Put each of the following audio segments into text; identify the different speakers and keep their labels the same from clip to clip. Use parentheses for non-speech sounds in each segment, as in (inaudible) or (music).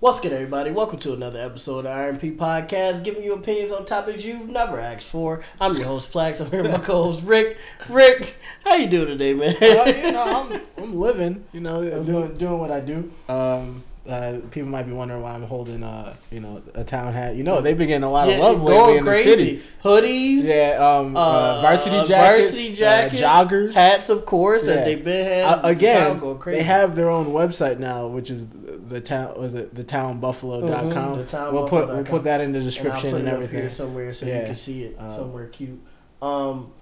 Speaker 1: What's good, everybody? Welcome to another episode of RMP Podcast, giving you opinions on topics you've never asked for. I'm your host, Plax. I'm here with my (laughs) co-host, Rick. Rick, how you doing today, man?
Speaker 2: well, you know, I'm, I'm living, you know, (laughs) doing doing what I do. Um, uh, people might be wondering why I'm holding, a you know, a town hat. You know, they've been getting a lot of love lately in the city.
Speaker 1: Hoodies,
Speaker 2: Yeah, um, uh,
Speaker 1: uh,
Speaker 2: varsity
Speaker 1: uh,
Speaker 2: jackets,
Speaker 1: varsity jackets,
Speaker 2: uh, joggers.
Speaker 1: hats, of course,
Speaker 2: Yeah.
Speaker 1: that they've been.
Speaker 2: Uh, again, they have their own website now, which is the town. Was it the townbuffalo.com?
Speaker 1: Mhm, the
Speaker 2: we'll put we'll
Speaker 1: townbuffalo.com.
Speaker 2: put that in the
Speaker 1: and
Speaker 2: description
Speaker 1: put
Speaker 2: and,
Speaker 1: it up
Speaker 2: everything.
Speaker 1: here somewhere so you can see it
Speaker 2: Uh,
Speaker 1: somewhere cute. Um,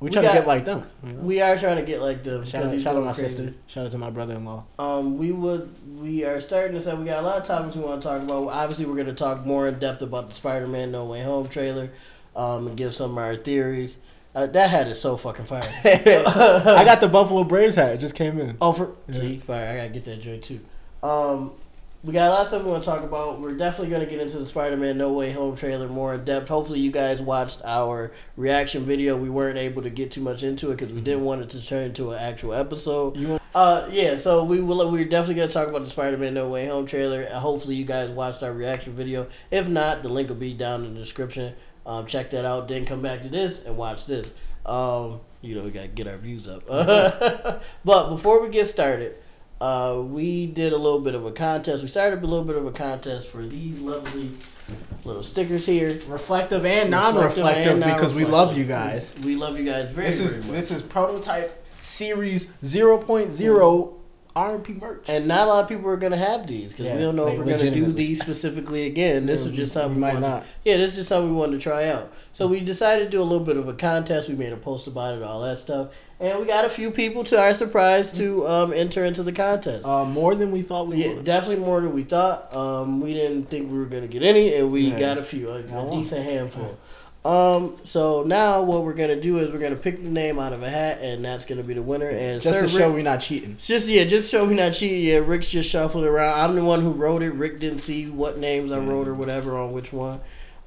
Speaker 2: We
Speaker 1: we
Speaker 2: try
Speaker 1: got-
Speaker 2: to get like them. You know?
Speaker 1: we are trying to get like the
Speaker 2: shout out,
Speaker 1: he's
Speaker 2: shout out
Speaker 1: going
Speaker 2: my
Speaker 1: crazy.
Speaker 2: sister. Shout out to my brother-in-law.
Speaker 1: Um, we would we are starting to say we got a lot of topics we want to talk about. Obviously, we're going to talk more in depth about the Spider-Man No Way Home trailer, um, and give some of our theories. Uh, that hat is so fucking fire. (laughs)
Speaker 2: I got the Buffalo Braves hat. It just came in.
Speaker 1: Oh, for
Speaker 2: Yeah.
Speaker 1: see, fire! I gotta get that joint too. Um, we got a lot of stuff we want to talk about. We're definitely gonna get into the Spider-Man No Way Home trailer more in depth. Hopefully, you guys watched our reaction video. We weren't able to get too much into it because we didn't want it to turn into an actual episode.
Speaker 2: You want-
Speaker 1: Uh, yeah. So we will. We're definitely gonna talk about the Spider-Man No Way Home trailer. Uh, hopefully, you guys watched our reaction video. If not, the link will be down in the description. Um, check that out. Then come back to this and watch this. Um, you know, we gotta get our views up. (laughs) but before we get started, uh, we did a little bit of a contest. We started a little bit of a contest for these lovely little stickers here.
Speaker 2: reflective and non-reflective
Speaker 1: and
Speaker 2: because we love you guys.
Speaker 1: We love you guys very,
Speaker 2: This
Speaker 1: very much.
Speaker 2: this is prototype series 0.0 RMP merch.
Speaker 1: and not a lot of people are gonna have these because
Speaker 2: Yeah,
Speaker 1: we don't know if we're gonna do these specifically again. This is just something
Speaker 2: we might
Speaker 1: wanted-
Speaker 2: not.
Speaker 1: Yeah, this is just something we wanted to try out. So we decided to do a little bit of a contest. We made a post about it, and all that stuff, and we got a few people to our surprise to um, enter into the contest.
Speaker 2: Uh, more than we thought we
Speaker 1: Yeah,
Speaker 2: would.
Speaker 1: definitely more than we thought. Um, we didn't think we were gonna get any, and we
Speaker 2: Yeah.
Speaker 1: got a few, a, a decent handful. Um, so now what we're gonna do is we're gonna pick the name out of a hat, and that's gonna be the winner. And
Speaker 2: Just
Speaker 1: Sir
Speaker 2: to show
Speaker 1: Rick-
Speaker 2: we're not cheating.
Speaker 1: just yeah, just show me not cheating. Yeah, Rick's just shuffled around. I'm the one who wrote it. Rick didn't see what names I wrote or whatever on which one.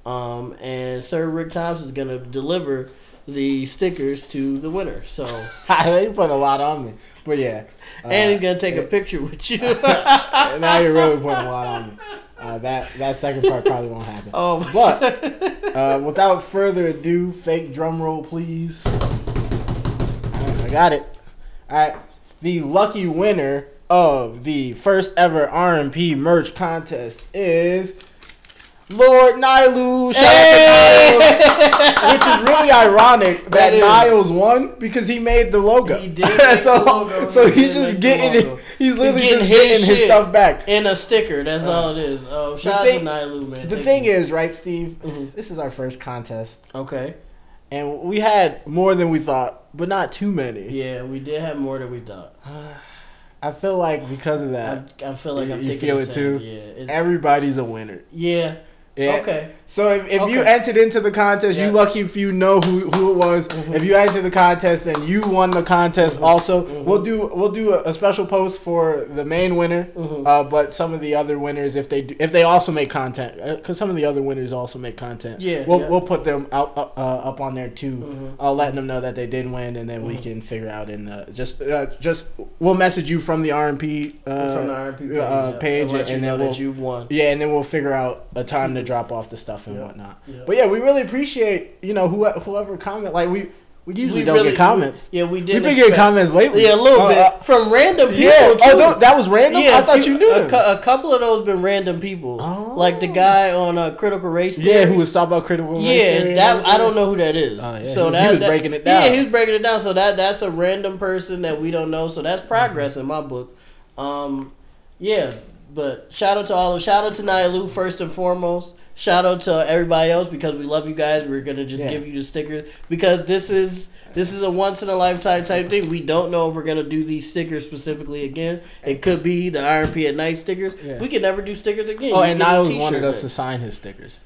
Speaker 1: Um, and Sir Rick Thompson is gonna deliver the stickers to the winner. So (laughs)
Speaker 2: they put a lot on me, but yeah. Uh, (laughs)
Speaker 1: and he's gonna take a picture with you. (laughs)
Speaker 2: now you're really putting a lot on me. Uh, that that second part probably won't happen.
Speaker 1: oh,
Speaker 2: But uh, without further ado, fake drum roll, please. Right, I got it. All right, the lucky winner of the first ever RMP merch contest is Lord Nilu. Shout out to Niles, which is really ironic (laughs) that,
Speaker 1: That.
Speaker 2: Niles won because he made the logo.
Speaker 1: He did (laughs)
Speaker 2: so,
Speaker 1: the logo.
Speaker 2: so
Speaker 1: He
Speaker 2: he's just getting. He's literally
Speaker 1: getting
Speaker 2: just
Speaker 1: his
Speaker 2: getting his
Speaker 1: shit.
Speaker 2: stuff back.
Speaker 1: in a sticker. That's all it is. Oh, shout
Speaker 2: thing-
Speaker 1: out to Nailu, man.
Speaker 2: The
Speaker 1: Thank
Speaker 2: thing
Speaker 1: you.
Speaker 2: is, right, Steve?
Speaker 1: Mhm.
Speaker 2: This is our first contest,
Speaker 1: okay.
Speaker 2: and we had more than we thought, but not too many.
Speaker 1: Yeah, we did have more than we thought. (sighs)
Speaker 2: I feel like because of that,
Speaker 1: I feel like
Speaker 2: You-
Speaker 1: I'm
Speaker 2: you
Speaker 1: thinking
Speaker 2: feel it
Speaker 1: same.
Speaker 2: too?
Speaker 1: Yeah.
Speaker 2: Everybody's a winner.
Speaker 1: yeah.
Speaker 2: Yeah.
Speaker 1: Okay.
Speaker 2: So if, if you entered into the contest,
Speaker 1: Yeah.
Speaker 2: you lucky if you know who, who it was.
Speaker 1: Mhm.
Speaker 2: If you entered the contest and you won the contest,
Speaker 1: Mhm.
Speaker 2: also
Speaker 1: Mhm.
Speaker 2: we'll do we'll do a, a special post for the main winner.
Speaker 1: Mhm.
Speaker 2: Uh, but some of the other winners, if they do, if they also make content, because some of the other winners also make content.
Speaker 1: Yeah,
Speaker 2: we'll
Speaker 1: yeah.
Speaker 2: we'll put them out uh, uh, up on there too.
Speaker 1: Mhm.
Speaker 2: Uh, letting them know that they did win, and then we
Speaker 1: Mhm.
Speaker 2: can figure out and uh, just uh, just we'll message you from the RMP uh,
Speaker 1: from the RP page,
Speaker 2: uh,
Speaker 1: yeah,
Speaker 2: page,
Speaker 1: and, let
Speaker 2: and
Speaker 1: know
Speaker 2: then we'll
Speaker 1: you've won.
Speaker 2: yeah, and then we'll figure out a time to drop off the stuff and
Speaker 1: Yeah.
Speaker 2: whatnot.
Speaker 1: Yeah.
Speaker 2: But yeah, we really appreciate you know who, whoever comment. Like we we usually
Speaker 1: We
Speaker 2: don't
Speaker 1: really-
Speaker 2: get comments.
Speaker 1: Yeah, we did.
Speaker 2: We've been getting comments lately.
Speaker 1: Yeah, a little
Speaker 2: Uh,
Speaker 1: bit
Speaker 2: uh,
Speaker 1: from random people
Speaker 2: yeah.
Speaker 1: too.
Speaker 2: Oh, that was random.
Speaker 1: yeah,
Speaker 2: I thought
Speaker 1: few-
Speaker 2: you knew
Speaker 1: a, a couple of those been random people,
Speaker 2: Oh.
Speaker 1: like the guy on uh, Critical Race.
Speaker 2: yeah, who was talking about critical race
Speaker 1: Yeah,
Speaker 2: theory
Speaker 1: that I don't know who that is.
Speaker 2: Oh, yeah,
Speaker 1: So
Speaker 2: he was-
Speaker 1: that,
Speaker 2: he was
Speaker 1: that-
Speaker 2: breaking it
Speaker 1: Yeah, he was breaking it down. So that that's a random person that we don't know. So that's progress in my book. Um, yeah, but shout out to all of shout out to Nailu first and foremost. Shout out to everybody else because we love you guys. We're gonna just
Speaker 2: Yeah.
Speaker 1: give you the stickers because this is this is a once in a lifetime type thing. We don't know if we're gonna do these stickers specifically again. It could be the RP at night stickers.
Speaker 2: Yeah.
Speaker 1: We could never do stickers again.
Speaker 2: Oh,
Speaker 1: You
Speaker 2: and Niles wanted us to sign his stickers.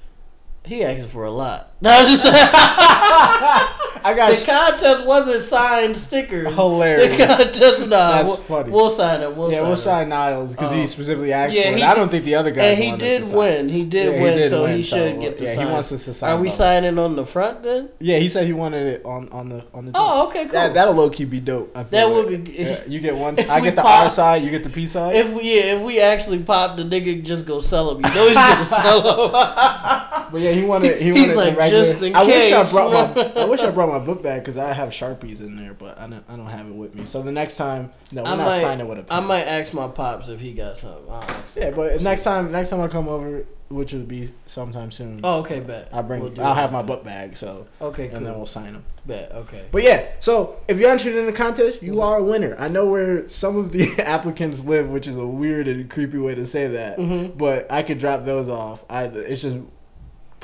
Speaker 1: He asking for a lot. (laughs) No, I was just
Speaker 2: I got
Speaker 1: the contest wasn't signed stickers.
Speaker 2: Hilarious.
Speaker 1: The contest, nah,
Speaker 2: That's
Speaker 1: we'll,
Speaker 2: funny.
Speaker 1: We'll sign it. We'll
Speaker 2: yeah,
Speaker 1: sign
Speaker 2: we'll
Speaker 1: it.
Speaker 2: shine Niles because he
Speaker 1: Um,
Speaker 2: specifically asked
Speaker 1: yeah,
Speaker 2: for it.
Speaker 1: he
Speaker 2: I don't think the other guys
Speaker 1: And he did
Speaker 2: sign.
Speaker 1: win. He did
Speaker 2: Yeah, he
Speaker 1: win,
Speaker 2: did
Speaker 1: so
Speaker 2: win,
Speaker 1: he
Speaker 2: so,
Speaker 1: should get the
Speaker 2: yeah,
Speaker 1: sign.
Speaker 2: he wants us to sign
Speaker 1: Are we signing on the front then?
Speaker 2: Yeah, he said he wanted it on on the on the.
Speaker 1: Oh, okay, cool.
Speaker 2: That that'll low key be dope. I feel
Speaker 1: That
Speaker 2: like.
Speaker 1: would be-
Speaker 2: Yeah, you get (laughs) one. I get the
Speaker 1: pop-
Speaker 2: R side. You get the P side.
Speaker 1: if we yeah, if we actually pop the nigga, just go sell him. You know he's gonna (laughs) sell him.
Speaker 2: But yeah, he wanted. He
Speaker 1: He's
Speaker 2: wanted
Speaker 1: like,
Speaker 2: regular.
Speaker 1: just in
Speaker 2: I wish I brought my. I wish I brought my book bag because I have sharpies in there, but I don't. I don't have it with me. So the next time, no, we're
Speaker 1: I
Speaker 2: not
Speaker 1: might,
Speaker 2: signing with a pen.
Speaker 1: I might ask my pops if he got something.
Speaker 2: Yeah, but next time, next time I come over, which will be sometime soon.
Speaker 1: Oh, okay, bet.
Speaker 2: I bring.
Speaker 1: We'll
Speaker 2: I'll have my book bag. So
Speaker 1: Okay,
Speaker 2: and then we'll sign them.
Speaker 1: Bet. Okay.
Speaker 2: But yeah, so if you're interested in the contest, you are a winner. I know where some of the (laughs) applicants live, which is a weird and creepy way to say that,
Speaker 1: Mhm.
Speaker 2: but I could drop those off. I it's just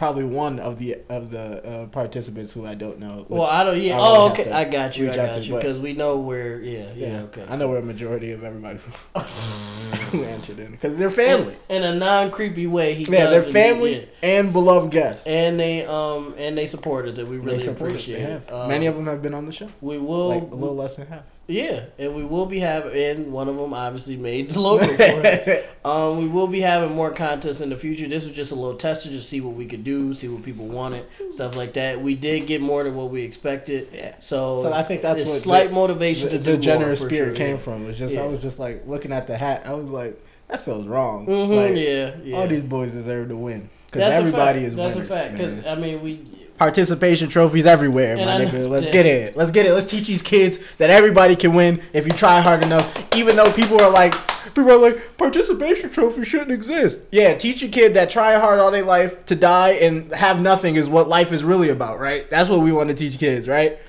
Speaker 2: probably one of the of the uh, participants who I don't know.
Speaker 1: Well, I don't. Yeah.
Speaker 2: I really
Speaker 1: Oh, okay. I got you. I got you because we know where. Yeah. Yeah. okay.
Speaker 2: I know where a majority of everybody (laughs) who answered in because they're family.
Speaker 1: In, in a non creepy way, he
Speaker 2: Yeah, they're
Speaker 1: and
Speaker 2: family
Speaker 1: yeah.
Speaker 2: and beloved guests.
Speaker 1: and they um and they support us and we really
Speaker 2: us.
Speaker 1: appreciate
Speaker 2: They
Speaker 1: it.
Speaker 2: have.
Speaker 1: Um,
Speaker 2: Many of them have been on the show.
Speaker 1: we will
Speaker 2: Like a little less than half.
Speaker 1: Yeah, and we will be having and one of them obviously made the logo for it. (laughs) Um, we will be having more contests in the future. This was just a little tester to see what we could do, see what people wanted, stuff like that. We did get more than what we expected.
Speaker 2: Yeah.
Speaker 1: So,
Speaker 2: So I think that's what
Speaker 1: slight
Speaker 2: the-
Speaker 1: motivation
Speaker 2: the, the generous spirit
Speaker 1: sure,
Speaker 2: came
Speaker 1: yeah.
Speaker 2: from. It's just I was just like looking at the hat. I was like, that feels wrong.
Speaker 1: Mhm,
Speaker 2: Like,
Speaker 1: yeah, yeah.
Speaker 2: all these boys deserve to win because everybody is
Speaker 1: That's
Speaker 2: winners.
Speaker 1: a fact. Because. I mean, we
Speaker 2: Participation trophies everywhere,
Speaker 1: And
Speaker 2: my
Speaker 1: I
Speaker 2: nigga. Let's
Speaker 1: yeah.
Speaker 2: get it. Let's get it. Let's teach these kids that everybody can win if you try hard enough. Even though people are like, people are like, participation trophy shouldn't exist. Yeah, teach a kid that try hard all their life to die and have nothing is what life is really about, right? That's what we want to teach kids, right?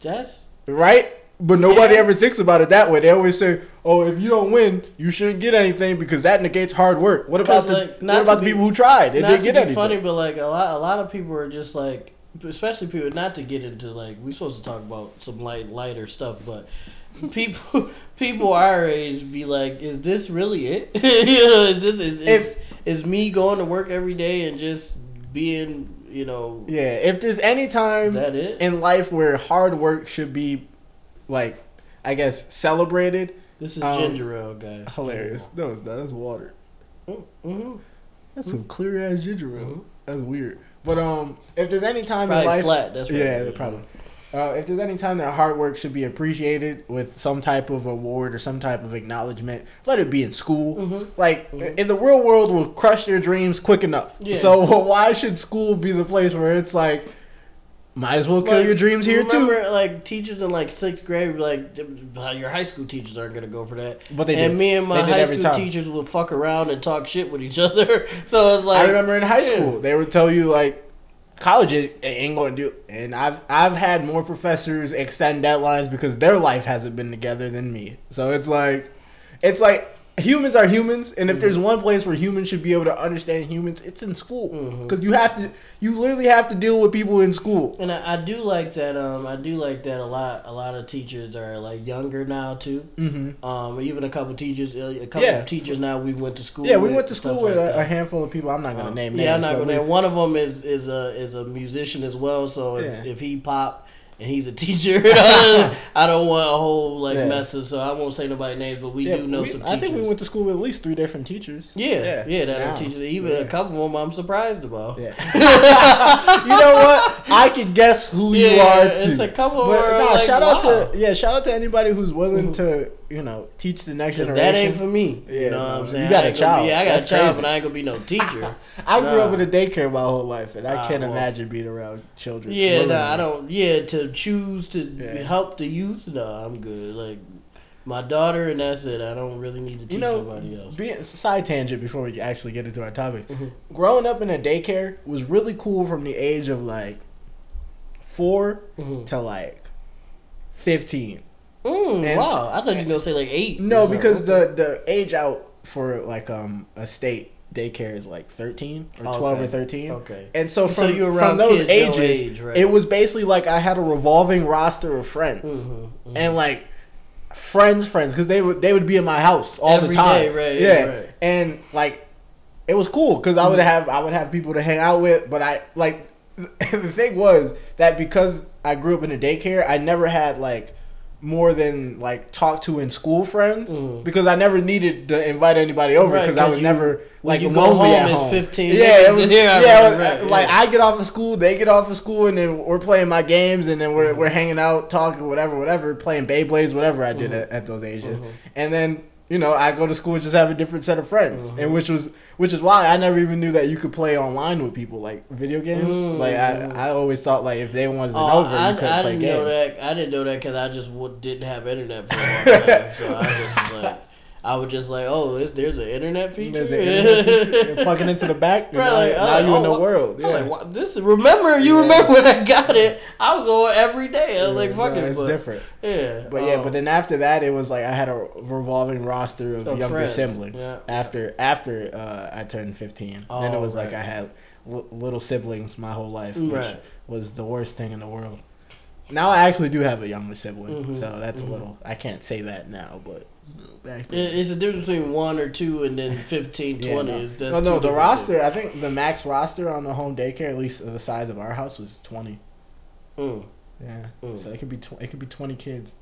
Speaker 1: that's
Speaker 2: right? But nobody
Speaker 1: Yeah.
Speaker 2: ever thinks about it that way. They always say, "Oh, if you don't win, you shouldn't get anything because that negates hard work." What about the
Speaker 1: like, not
Speaker 2: what about
Speaker 1: to
Speaker 2: the
Speaker 1: be-
Speaker 2: people who tried? They didn't get
Speaker 1: be
Speaker 2: anything.
Speaker 1: funny, but like a lot, a lot of people are just like, especially people. Not to get into like, we're supposed to talk about some light, lighter stuff, but (laughs) people, people our age be like, is this really it? (laughs) you know, is this is is,
Speaker 2: If-
Speaker 1: is me going to work every day and just being, you know,
Speaker 2: Yeah, if there's any time
Speaker 1: that it?
Speaker 2: in life where hard work should be, like, I guess celebrated,
Speaker 1: this is
Speaker 2: um,
Speaker 1: ginger ale, guys.
Speaker 2: hilarious. No, it's not. That's water.
Speaker 1: Mm-hmm.
Speaker 2: That's some clear ass ginger ale.
Speaker 1: Mhm.
Speaker 2: That's weird. But um, if there's any time
Speaker 1: Probably
Speaker 2: in life,
Speaker 1: flat. That's right.
Speaker 2: yeah, probably. Uh, if there's any time that hard work should be appreciated with some type of award or some type of acknowledgement, let it be in school.
Speaker 1: Mhm.
Speaker 2: Like
Speaker 1: Mhm.
Speaker 2: in the real world, will crush their dreams quick enough.
Speaker 1: Yeah.
Speaker 2: So (laughs) why should school be the place where it's like, might as well kill
Speaker 1: Like,
Speaker 2: your dreams here
Speaker 1: remember,
Speaker 2: too?
Speaker 1: like teachers in like sixth grade, like your high school teachers aren't gonna go for that.
Speaker 2: But they
Speaker 1: and
Speaker 2: did.
Speaker 1: me and my high school
Speaker 2: time.
Speaker 1: teachers would fuck around and talk shit with each (laughs) other. so it's like
Speaker 2: I remember in high
Speaker 1: yeah.
Speaker 2: school they would tell you like college ain't- to do and I've I've had more professors extend deadlines because their life hasn't been together than me. So it's like it's like humans are humans and if
Speaker 1: Mm-hmm.
Speaker 2: there's one place where humans should be able to understand humans, it's in school.
Speaker 1: Mhm.
Speaker 2: Cuz you have to you literally have to deal with people in school.
Speaker 1: And I, I do like that. Um, I do like that a lot. A lot of teachers are like younger now too.
Speaker 2: Mhm.
Speaker 1: Um, even a couple teachers, uh, a couple
Speaker 2: Yeah.
Speaker 1: of teachers now we went to school.
Speaker 2: Yeah, we went to school with
Speaker 1: like
Speaker 2: a, a handful of people. I'm not going to
Speaker 1: Um,
Speaker 2: name
Speaker 1: yeah. I'm not gonna.
Speaker 2: we-
Speaker 1: One of them is is a is a musician as well. So if,
Speaker 2: Yeah.
Speaker 1: if he pop and he's a teacher, (laughs) I don't want a whole like
Speaker 2: Yeah.
Speaker 1: messes. So I won't say nobody names, but we
Speaker 2: yeah,
Speaker 1: do know
Speaker 2: we-
Speaker 1: some teachers.
Speaker 2: I think we went to school with at least three different teachers.
Speaker 1: Yeah, yeah, that
Speaker 2: now.
Speaker 1: are teachers. Even
Speaker 2: Yeah.
Speaker 1: a couple of them, I'm surprised about.
Speaker 2: Yeah. (laughs) (laughs) you know what? I can guess who you
Speaker 1: Yeah,
Speaker 2: are too.
Speaker 1: it's a couple
Speaker 2: But nah,
Speaker 1: like,
Speaker 2: shout out to yeah, shout out to anybody who's willing
Speaker 1: Mhm.
Speaker 2: to you know teach the next generation.
Speaker 1: That ain't for me.
Speaker 2: Yeah,
Speaker 1: you know what I'm saying?
Speaker 2: you got a child.
Speaker 1: Yeah, I got
Speaker 2: That's
Speaker 1: a child,
Speaker 2: crazy.
Speaker 1: but I ain't gonna be no teacher. (laughs)
Speaker 2: I grew up in a daycare my whole life, and I
Speaker 1: Ah,
Speaker 2: can't
Speaker 1: well.
Speaker 2: imagine being around children.
Speaker 1: yeah,
Speaker 2: willingly.
Speaker 1: nah, I don't. Yeah, to choose to
Speaker 2: Yeah.
Speaker 1: help the youth, no, I'm good. Like my daughter, and that's it. I don't really need to teach
Speaker 2: You know,
Speaker 1: nobody else.
Speaker 2: being side tangent before we actually get into our topic.
Speaker 1: Mhm.
Speaker 2: Growing up in a daycare was really cool from the age of like 4
Speaker 1: Mhm.
Speaker 2: to like fifteen.
Speaker 1: Mm, wow, I thought you were gonna say like eight.
Speaker 2: No, because the the age out for like um a state daycare is like thirteen or twelve
Speaker 1: Okay.
Speaker 2: or thirteen.
Speaker 1: okay.
Speaker 2: And so
Speaker 1: So
Speaker 2: from,
Speaker 1: you're
Speaker 2: from those ages,
Speaker 1: age, right?
Speaker 2: it was basically like I had a revolving roster of friends,
Speaker 1: Mhm, mhm.
Speaker 2: and like friends, friends, because they would they would be in my house all
Speaker 1: Every
Speaker 2: the time,
Speaker 1: day, right,
Speaker 2: Yeah,
Speaker 1: right.
Speaker 2: and like it was cool because I would have I would have people to hang out with, but I like (laughs) the thing was that because I grew up in a daycare, I never had like more than like talk to in school friends
Speaker 1: Mhm.
Speaker 2: because I never needed to invite anybody over
Speaker 1: Right,
Speaker 2: because I
Speaker 1: 'cause
Speaker 2: was
Speaker 1: you-
Speaker 2: never like
Speaker 1: you go
Speaker 2: lonely
Speaker 1: home,
Speaker 2: at home.
Speaker 1: 15
Speaker 2: Yeah, it was, (laughs)
Speaker 1: I
Speaker 2: yeah, it was,
Speaker 1: right,
Speaker 2: like
Speaker 1: yeah.
Speaker 2: I get off of school, they get off of school, and then we're playing my games, and then we're mm-hmm. we're hanging out, talking, whatever, whatever, playing Beyblades, whatever I did mm-hmm. at, at those ages, mm-hmm. and then. You know, I go to school and just have a different set of friends, and which was which is why I never even knew that you could play online with people like video games.
Speaker 1: Mm.
Speaker 2: Like I, I always thought like if they wanted to
Speaker 1: Oh,
Speaker 2: over,
Speaker 1: I,
Speaker 2: you couldn't
Speaker 1: I
Speaker 2: play
Speaker 1: didn't
Speaker 2: games.
Speaker 1: know that. I didn't know that because I just w- didn't have internet for a long time. so I just like, (laughs) I was just like, oh, there's, there's an internet feature.
Speaker 2: There's an internet feature. (laughs) You're plugging into the back,
Speaker 1: Right,
Speaker 2: now,
Speaker 1: like,
Speaker 2: now you in the
Speaker 1: oh,
Speaker 2: world.
Speaker 1: I'm like, this remember you
Speaker 2: Yeah.
Speaker 1: remember when I got it? I was on every day. I was like,
Speaker 2: Yeah,
Speaker 1: fuck
Speaker 2: no,
Speaker 1: it,
Speaker 2: it's
Speaker 1: but,
Speaker 2: different.
Speaker 1: Yeah,
Speaker 2: But yeah,
Speaker 1: um,
Speaker 2: but then after that, it was like I had a revolving roster of
Speaker 1: Of
Speaker 2: younger
Speaker 1: friends,
Speaker 2: siblings.
Speaker 1: yeah.
Speaker 2: After after uh, I turned fifteen, then it
Speaker 1: Oh,
Speaker 2: was like. I had l- little siblings my whole life, which
Speaker 1: Right.
Speaker 2: was the worst thing in the world. Now I actually do have a younger sibling,
Speaker 1: Mhm,
Speaker 2: so that's
Speaker 1: mhm.
Speaker 2: a little. I can't say that now, but back then.
Speaker 1: it's a difference between one or two and then (laughs) 15,
Speaker 2: Yeah,
Speaker 1: 20.
Speaker 2: no.
Speaker 1: That's
Speaker 2: no, no, the roster. I think the max roster on the home daycare, at least the size of our house, was twenty.
Speaker 1: things.
Speaker 2: Yeah,
Speaker 1: Mm.
Speaker 2: so it could be tw- it could be twenty kids.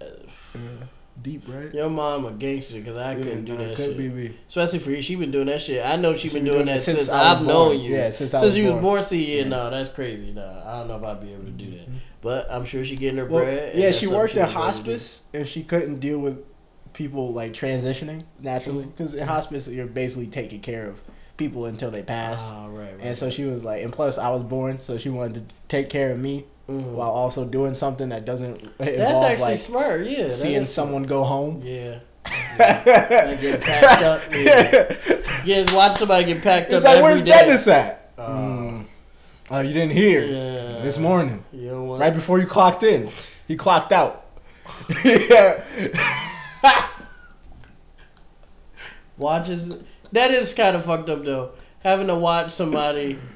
Speaker 1: Mm.
Speaker 2: Yeah. Deep, right?
Speaker 1: Your mom a gangster because I couldn't do that
Speaker 2: could
Speaker 1: shit.
Speaker 2: be me.
Speaker 1: Especially for you, she been doing that shit. I know she,
Speaker 2: She
Speaker 1: been
Speaker 2: been
Speaker 1: doing
Speaker 2: doing
Speaker 1: that
Speaker 2: since
Speaker 1: since,
Speaker 2: I
Speaker 1: I've known you.
Speaker 2: Yeah, since I
Speaker 1: since
Speaker 2: was
Speaker 1: you was
Speaker 2: born.
Speaker 1: born. See, yeah, no, that's crazy. No, I don't know if I'd be able to do that. Mm-hmm. But I'm sure she getting her
Speaker 2: Well,
Speaker 1: bread.
Speaker 2: yeah, she worked
Speaker 1: she
Speaker 2: at
Speaker 1: was able to do.
Speaker 2: hospice, and she couldn't deal with people like transitioning naturally.
Speaker 1: Mm-hmm.
Speaker 2: Because in hospice, you're basically taking care of people until they pass.
Speaker 1: Oh, right, right.
Speaker 2: And so she was like, and plus I was born, so she wanted to take care of me
Speaker 1: Mhm.
Speaker 2: while also doing something that doesn't
Speaker 1: that's
Speaker 2: involve
Speaker 1: actually
Speaker 2: like
Speaker 1: smart. Yeah,
Speaker 2: seeing
Speaker 1: is
Speaker 2: someone go home.
Speaker 1: Yeah. yeah. Like getting (laughs) packed up. Yeah. yeah, watch somebody get packed
Speaker 2: It's
Speaker 1: up.
Speaker 2: like, where's
Speaker 1: day.
Speaker 2: Dennis at?
Speaker 1: Oh.
Speaker 2: Mm. Oh, you didn't hear
Speaker 1: Yeah.
Speaker 2: this morning,
Speaker 1: You know what?
Speaker 2: right before you clocked in. He clocked out. yeah. (laughs)
Speaker 1: watches that is kind of fucked up though. Having to watch somebody (laughs)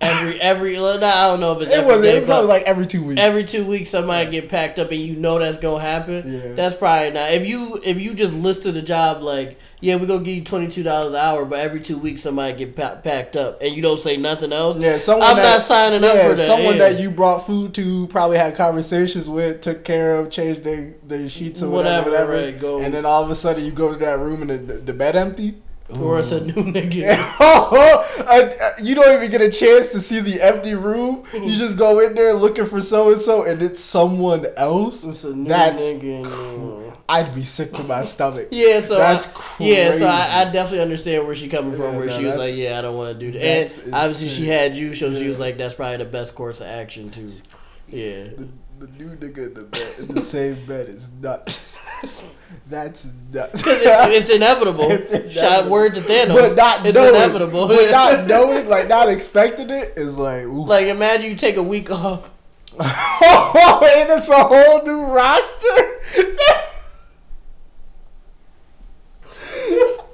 Speaker 1: every every I don't know if it's
Speaker 2: It
Speaker 1: every
Speaker 2: was,
Speaker 1: day,
Speaker 2: it was like every two weeks.
Speaker 1: every two weeks somebody get packed up and you know that's gonna happen.
Speaker 2: Yeah.
Speaker 1: That's probably not. If you if you just listed a job like yeah we're gonna give you twenty two dollars an hour, but every two weeks somebody get pa- packed up and you don't say nothing else.
Speaker 2: Yeah, someone
Speaker 1: I'm
Speaker 2: that,
Speaker 1: not signing up for that,
Speaker 2: Someone
Speaker 1: yeah.
Speaker 2: that you brought food to, probably had conversations with, took care of, changed their the sheets or whatever,
Speaker 1: Whatever,
Speaker 2: whatever.
Speaker 1: right, go-
Speaker 2: And then all of a sudden, you go to that room and the, the bed empty.
Speaker 1: Or it's a new (laughs) nigga. (laughs)
Speaker 2: Uh, you don't even get a chance to see the empty room. You just go in there looking for so and so, and it's someone else.
Speaker 1: It's a new
Speaker 2: That's
Speaker 1: nigga. uh,
Speaker 2: I'd be sick to my stomach. (laughs)
Speaker 1: Yeah, so
Speaker 2: That's
Speaker 1: I, yeah, so I, I definitely understand where she coming from.
Speaker 2: Yeah,
Speaker 1: where
Speaker 2: no,
Speaker 1: she was like, "Yeah, I don't want to do that." And obviously, she had you, so she was like, "That's probably the best course of action too." Yeah,
Speaker 2: The, the new nigga in the bed in the same bed is nuts. That's nuts. (laughs)
Speaker 1: it- it's inevitable. (laughs)
Speaker 2: It's inevitable.
Speaker 1: Shout word to Thanos.
Speaker 2: but not
Speaker 1: it's
Speaker 2: knowing,
Speaker 1: inevitable.
Speaker 2: but (laughs) not knowing, like not expecting it is like,
Speaker 1: like imagine you take a week off.
Speaker 2: and it's a whole new roster.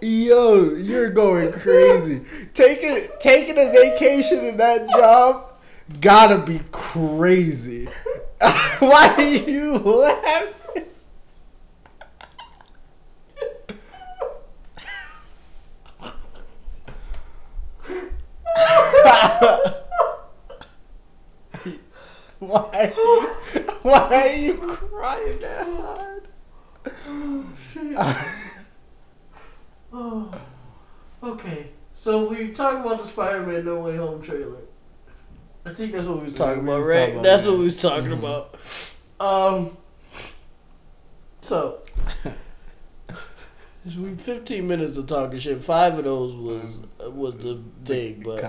Speaker 2: Yo, you're going crazy. Taking taking a vacation in that job gotta be crazy. Why are you laughing? (laughs) Why are you, why are you crying that hard?
Speaker 1: Oh, shit. oh. okay. So we talking about the Spider-Man No Way Home trailer. I think that's what we was
Speaker 2: Yeah,
Speaker 1: talking about, right?
Speaker 2: talking about
Speaker 1: that's
Speaker 2: that.
Speaker 1: what we was talking
Speaker 2: Mhm.
Speaker 1: about. Um. So. (laughs) we 15 minutes of talking shit. Five of those was was the thing, but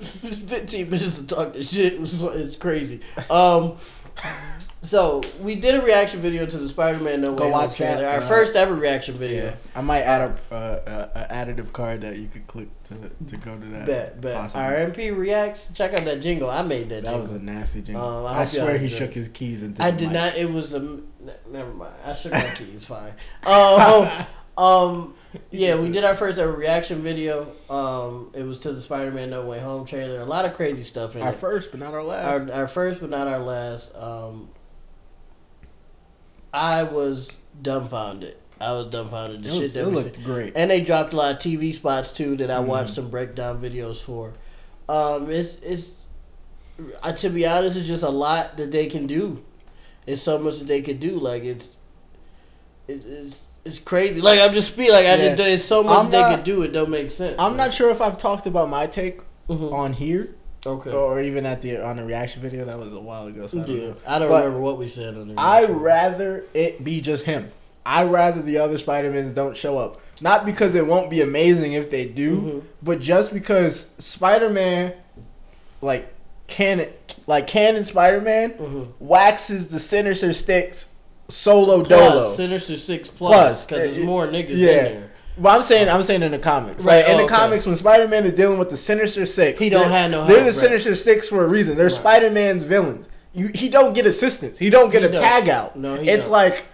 Speaker 2: is- (laughs)
Speaker 1: 15 minutes of talking shit was it's crazy. Um, so we did a reaction video to the Spider-Man No Way
Speaker 2: Go
Speaker 1: Home
Speaker 2: watch that.
Speaker 1: Our
Speaker 2: uh,
Speaker 1: first ever reaction video.
Speaker 2: Yeah, I might add a, uh, a, additive card that you could click to to go to that.
Speaker 1: Bet, bet.
Speaker 2: Possibly.
Speaker 1: Our MP reacts. Check out that jingle. I made that.
Speaker 2: That
Speaker 1: jingle.
Speaker 2: was a nasty jingle.
Speaker 1: Um, I
Speaker 2: I, swear he shook his keys into.
Speaker 1: I did
Speaker 2: mic.
Speaker 1: not. It was a. Never mind. I shook my (laughs) keys. Fine. Um, (laughs) um, (laughs) yeah, we did our first ever reaction video. Um, it was to the Spider-Man No Way Home trailer. A lot of crazy stuff in
Speaker 2: Our
Speaker 1: it.
Speaker 2: first, but not our last.
Speaker 1: Our, our first, but not our last. Um, I was dumbfounded. I was dumbfounded. The
Speaker 2: it
Speaker 1: shit
Speaker 2: was,
Speaker 1: that
Speaker 2: it looked
Speaker 1: see.
Speaker 2: great.
Speaker 1: And they dropped a lot of TV spots too that I
Speaker 2: Mhm.
Speaker 1: watched some breakdown videos for. Um, it's it's uh, to be honest, it's just a lot that they can do. It's so much that they could do. Like it's it's it's, it's crazy. Like I'm just speaking. Like I
Speaker 2: Yeah.
Speaker 1: just it's so much
Speaker 2: I'm
Speaker 1: they
Speaker 2: not-
Speaker 1: could do. It don't make sense.
Speaker 2: I'm not sure if I've talked about my take
Speaker 1: Mhm.
Speaker 2: on here
Speaker 1: okay.
Speaker 2: or even at the on the reaction video. That was a while ago. So I don't
Speaker 1: yeah,
Speaker 2: know.
Speaker 1: I don't
Speaker 2: But
Speaker 1: remember what we said on the.
Speaker 2: I rather it be just him. I rather the other Spider Mans don't show up. Not because it won't be amazing if they do,
Speaker 1: Mhm.
Speaker 2: but just because Spider Man, like canon, like canon Spider Man,
Speaker 1: Mhm.
Speaker 2: waxes the Sinister Six solo
Speaker 1: Plus,
Speaker 2: dolo.
Speaker 1: Sinister Six
Speaker 2: Plus,
Speaker 1: because there's
Speaker 2: uh,
Speaker 1: more niggas
Speaker 2: yeah.
Speaker 1: in there.
Speaker 2: Well, I'm saying I'm saying in the comics.
Speaker 1: Right,
Speaker 2: Like in
Speaker 1: oh,
Speaker 2: the
Speaker 1: okay.
Speaker 2: comics, when Spider Man is dealing with the Sinister Six,
Speaker 1: He don't have no Help, They're
Speaker 2: the
Speaker 1: right.
Speaker 2: Sinister Six for a reason. They're
Speaker 1: Right.
Speaker 2: Spider Man's villains. You, he don't get assistance. He don't get
Speaker 1: He
Speaker 2: a
Speaker 1: don't.
Speaker 2: tag out.
Speaker 1: No, he
Speaker 2: it's
Speaker 1: don't.
Speaker 2: like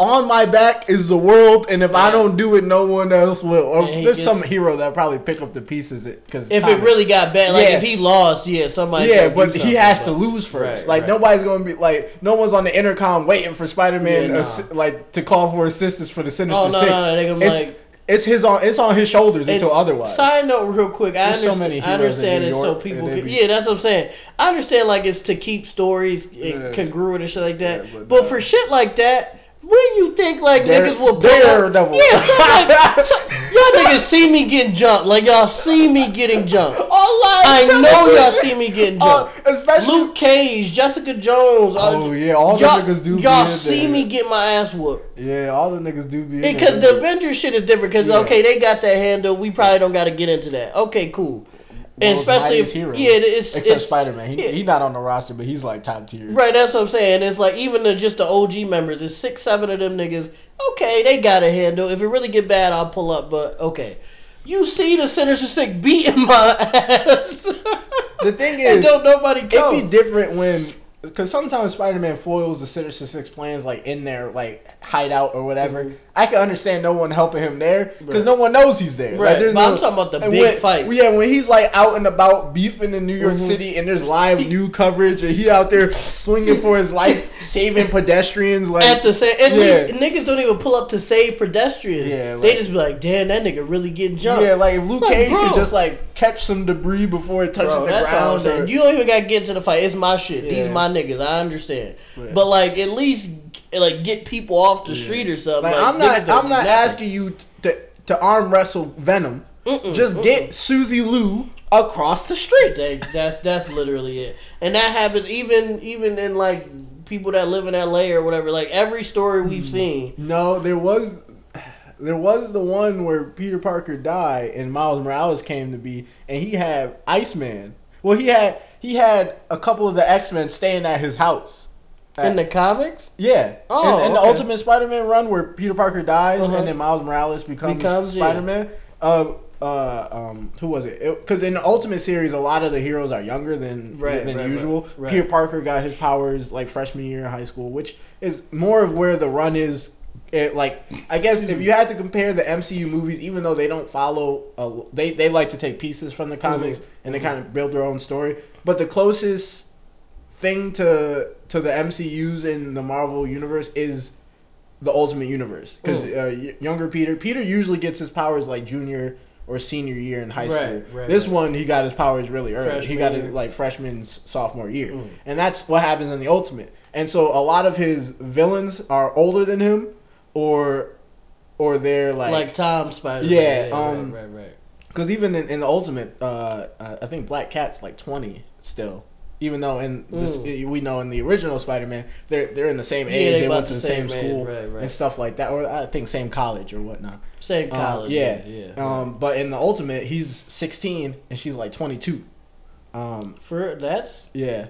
Speaker 2: on my back is the world, and if I don't do it, no one else will. Or
Speaker 1: he
Speaker 2: there's
Speaker 1: gets-
Speaker 2: some hero that probably pick up the pieces it because
Speaker 1: If it really got bad, like
Speaker 2: Yeah.
Speaker 1: if he lost, yeah, somebody.
Speaker 2: yeah, but he has to lose first.
Speaker 1: Right,
Speaker 2: like
Speaker 1: right.
Speaker 2: nobody's gonna be like no one's on the intercom waiting for Spider Man
Speaker 1: Yeah, nah.
Speaker 2: like to call for assistance for the Sinister
Speaker 1: Oh no,
Speaker 2: Six.
Speaker 1: no, no, they gonna
Speaker 2: it's,
Speaker 1: like.
Speaker 2: it's his on it's on his shoulders until otherwise.
Speaker 1: Side note, real quick. I
Speaker 2: There's so
Speaker 1: understand.
Speaker 2: many
Speaker 1: I understand it's so people. Can,
Speaker 2: be-
Speaker 1: yeah, that's what I'm saying. I understand like it's to keep stories eh,
Speaker 2: Yeah.
Speaker 1: congruent and shit like that.
Speaker 2: Yeah, but
Speaker 1: but for shit like that. When you think like
Speaker 2: Dare-
Speaker 1: niggas will pull
Speaker 2: Daredevil.
Speaker 1: up, yeah, something like, (laughs) so, y'all niggas see me getting jumped, like y'all see me getting jumped. (laughs)
Speaker 2: Online
Speaker 1: I know
Speaker 2: television.
Speaker 1: y'all see me getting
Speaker 2: Oh,
Speaker 1: jumped.
Speaker 2: especially
Speaker 1: Luke Cage, Jessica Jones. uh,
Speaker 2: Oh, yeah, all the
Speaker 1: y'all,
Speaker 2: niggas do be
Speaker 1: Y'all
Speaker 2: in
Speaker 1: see
Speaker 2: there.
Speaker 1: me get my ass whooped.
Speaker 2: yeah, all the niggas do be
Speaker 1: Because the Avengers shit is different. Because
Speaker 2: Yeah.
Speaker 1: okay, they got that handle. We probably don't got to get into that. Okay, cool. And especially if
Speaker 2: heroes.
Speaker 1: yeah, it's
Speaker 2: except Spider Man. He,
Speaker 1: yeah.
Speaker 2: he not on the roster, but he's like top tier.
Speaker 1: right. That's what I'm saying. It's like even the, just the OG members. It's six, seven of them niggas. Okay, they got a handle. If it really get bad, I'll pull up. But okay, you see the Sinister Six beating my (laughs) ass.
Speaker 2: The thing
Speaker 1: and
Speaker 2: is,
Speaker 1: don't nobody
Speaker 2: it'd be different when because sometimes Spider Man foils the Sinister Six plans like in their like hideout or whatever.
Speaker 1: Mhm.
Speaker 2: I can understand no one helping him there because
Speaker 1: Right.
Speaker 2: no one knows he's there.
Speaker 1: Right,
Speaker 2: there's
Speaker 1: but I'm talking about the big
Speaker 2: when,
Speaker 1: fight.
Speaker 2: Yeah, when he's like out and about beefing in New York
Speaker 1: Mhm.
Speaker 2: City and there's live new coverage and he out there swinging for his life, (laughs) saving pedestrians. Like
Speaker 1: at the same, at
Speaker 2: Yeah.
Speaker 1: least niggas don't even pull up to save pedestrians.
Speaker 2: Yeah,
Speaker 1: they just be like, "Damn, that nigga really getting jumped."
Speaker 2: Yeah, like if Luke
Speaker 1: Like,
Speaker 2: Cage
Speaker 1: bro.
Speaker 2: could just like catch some debris before it touches
Speaker 1: Bro,
Speaker 2: the
Speaker 1: that's all I'm
Speaker 2: ground.
Speaker 1: saying.
Speaker 2: or-
Speaker 1: You don't even gotta get into the fight. It's my shit. These my niggas. I understand.
Speaker 2: Yeah.
Speaker 1: But like, at least like get people off the street or something.
Speaker 2: Like,
Speaker 1: Like,
Speaker 2: I'm not I'm not
Speaker 1: nothing.
Speaker 2: asking you to to arm wrestle Venom.
Speaker 1: Mm-mm,
Speaker 2: Just
Speaker 1: mm-mm.
Speaker 2: get Susie Lou across the street.
Speaker 1: They, that's that's literally it, and that happens even even in like people that live in L.A. or whatever. Like every story we've
Speaker 2: Hmm.
Speaker 1: seen.
Speaker 2: No, there was there was the one where Peter Parker died and Miles Morales came to be and he had Iceman. Well, he had he had a couple of the X-Men staying at his house.
Speaker 1: In the comics,
Speaker 2: Yeah.
Speaker 1: Oh,
Speaker 2: in, in the. Ultimate Spider-Man run where Peter Parker dies
Speaker 1: Uh-huh.
Speaker 2: and then Miles Morales becomes,
Speaker 1: Becomes.
Speaker 2: Spider-Man. Uh, uh, um, who was it? Because in the Ultimate series, a lot of the heroes are younger than
Speaker 1: Right,
Speaker 2: than
Speaker 1: right,
Speaker 2: usual.
Speaker 1: right.
Speaker 2: Peter Parker got his powers like freshman year in high school, which is more of where the run is. It, like I guess if you had to compare the MCU movies, even though they don't follow, a, they they like to take pieces from the comics
Speaker 1: Mhm.
Speaker 2: and they kind of build their own story. But the closest thing to to the MCU's in the Marvel universe is the Ultimate Universe because uh, younger Peter Peter usually gets his powers like junior or senior year in high school.
Speaker 1: right,
Speaker 2: this
Speaker 1: right.
Speaker 2: one he got his powers really early. he got it like freshman's sophomore year,
Speaker 1: Mm.
Speaker 2: and that's what happens in the Ultimate. And so a lot of his villains are older than him, or or they're
Speaker 1: like,
Speaker 2: like
Speaker 1: Tom Spider.
Speaker 2: Yeah, um,
Speaker 1: right, right, right.
Speaker 2: because even in, in the Ultimate, uh, uh, I think Black Cat's like twenty still. Even though in this, we know in the original Spider-Man, they're they're in the same
Speaker 1: Yeah,
Speaker 2: age,
Speaker 1: they
Speaker 2: they, went to
Speaker 1: the
Speaker 2: same,
Speaker 1: same
Speaker 2: school
Speaker 1: right, right.
Speaker 2: and stuff like that, or I think same college or whatnot.
Speaker 1: Same
Speaker 2: Um,
Speaker 1: college.
Speaker 2: yeah,
Speaker 1: yeah.
Speaker 2: Um, but in the Ultimate, he's sixteen and she's like twenty-two. Um,
Speaker 1: For that's
Speaker 2: yeah.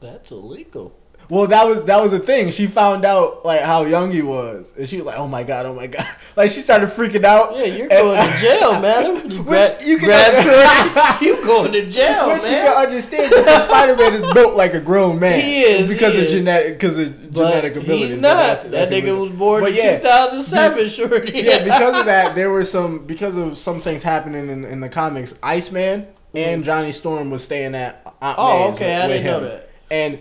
Speaker 1: that's illegal.
Speaker 2: Well, that was that was the thing. She found out like how young he was, and she was like, "Oh my god, oh my god!" (laughs) Like she started freaking out.
Speaker 1: Yeah, you're
Speaker 2: And-
Speaker 1: going to jail, (laughs) madam. You
Speaker 2: Which you can-
Speaker 1: grab (laughs) you going to jail,
Speaker 2: Which you can understand because Spider Man is built like a grown man.
Speaker 1: He is,
Speaker 2: because
Speaker 1: he
Speaker 2: of
Speaker 1: is.
Speaker 2: genetic because of
Speaker 1: But
Speaker 2: genetic ability.
Speaker 1: He's not.
Speaker 2: that's-
Speaker 1: that nigga was born
Speaker 2: But
Speaker 1: in
Speaker 2: yeah,
Speaker 1: 2007, shorty.
Speaker 2: yeah, because of that, there were some because of some things happening in, in the comics. Iceman and mm-hmm. Johnny Storm was staying at Aunt
Speaker 1: Oh,
Speaker 2: May's
Speaker 1: okay, I
Speaker 2: with, with
Speaker 1: didn't know
Speaker 2: him.
Speaker 1: that.
Speaker 2: And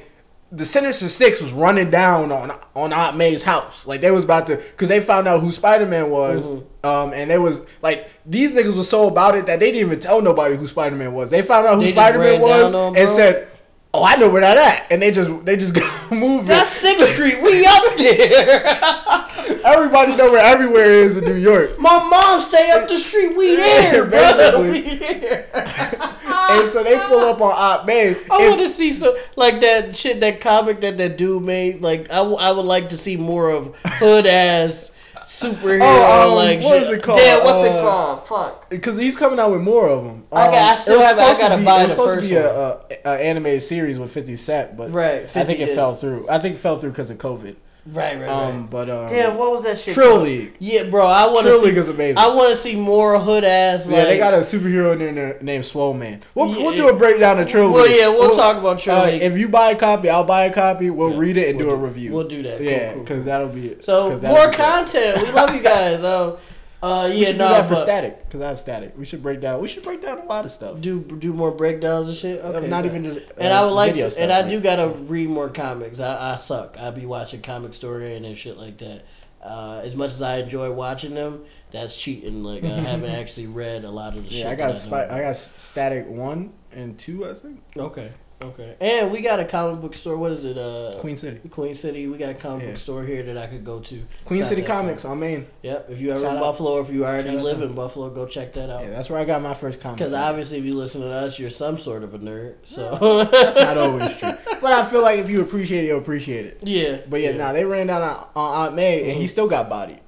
Speaker 2: the Sinister Six was running down on on Aunt May's house. Like they was about to, cause they found out who Spider Man was.
Speaker 1: Mm-hmm.
Speaker 2: Um, and they was like these niggas was so about it that they didn't even tell nobody who Spider Man was. They found out who Spider Man was
Speaker 1: down
Speaker 2: and said, "Oh, I know where that at," and they just they just (laughs) moving.
Speaker 1: That's Sixth Street. We up there. (laughs)
Speaker 2: Everybody know where everywhere is in New York.
Speaker 1: My mom stay up the street. We there, bro.
Speaker 2: Basically.
Speaker 1: We (laughs) there.
Speaker 2: and so they pull up on Aunt May.
Speaker 1: I want to see so like that shit, that comic that that dude made. Like I, w- I would like to see more of hood ass superhero.
Speaker 2: Oh, um,
Speaker 1: like
Speaker 2: what
Speaker 1: shit.
Speaker 2: it called?
Speaker 1: Damn, what's it
Speaker 2: Uh,
Speaker 1: called? Fuck.
Speaker 2: Because he's coming out with more of them.
Speaker 1: I got- I still haven't- I gotta
Speaker 2: be-
Speaker 1: buy
Speaker 2: It was supposed to be a, a, a animated series with Fifty Cent, but
Speaker 1: Right,
Speaker 2: I think it
Speaker 1: did.
Speaker 2: fell through. I think it fell through because of COVID.
Speaker 1: Right, right,
Speaker 2: Um,
Speaker 1: right.
Speaker 2: but um,
Speaker 1: Damn, what was that shit?
Speaker 2: Trill
Speaker 1: called?
Speaker 2: League.
Speaker 1: Yeah, bro, I want to
Speaker 2: Trill
Speaker 1: see.
Speaker 2: League is amazing.
Speaker 1: I want to see more hood ass. Like,
Speaker 2: yeah, they got a superhero in there named Swole Man. We'll, we'll do a breakdown of Trill
Speaker 1: Well,
Speaker 2: League.
Speaker 1: yeah, we'll talk about Trill
Speaker 2: uh,
Speaker 1: League.
Speaker 2: If you buy a copy, I'll buy a copy. We'll read it and
Speaker 1: We'll
Speaker 2: do a review.
Speaker 1: we'll do that. Cool,
Speaker 2: Yeah,
Speaker 1: cool,
Speaker 2: because
Speaker 1: cool.
Speaker 2: that'll be it. that'll
Speaker 1: more
Speaker 2: be good.
Speaker 1: content. We love you guys. Uh, (laughs) uh, yeah,
Speaker 2: should
Speaker 1: no,
Speaker 2: do that for static because I have static. We should break down. We should break down a lot of stuff.
Speaker 1: do do more breakdowns and shit. Okay,
Speaker 2: not even just.
Speaker 1: And
Speaker 2: uh,
Speaker 1: I would like to,
Speaker 2: stuff,
Speaker 1: and I
Speaker 2: like-
Speaker 1: do gotta read more comics. I, I suck. I be watching comic story and shit like that. Uh, as much as I enjoy watching them, that's cheating. Like I (laughs) haven't actually read a lot of the shit.
Speaker 2: Yeah, I got spy. I got static one and two. I think
Speaker 1: Okay, okay. And we got a comic book store. What is it? Uh,
Speaker 2: Queen City.
Speaker 1: Queen City. We got a comic
Speaker 2: Yeah.
Speaker 1: book store here that I could go to.
Speaker 2: Queen City. Comics on Main.
Speaker 1: Yep. If you ever
Speaker 2: Shout
Speaker 1: in
Speaker 2: out.
Speaker 1: Buffalo, or if you already
Speaker 2: Shout
Speaker 1: live in Buffalo, go check that out.
Speaker 2: Yeah, that's where I got my first comic.
Speaker 1: Because obviously, if you listen to us, you're some sort of a nerd. So (laughs)
Speaker 2: that's not always true. But I feel like if you appreciate it, you appreciate it.
Speaker 1: yeah.
Speaker 2: But yeah, nah, they ran down on, on Aunt May, and he still got bodied.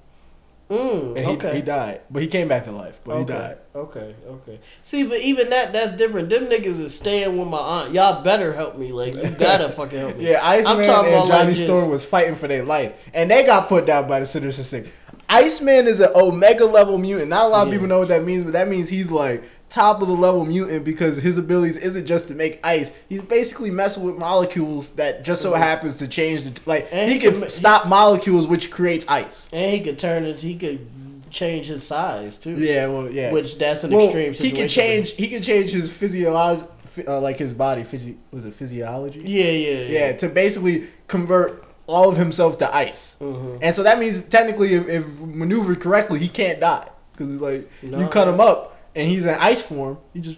Speaker 1: Mm,
Speaker 2: And he,
Speaker 1: okay.
Speaker 2: he died, but he came back to life. But he died.
Speaker 1: Okay. Okay. See, but even that, that's different. Them niggas is staying with my aunt. Y'all better help me. Like you gotta (laughs) fucking help me.
Speaker 2: Yeah, Iceman and
Speaker 1: talking about,
Speaker 2: Johnny
Speaker 1: like,
Speaker 2: Storm was fighting for their life, and they got put down by the Sinister Six. Iceman is an Omega level mutant. Not a lot of
Speaker 1: Yeah.
Speaker 2: people know what that means, but that means he's like top of the level mutant because his abilities isn't just to make ice. He's basically messing with molecules that just so happens to change the like.
Speaker 1: And
Speaker 2: he,
Speaker 1: he
Speaker 2: can
Speaker 1: can
Speaker 2: stop molecules which creates ice.
Speaker 1: And he could turn into. He could change his size too.
Speaker 2: Yeah, well, yeah.
Speaker 1: Which that's an
Speaker 2: well,
Speaker 1: extreme
Speaker 2: he
Speaker 1: situation.
Speaker 2: can change. He can change his physiology, uh, like his body. Physi- was it physiology?
Speaker 1: Yeah, yeah, yeah.
Speaker 2: Yeah, to basically convert all of himself to ice.
Speaker 1: Mhm.
Speaker 2: And so that means technically, if, if maneuvered correctly, he can't die because it's like
Speaker 1: No.
Speaker 2: you cut him up and he's in ice form, you just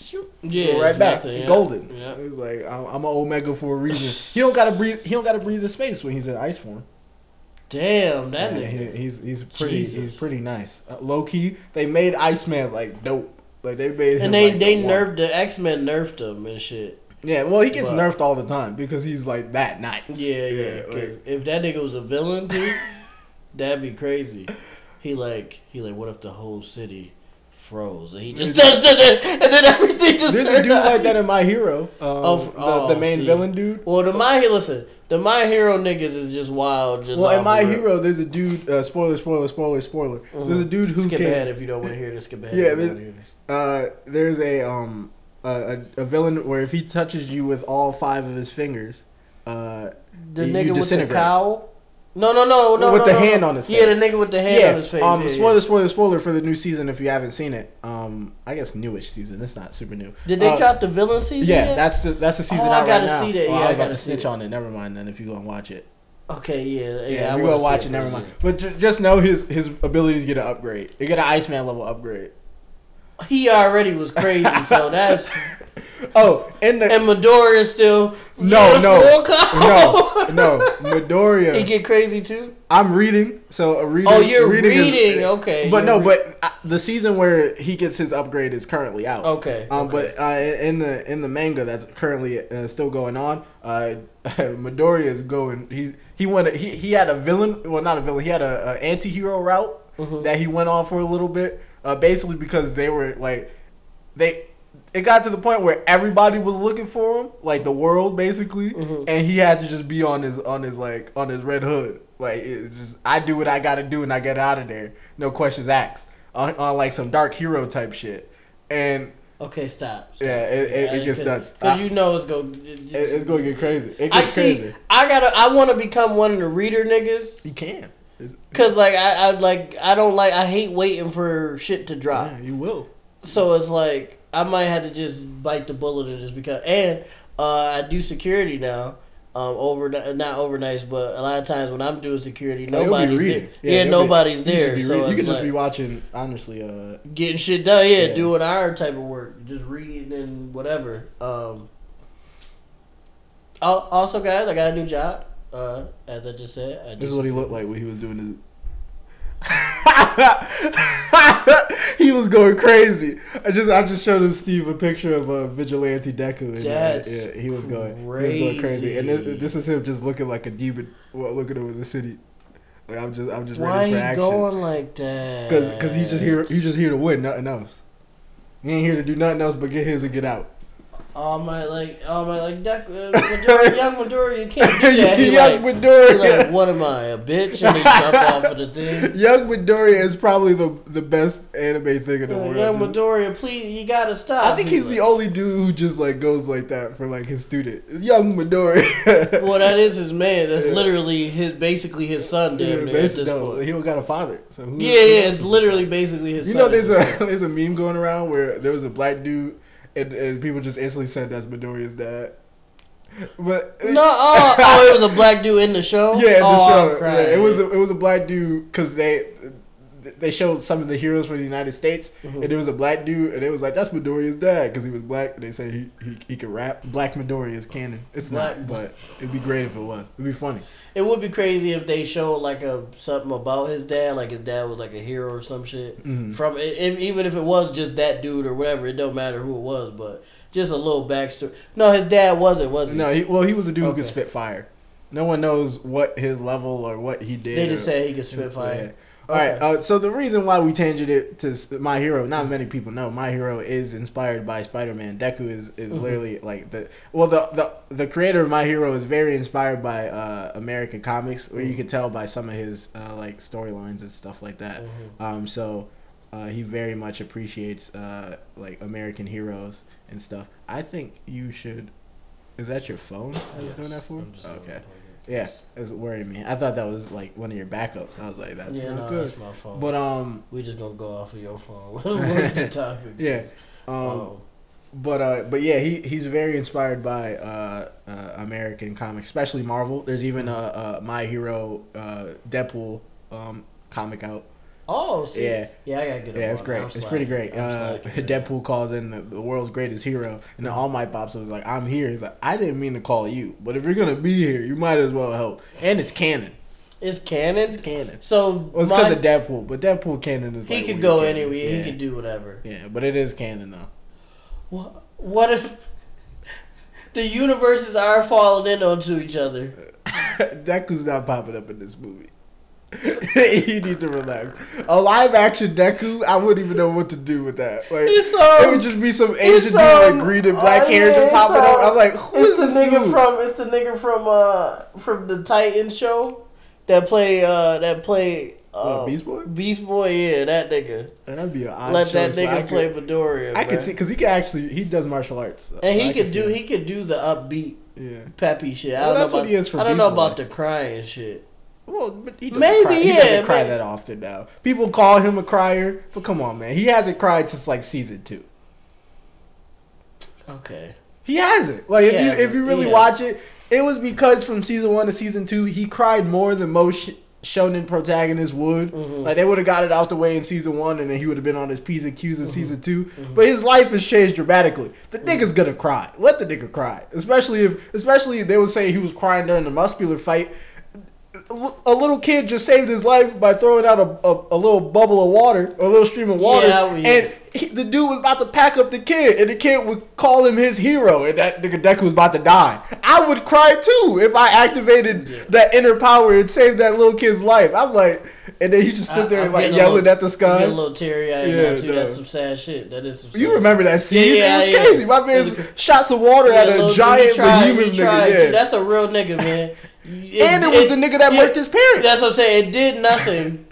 Speaker 2: shoot,
Speaker 1: Yeah,
Speaker 2: go right back,
Speaker 1: yeah.
Speaker 2: golden.
Speaker 1: Yeah.
Speaker 2: It's like I'm, I'm an omega for a reason. (laughs) he don't gotta breathe. He don't gotta breathe in space when he's in ice form.
Speaker 1: Damn, that
Speaker 2: Yeah,
Speaker 1: nigga.
Speaker 2: he, he's he's pretty
Speaker 1: Jesus.
Speaker 2: he's pretty nice. Uh, low key, they made Iceman like dope. Like they made him
Speaker 1: And they
Speaker 2: like,
Speaker 1: they
Speaker 2: the
Speaker 1: nerfed the X Men nerfed him and shit.
Speaker 2: Yeah, well, he gets
Speaker 1: But-
Speaker 2: nerfed all the time because he's like that nice.
Speaker 1: Yeah, yeah.
Speaker 2: like-
Speaker 1: if that nigga was a villain dude, (laughs) that'd be crazy. He like he like what if the whole city froze and he just touched (laughs) it and then everything just
Speaker 2: There's a dude like that in My Hero. Um,
Speaker 1: Oh,
Speaker 2: the,
Speaker 1: oh,
Speaker 2: the main
Speaker 1: see.
Speaker 2: villain dude.
Speaker 1: Well, the my listen, the my hero niggas is just wild. Just
Speaker 2: Well, in My
Speaker 1: the.
Speaker 2: Hero, there's a dude. Uh, spoiler, spoiler, spoiler, spoiler. There's a dude who
Speaker 1: skip
Speaker 2: can.
Speaker 1: ahead if you don't want to hear this. Skip ahead.
Speaker 2: Yeah, there's-
Speaker 1: don't wanna hear this.
Speaker 2: Uh, there's a um a, a, villain where if he touches you with all five of his fingers, uh,
Speaker 1: the
Speaker 2: you
Speaker 1: nigga with the cowl. No, no, no, no.
Speaker 2: With
Speaker 1: no,
Speaker 2: the
Speaker 1: no,
Speaker 2: hand
Speaker 1: no.
Speaker 2: on his face.
Speaker 1: Yeah, the nigga with the hand
Speaker 2: yeah.
Speaker 1: on his face.
Speaker 2: Um,
Speaker 1: yeah, yeah.
Speaker 2: spoiler, spoiler, spoiler for the new season if you haven't seen it. Um, I guess newish season. It's not super new.
Speaker 1: Did they
Speaker 2: Uh,
Speaker 1: drop the villain season?
Speaker 2: Yeah,
Speaker 1: yet?
Speaker 2: that's the that's the season
Speaker 1: Oh, I gotta
Speaker 2: right now.
Speaker 1: see that.
Speaker 2: Oh,
Speaker 1: Yeah,
Speaker 2: I
Speaker 1: I
Speaker 2: about
Speaker 1: gotta
Speaker 2: snitch
Speaker 1: that.
Speaker 2: on it. Never mind then if you go and watch it.
Speaker 1: okay. Yeah, yeah.
Speaker 2: Yeah,
Speaker 1: I
Speaker 2: we
Speaker 1: wanna
Speaker 2: go watch
Speaker 1: it
Speaker 2: it. Never mind. But ju- just know his his abilities get an upgrade. You get an Iceman level upgrade.
Speaker 1: He already was crazy, so that's (laughs)
Speaker 2: Oh, and the
Speaker 1: and Midoriya still
Speaker 2: no no no no Midoriya. (laughs)
Speaker 1: He get crazy too.
Speaker 2: I'm reading, so a reading.
Speaker 1: Oh, you're
Speaker 2: is-
Speaker 1: reading, okay,
Speaker 2: But no, but uh, the season where he gets his upgrade is currently out.
Speaker 1: Okay,
Speaker 2: Um,
Speaker 1: okay.
Speaker 2: but uh, in the in the manga that's currently uh, still going on, uh, (laughs) Midoriya is going. He he went. He he had a villain. Well, not a villain. He had a, a anti-hero route
Speaker 1: Mm-hmm.
Speaker 2: that he went on for a little bit. Uh, basically because they were like they. It got to the point where everybody was looking for him, like the world basically,
Speaker 1: Mm-hmm.
Speaker 2: and he had to just be on his on his like on his red hood. Like it's just I do what I gotta do and I get out of there, no questions asked. On, on like some dark hero type shit, and
Speaker 1: Okay, stop. stop.
Speaker 2: Yeah, it- it- it gets nuts.
Speaker 1: Because
Speaker 2: I-
Speaker 1: you know it's going.
Speaker 2: it, it's gonna get crazy. It
Speaker 1: I
Speaker 2: gets
Speaker 1: see.
Speaker 2: crazy.
Speaker 1: I gotta. I want to become one of the reader niggas.
Speaker 2: You can. It's-
Speaker 1: Cause like I, I like I don't like I hate waiting for shit to drop.
Speaker 2: yeah, you will.
Speaker 1: So it's like I might have to just bite the bullet and just become. And uh, I do security now. Um, over not overnights, but a lot of times when I'm doing security,
Speaker 2: Like, he'll
Speaker 1: nobody's there.
Speaker 2: reading.
Speaker 1: Yeah,
Speaker 2: he'll be-
Speaker 1: nobody's
Speaker 2: you just
Speaker 1: there. So
Speaker 2: you could just
Speaker 1: like
Speaker 2: be watching. Honestly, uh,
Speaker 1: getting shit done. Yeah,
Speaker 2: Yeah.
Speaker 1: doing our type of work, just reading and whatever. Um, also, guys, I got a new job. Uh, as I just said, I
Speaker 2: this is what he looked like when he was doing his. (laughs) he was going crazy. I just I just showed him Steve a picture of uh, vigilante Deku.
Speaker 1: That's
Speaker 2: yeah, he was going he was going crazy. And this, this is him just looking like a demon, looking over the city. Like I'm just I'm just
Speaker 1: Why
Speaker 2: ready
Speaker 1: you
Speaker 2: for action.
Speaker 1: going like that?
Speaker 2: Cause, cause he just here he just here to win, nothing else. He ain't here to do nothing else but get his and get out.
Speaker 1: Oh my like, oh my like, uh, (laughs) Midori, young Midori, you can't do that. He (laughs)
Speaker 2: Young
Speaker 1: like, he
Speaker 2: Midoriya.
Speaker 1: like, what am I, a bitch? And he jump off of the thing. (laughs)
Speaker 2: Young Midoriya is probably the the best anime thing in the world.
Speaker 1: young
Speaker 2: Just-
Speaker 1: Midoriya, please, you gotta stop.
Speaker 2: I think he's the only dude who just like goes like that for like his student. Young Midoriya.
Speaker 1: Well, that is his man. That's
Speaker 2: Yeah.
Speaker 1: literally his, basically his son. Damn
Speaker 2: Yeah,
Speaker 1: at this
Speaker 2: no,
Speaker 1: point.
Speaker 2: he don't got a father. So who,
Speaker 1: Yeah, yeah, it's literally basically his
Speaker 2: You know, there's a there's a meme going around where there was a black dude and, and people just instantly said that's Midoriya's dad. But (laughs)
Speaker 1: no, oh, oh, it was a black dude in the show. (laughs)
Speaker 2: Yeah, in the
Speaker 1: oh,
Speaker 2: show. Yeah, it was a, it was a black dude because they they showed some of the heroes for the United States,
Speaker 1: Mhm.
Speaker 2: and there was a black dude, and it was like that's Midoriya's dad because he was black. And they say he, he he could rap. Black Midoriya is canon. It's
Speaker 1: Black-
Speaker 2: not, but it'd be great if it was. It'd be funny.
Speaker 1: It would be crazy if they showed like a something about his dad, like his dad was like a hero or some shit.
Speaker 2: Mhm.
Speaker 1: From if, even if it was just that dude or whatever, it don't matter who it was, but just a little backstory. No, his dad wasn't, was he?
Speaker 2: No, he, well, he was a dude who
Speaker 1: Okay.
Speaker 2: could spit fire. No one knows what his level or what he did.
Speaker 1: They just
Speaker 2: or-
Speaker 1: said he could spit
Speaker 2: Yeah. All right. Uh, so the reason why we tangent it to My Hero, not many people know, My Hero is inspired by Spider Man. Deku is is
Speaker 1: Mhm.
Speaker 2: literally like the well the, the the creator of My Hero is very inspired by uh, American comics, where you
Speaker 1: Mhm.
Speaker 2: can tell by some of his uh, like storylines and stuff like that.
Speaker 1: Mhm.
Speaker 2: Um, so uh, he very much appreciates uh, like American heroes and stuff. I think you should. Is that your phone? I was
Speaker 1: Yes,
Speaker 2: doing that for? Okay.
Speaker 1: Gonna plug it.
Speaker 2: Yeah, it's worrying me. I thought that was like one of your backups. I was like, that's
Speaker 1: yeah,
Speaker 2: not
Speaker 1: no,
Speaker 2: good.
Speaker 1: that's my phone.
Speaker 2: But um,
Speaker 1: we just gonna go off of your phone. (laughs) (laughs) the topic?
Speaker 2: yeah, um,
Speaker 1: Um,
Speaker 2: but uh, but yeah, he he's very inspired by uh, uh American comics, especially Marvel. There's even a, a My Hero uh Deadpool um comic out.
Speaker 1: Oh, see,
Speaker 2: Yeah.
Speaker 1: yeah, I gotta get. up
Speaker 2: Yeah, it's great. It's pretty great. Uh. Deadpool calls in the, the world's greatest hero, and then All Might pops up was like, "I'm here." He's like, "I didn't mean to call you, but if you're gonna be here, you might as well help." And it's canon.
Speaker 1: It's canon.
Speaker 2: It's canon.
Speaker 1: So
Speaker 2: Well, it's because of Deadpool, but Deadpool canon is
Speaker 1: he
Speaker 2: like
Speaker 1: could go
Speaker 2: canon.
Speaker 1: anywhere.
Speaker 2: Yeah.
Speaker 1: He could do whatever.
Speaker 2: Yeah, but it is canon though.
Speaker 1: What, what if (laughs) the universes are falling in onto each other? (laughs)
Speaker 2: Deku's not popping up in this movie. (laughs) he needs to relax. A live action Deku, I wouldn't even know what to do with that. Like
Speaker 1: It's,
Speaker 2: it
Speaker 1: um,
Speaker 2: would just be some Asian dude like
Speaker 1: um,
Speaker 2: green and black
Speaker 1: uh,
Speaker 2: hair
Speaker 1: yeah,
Speaker 2: just
Speaker 1: it's,
Speaker 2: popping up.
Speaker 1: um,
Speaker 2: I'm like, who
Speaker 1: it's
Speaker 2: is
Speaker 1: the
Speaker 2: this
Speaker 1: nigga
Speaker 2: dude?
Speaker 1: from it's the nigga from uh from the Titan show that play uh that play uh,
Speaker 2: What, Beast Boy?
Speaker 1: Beast Boy, yeah, that nigga.
Speaker 2: And that'd be an odd
Speaker 1: Let that
Speaker 2: choice, I
Speaker 1: nigga play Midoriya.
Speaker 2: I could see because he can actually he does martial arts, so
Speaker 1: and he
Speaker 2: can
Speaker 1: could do he could do the upbeat
Speaker 2: Yeah.
Speaker 1: peppy shit. I don't know
Speaker 2: that's what
Speaker 1: about,
Speaker 2: he is for
Speaker 1: I don't
Speaker 2: Beast
Speaker 1: know
Speaker 2: Boy.
Speaker 1: about the crying shit.
Speaker 2: Well, but he
Speaker 1: Maybe,
Speaker 2: cry. he
Speaker 1: yeah,
Speaker 2: doesn't cry
Speaker 1: maybe.
Speaker 2: that often now. People call him a crier, but come on, man, he hasn't cried since like season two.
Speaker 1: Okay.
Speaker 2: He hasn't. Like if
Speaker 1: Yeah,
Speaker 2: you if you really
Speaker 1: yeah.
Speaker 2: watch it, it was because from season one to season two, he cried more than most sh- shonen protagonists would.
Speaker 1: Mhm.
Speaker 2: Like they would have got it out the way in season one, and then he would have been on his p's and q's in
Speaker 1: Mm-hmm.
Speaker 2: season 2 But his life has changed dramatically. The
Speaker 1: Mm-hmm.
Speaker 2: nigga's gonna cry. Let the nigga cry. Especially if, especially if they would say he was crying during the muscular fight. A little kid just saved his life by throwing out a, a, a little bubble of water, a little stream of water,
Speaker 1: Yeah, yeah.
Speaker 2: and he, the dude was about to pack up the kid, and the kid would call him his hero, and that nigga Deku was about to die. I would cry too if I activated
Speaker 1: Yeah.
Speaker 2: that inner power and saved that little kid's life. I'm like, and then he just stood there
Speaker 1: I-
Speaker 2: like yelling
Speaker 1: little-
Speaker 2: at the sky.
Speaker 1: getting a little teary eyed
Speaker 2: Yeah, no.
Speaker 1: That's some sad shit. That is some.
Speaker 2: You
Speaker 1: sad-
Speaker 2: remember that scene?
Speaker 1: Yeah, yeah,
Speaker 2: it was
Speaker 1: yeah,
Speaker 2: crazy. My man shot some water
Speaker 1: Yeah,
Speaker 2: at a giant
Speaker 1: tried, he
Speaker 2: nigga. Yeah.
Speaker 1: That's a real nigga, man. (laughs)
Speaker 2: and it was the nigga that murked his parents.
Speaker 1: That's what I'm saying. It did nothing.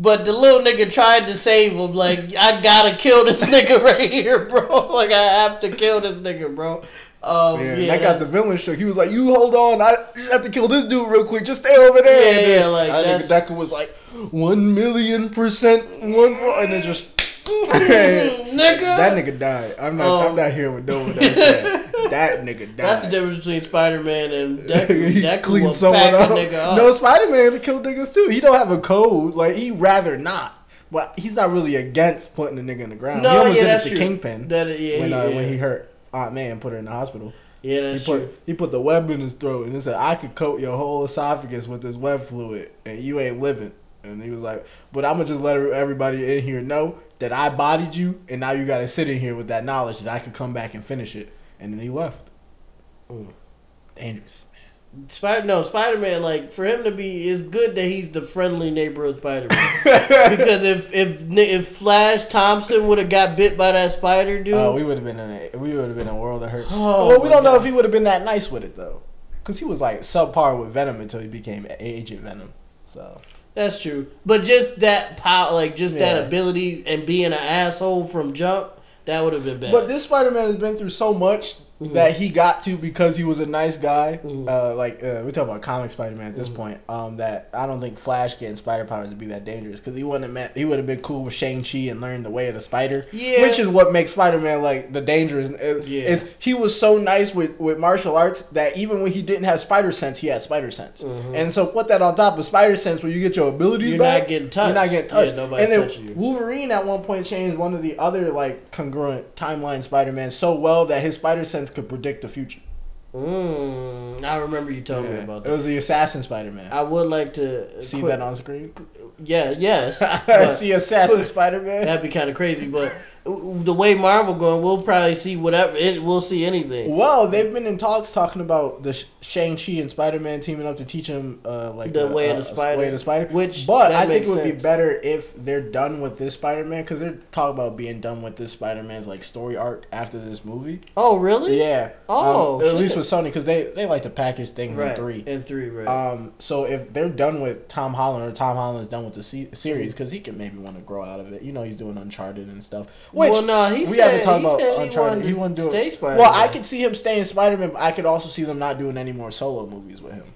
Speaker 1: But the little nigga tried to save him. Like, I gotta kill this (laughs) nigga right here, bro. (laughs) Like, I have to kill this nigga, bro. Um,
Speaker 2: Yeah,
Speaker 1: yeah,
Speaker 2: that got the villain shook. He was like, "You hold on, I have to kill this dude real quick. Just stay over there."
Speaker 1: Yeah, yeah, like,
Speaker 2: I think Deku was like, million percent, one," for-" and then just
Speaker 1: nigga.
Speaker 2: that nigga died. I'm not.
Speaker 1: Um,
Speaker 2: I'm not here with no one else. said. that nigga died.
Speaker 1: That's the difference between Spider Man and (laughs) Deku.
Speaker 2: he
Speaker 1: Deku
Speaker 2: cleaned someone up.
Speaker 1: up.
Speaker 2: No, Spider Man killed niggas too. He don't have a code. Like he rather not. But he's not really against putting a nigga in the ground.
Speaker 1: No,
Speaker 2: he almost
Speaker 1: yeah,
Speaker 2: did it
Speaker 1: that's
Speaker 2: to
Speaker 1: true.
Speaker 2: Kingpin
Speaker 1: That- yeah,
Speaker 2: when
Speaker 1: he-
Speaker 2: uh,
Speaker 1: yeah.
Speaker 2: when he hurt Aunt May and put her in the hospital.
Speaker 1: yeah,
Speaker 2: He
Speaker 1: that's
Speaker 2: put
Speaker 1: true.
Speaker 2: he put the web in his throat and he said, "I could coat your whole esophagus with this web fluid, and you ain't living." And he was like, "But I'm gonna just let everybody in here know that I bodied you, and now you got to sit in here with that knowledge that I could come back and finish it." And then he left.
Speaker 1: Mm.
Speaker 2: Dangerous.
Speaker 1: Spider no Spider Man like for him to be it's good that he's the friendly neighborhood Spider Man (laughs) because if if if Flash Thompson would have got bit by that spider dude,
Speaker 2: Oh, we would have been in a we would have been in a world of hurt.
Speaker 1: Oh,
Speaker 2: well, we don't know if he would have been that nice with it though, because he was like subpar with Venom until he became Agent Venom. So
Speaker 1: that's true. But just that power, like just
Speaker 2: Yeah.
Speaker 1: that ability and being an asshole from jump, that would have been bad.
Speaker 2: But this Spider Man has been through so much
Speaker 1: Mm-hmm.
Speaker 2: that he got to because he was a nice guy.
Speaker 1: Mhm.
Speaker 2: Uh, like uh, we talk about comic Spider Man at
Speaker 1: Mm-hmm.
Speaker 2: this point. Um, that I don't think Flash getting spider powers would be that dangerous because he wouldn't have meant he would have been cool with Shang Chi and learned the way of the spider.
Speaker 1: Yeah.
Speaker 2: which is what makes Spider Man like the dangerous. Is,
Speaker 1: Yeah.
Speaker 2: is he was so nice with with martial arts that even when he didn't have spider sense, he had spider sense. And so put that on top of spider sense, where you get your abilities
Speaker 1: Mm-hmm. You're not
Speaker 2: back,
Speaker 1: getting touched.
Speaker 2: You're not getting touched.
Speaker 1: Yeah, nobody's
Speaker 2: and then
Speaker 1: touching you.
Speaker 2: Wolverine at one point changed one of the other like congruent timeline Spider Man so well that his spider sense could predict the future.
Speaker 1: mm, I remember you me
Speaker 2: Yeah.
Speaker 1: about
Speaker 2: It was the Assassin Spider Man.
Speaker 1: I would like to
Speaker 2: See
Speaker 1: quit-
Speaker 2: that on screen?
Speaker 1: Yeah, yes. (laughs)
Speaker 2: See Assassin (laughs) Spider Man.
Speaker 1: that'd be kind of crazy. But (laughs) the way Marvel going, we'll probably see whatever. It, we'll see anything.
Speaker 2: Well, they've been in talks talking about the Shang Chi and Spider Man teaming up to teach him uh, like
Speaker 1: The
Speaker 2: a-
Speaker 1: way of
Speaker 2: a-
Speaker 1: the
Speaker 2: a
Speaker 1: spider.
Speaker 2: way of the spider.
Speaker 1: Which,
Speaker 2: but I think it would be better if they're done with this Spider Man because they're talking about being done with this Spider Man's like story arc after this movie.
Speaker 1: Oh, really?
Speaker 2: Yeah.
Speaker 1: Oh,
Speaker 2: um, at least with Sony because they they like to package things
Speaker 1: Right.
Speaker 2: in three.
Speaker 1: And three, right.
Speaker 2: Um, so if they're done with Tom Holland or Tom Holland's done with the se- series, because he can maybe want to grow out of it. You know, he's doing Uncharted and stuff. Which
Speaker 1: well, no, he
Speaker 2: we
Speaker 1: said,
Speaker 2: haven't talked
Speaker 1: he
Speaker 2: about
Speaker 1: said
Speaker 2: Uncharted. He
Speaker 1: to
Speaker 2: to do
Speaker 1: stay
Speaker 2: it.
Speaker 1: Spider.
Speaker 2: Well, I could see him staying Spider Man, but I could also see them not doing any more solo movies with him.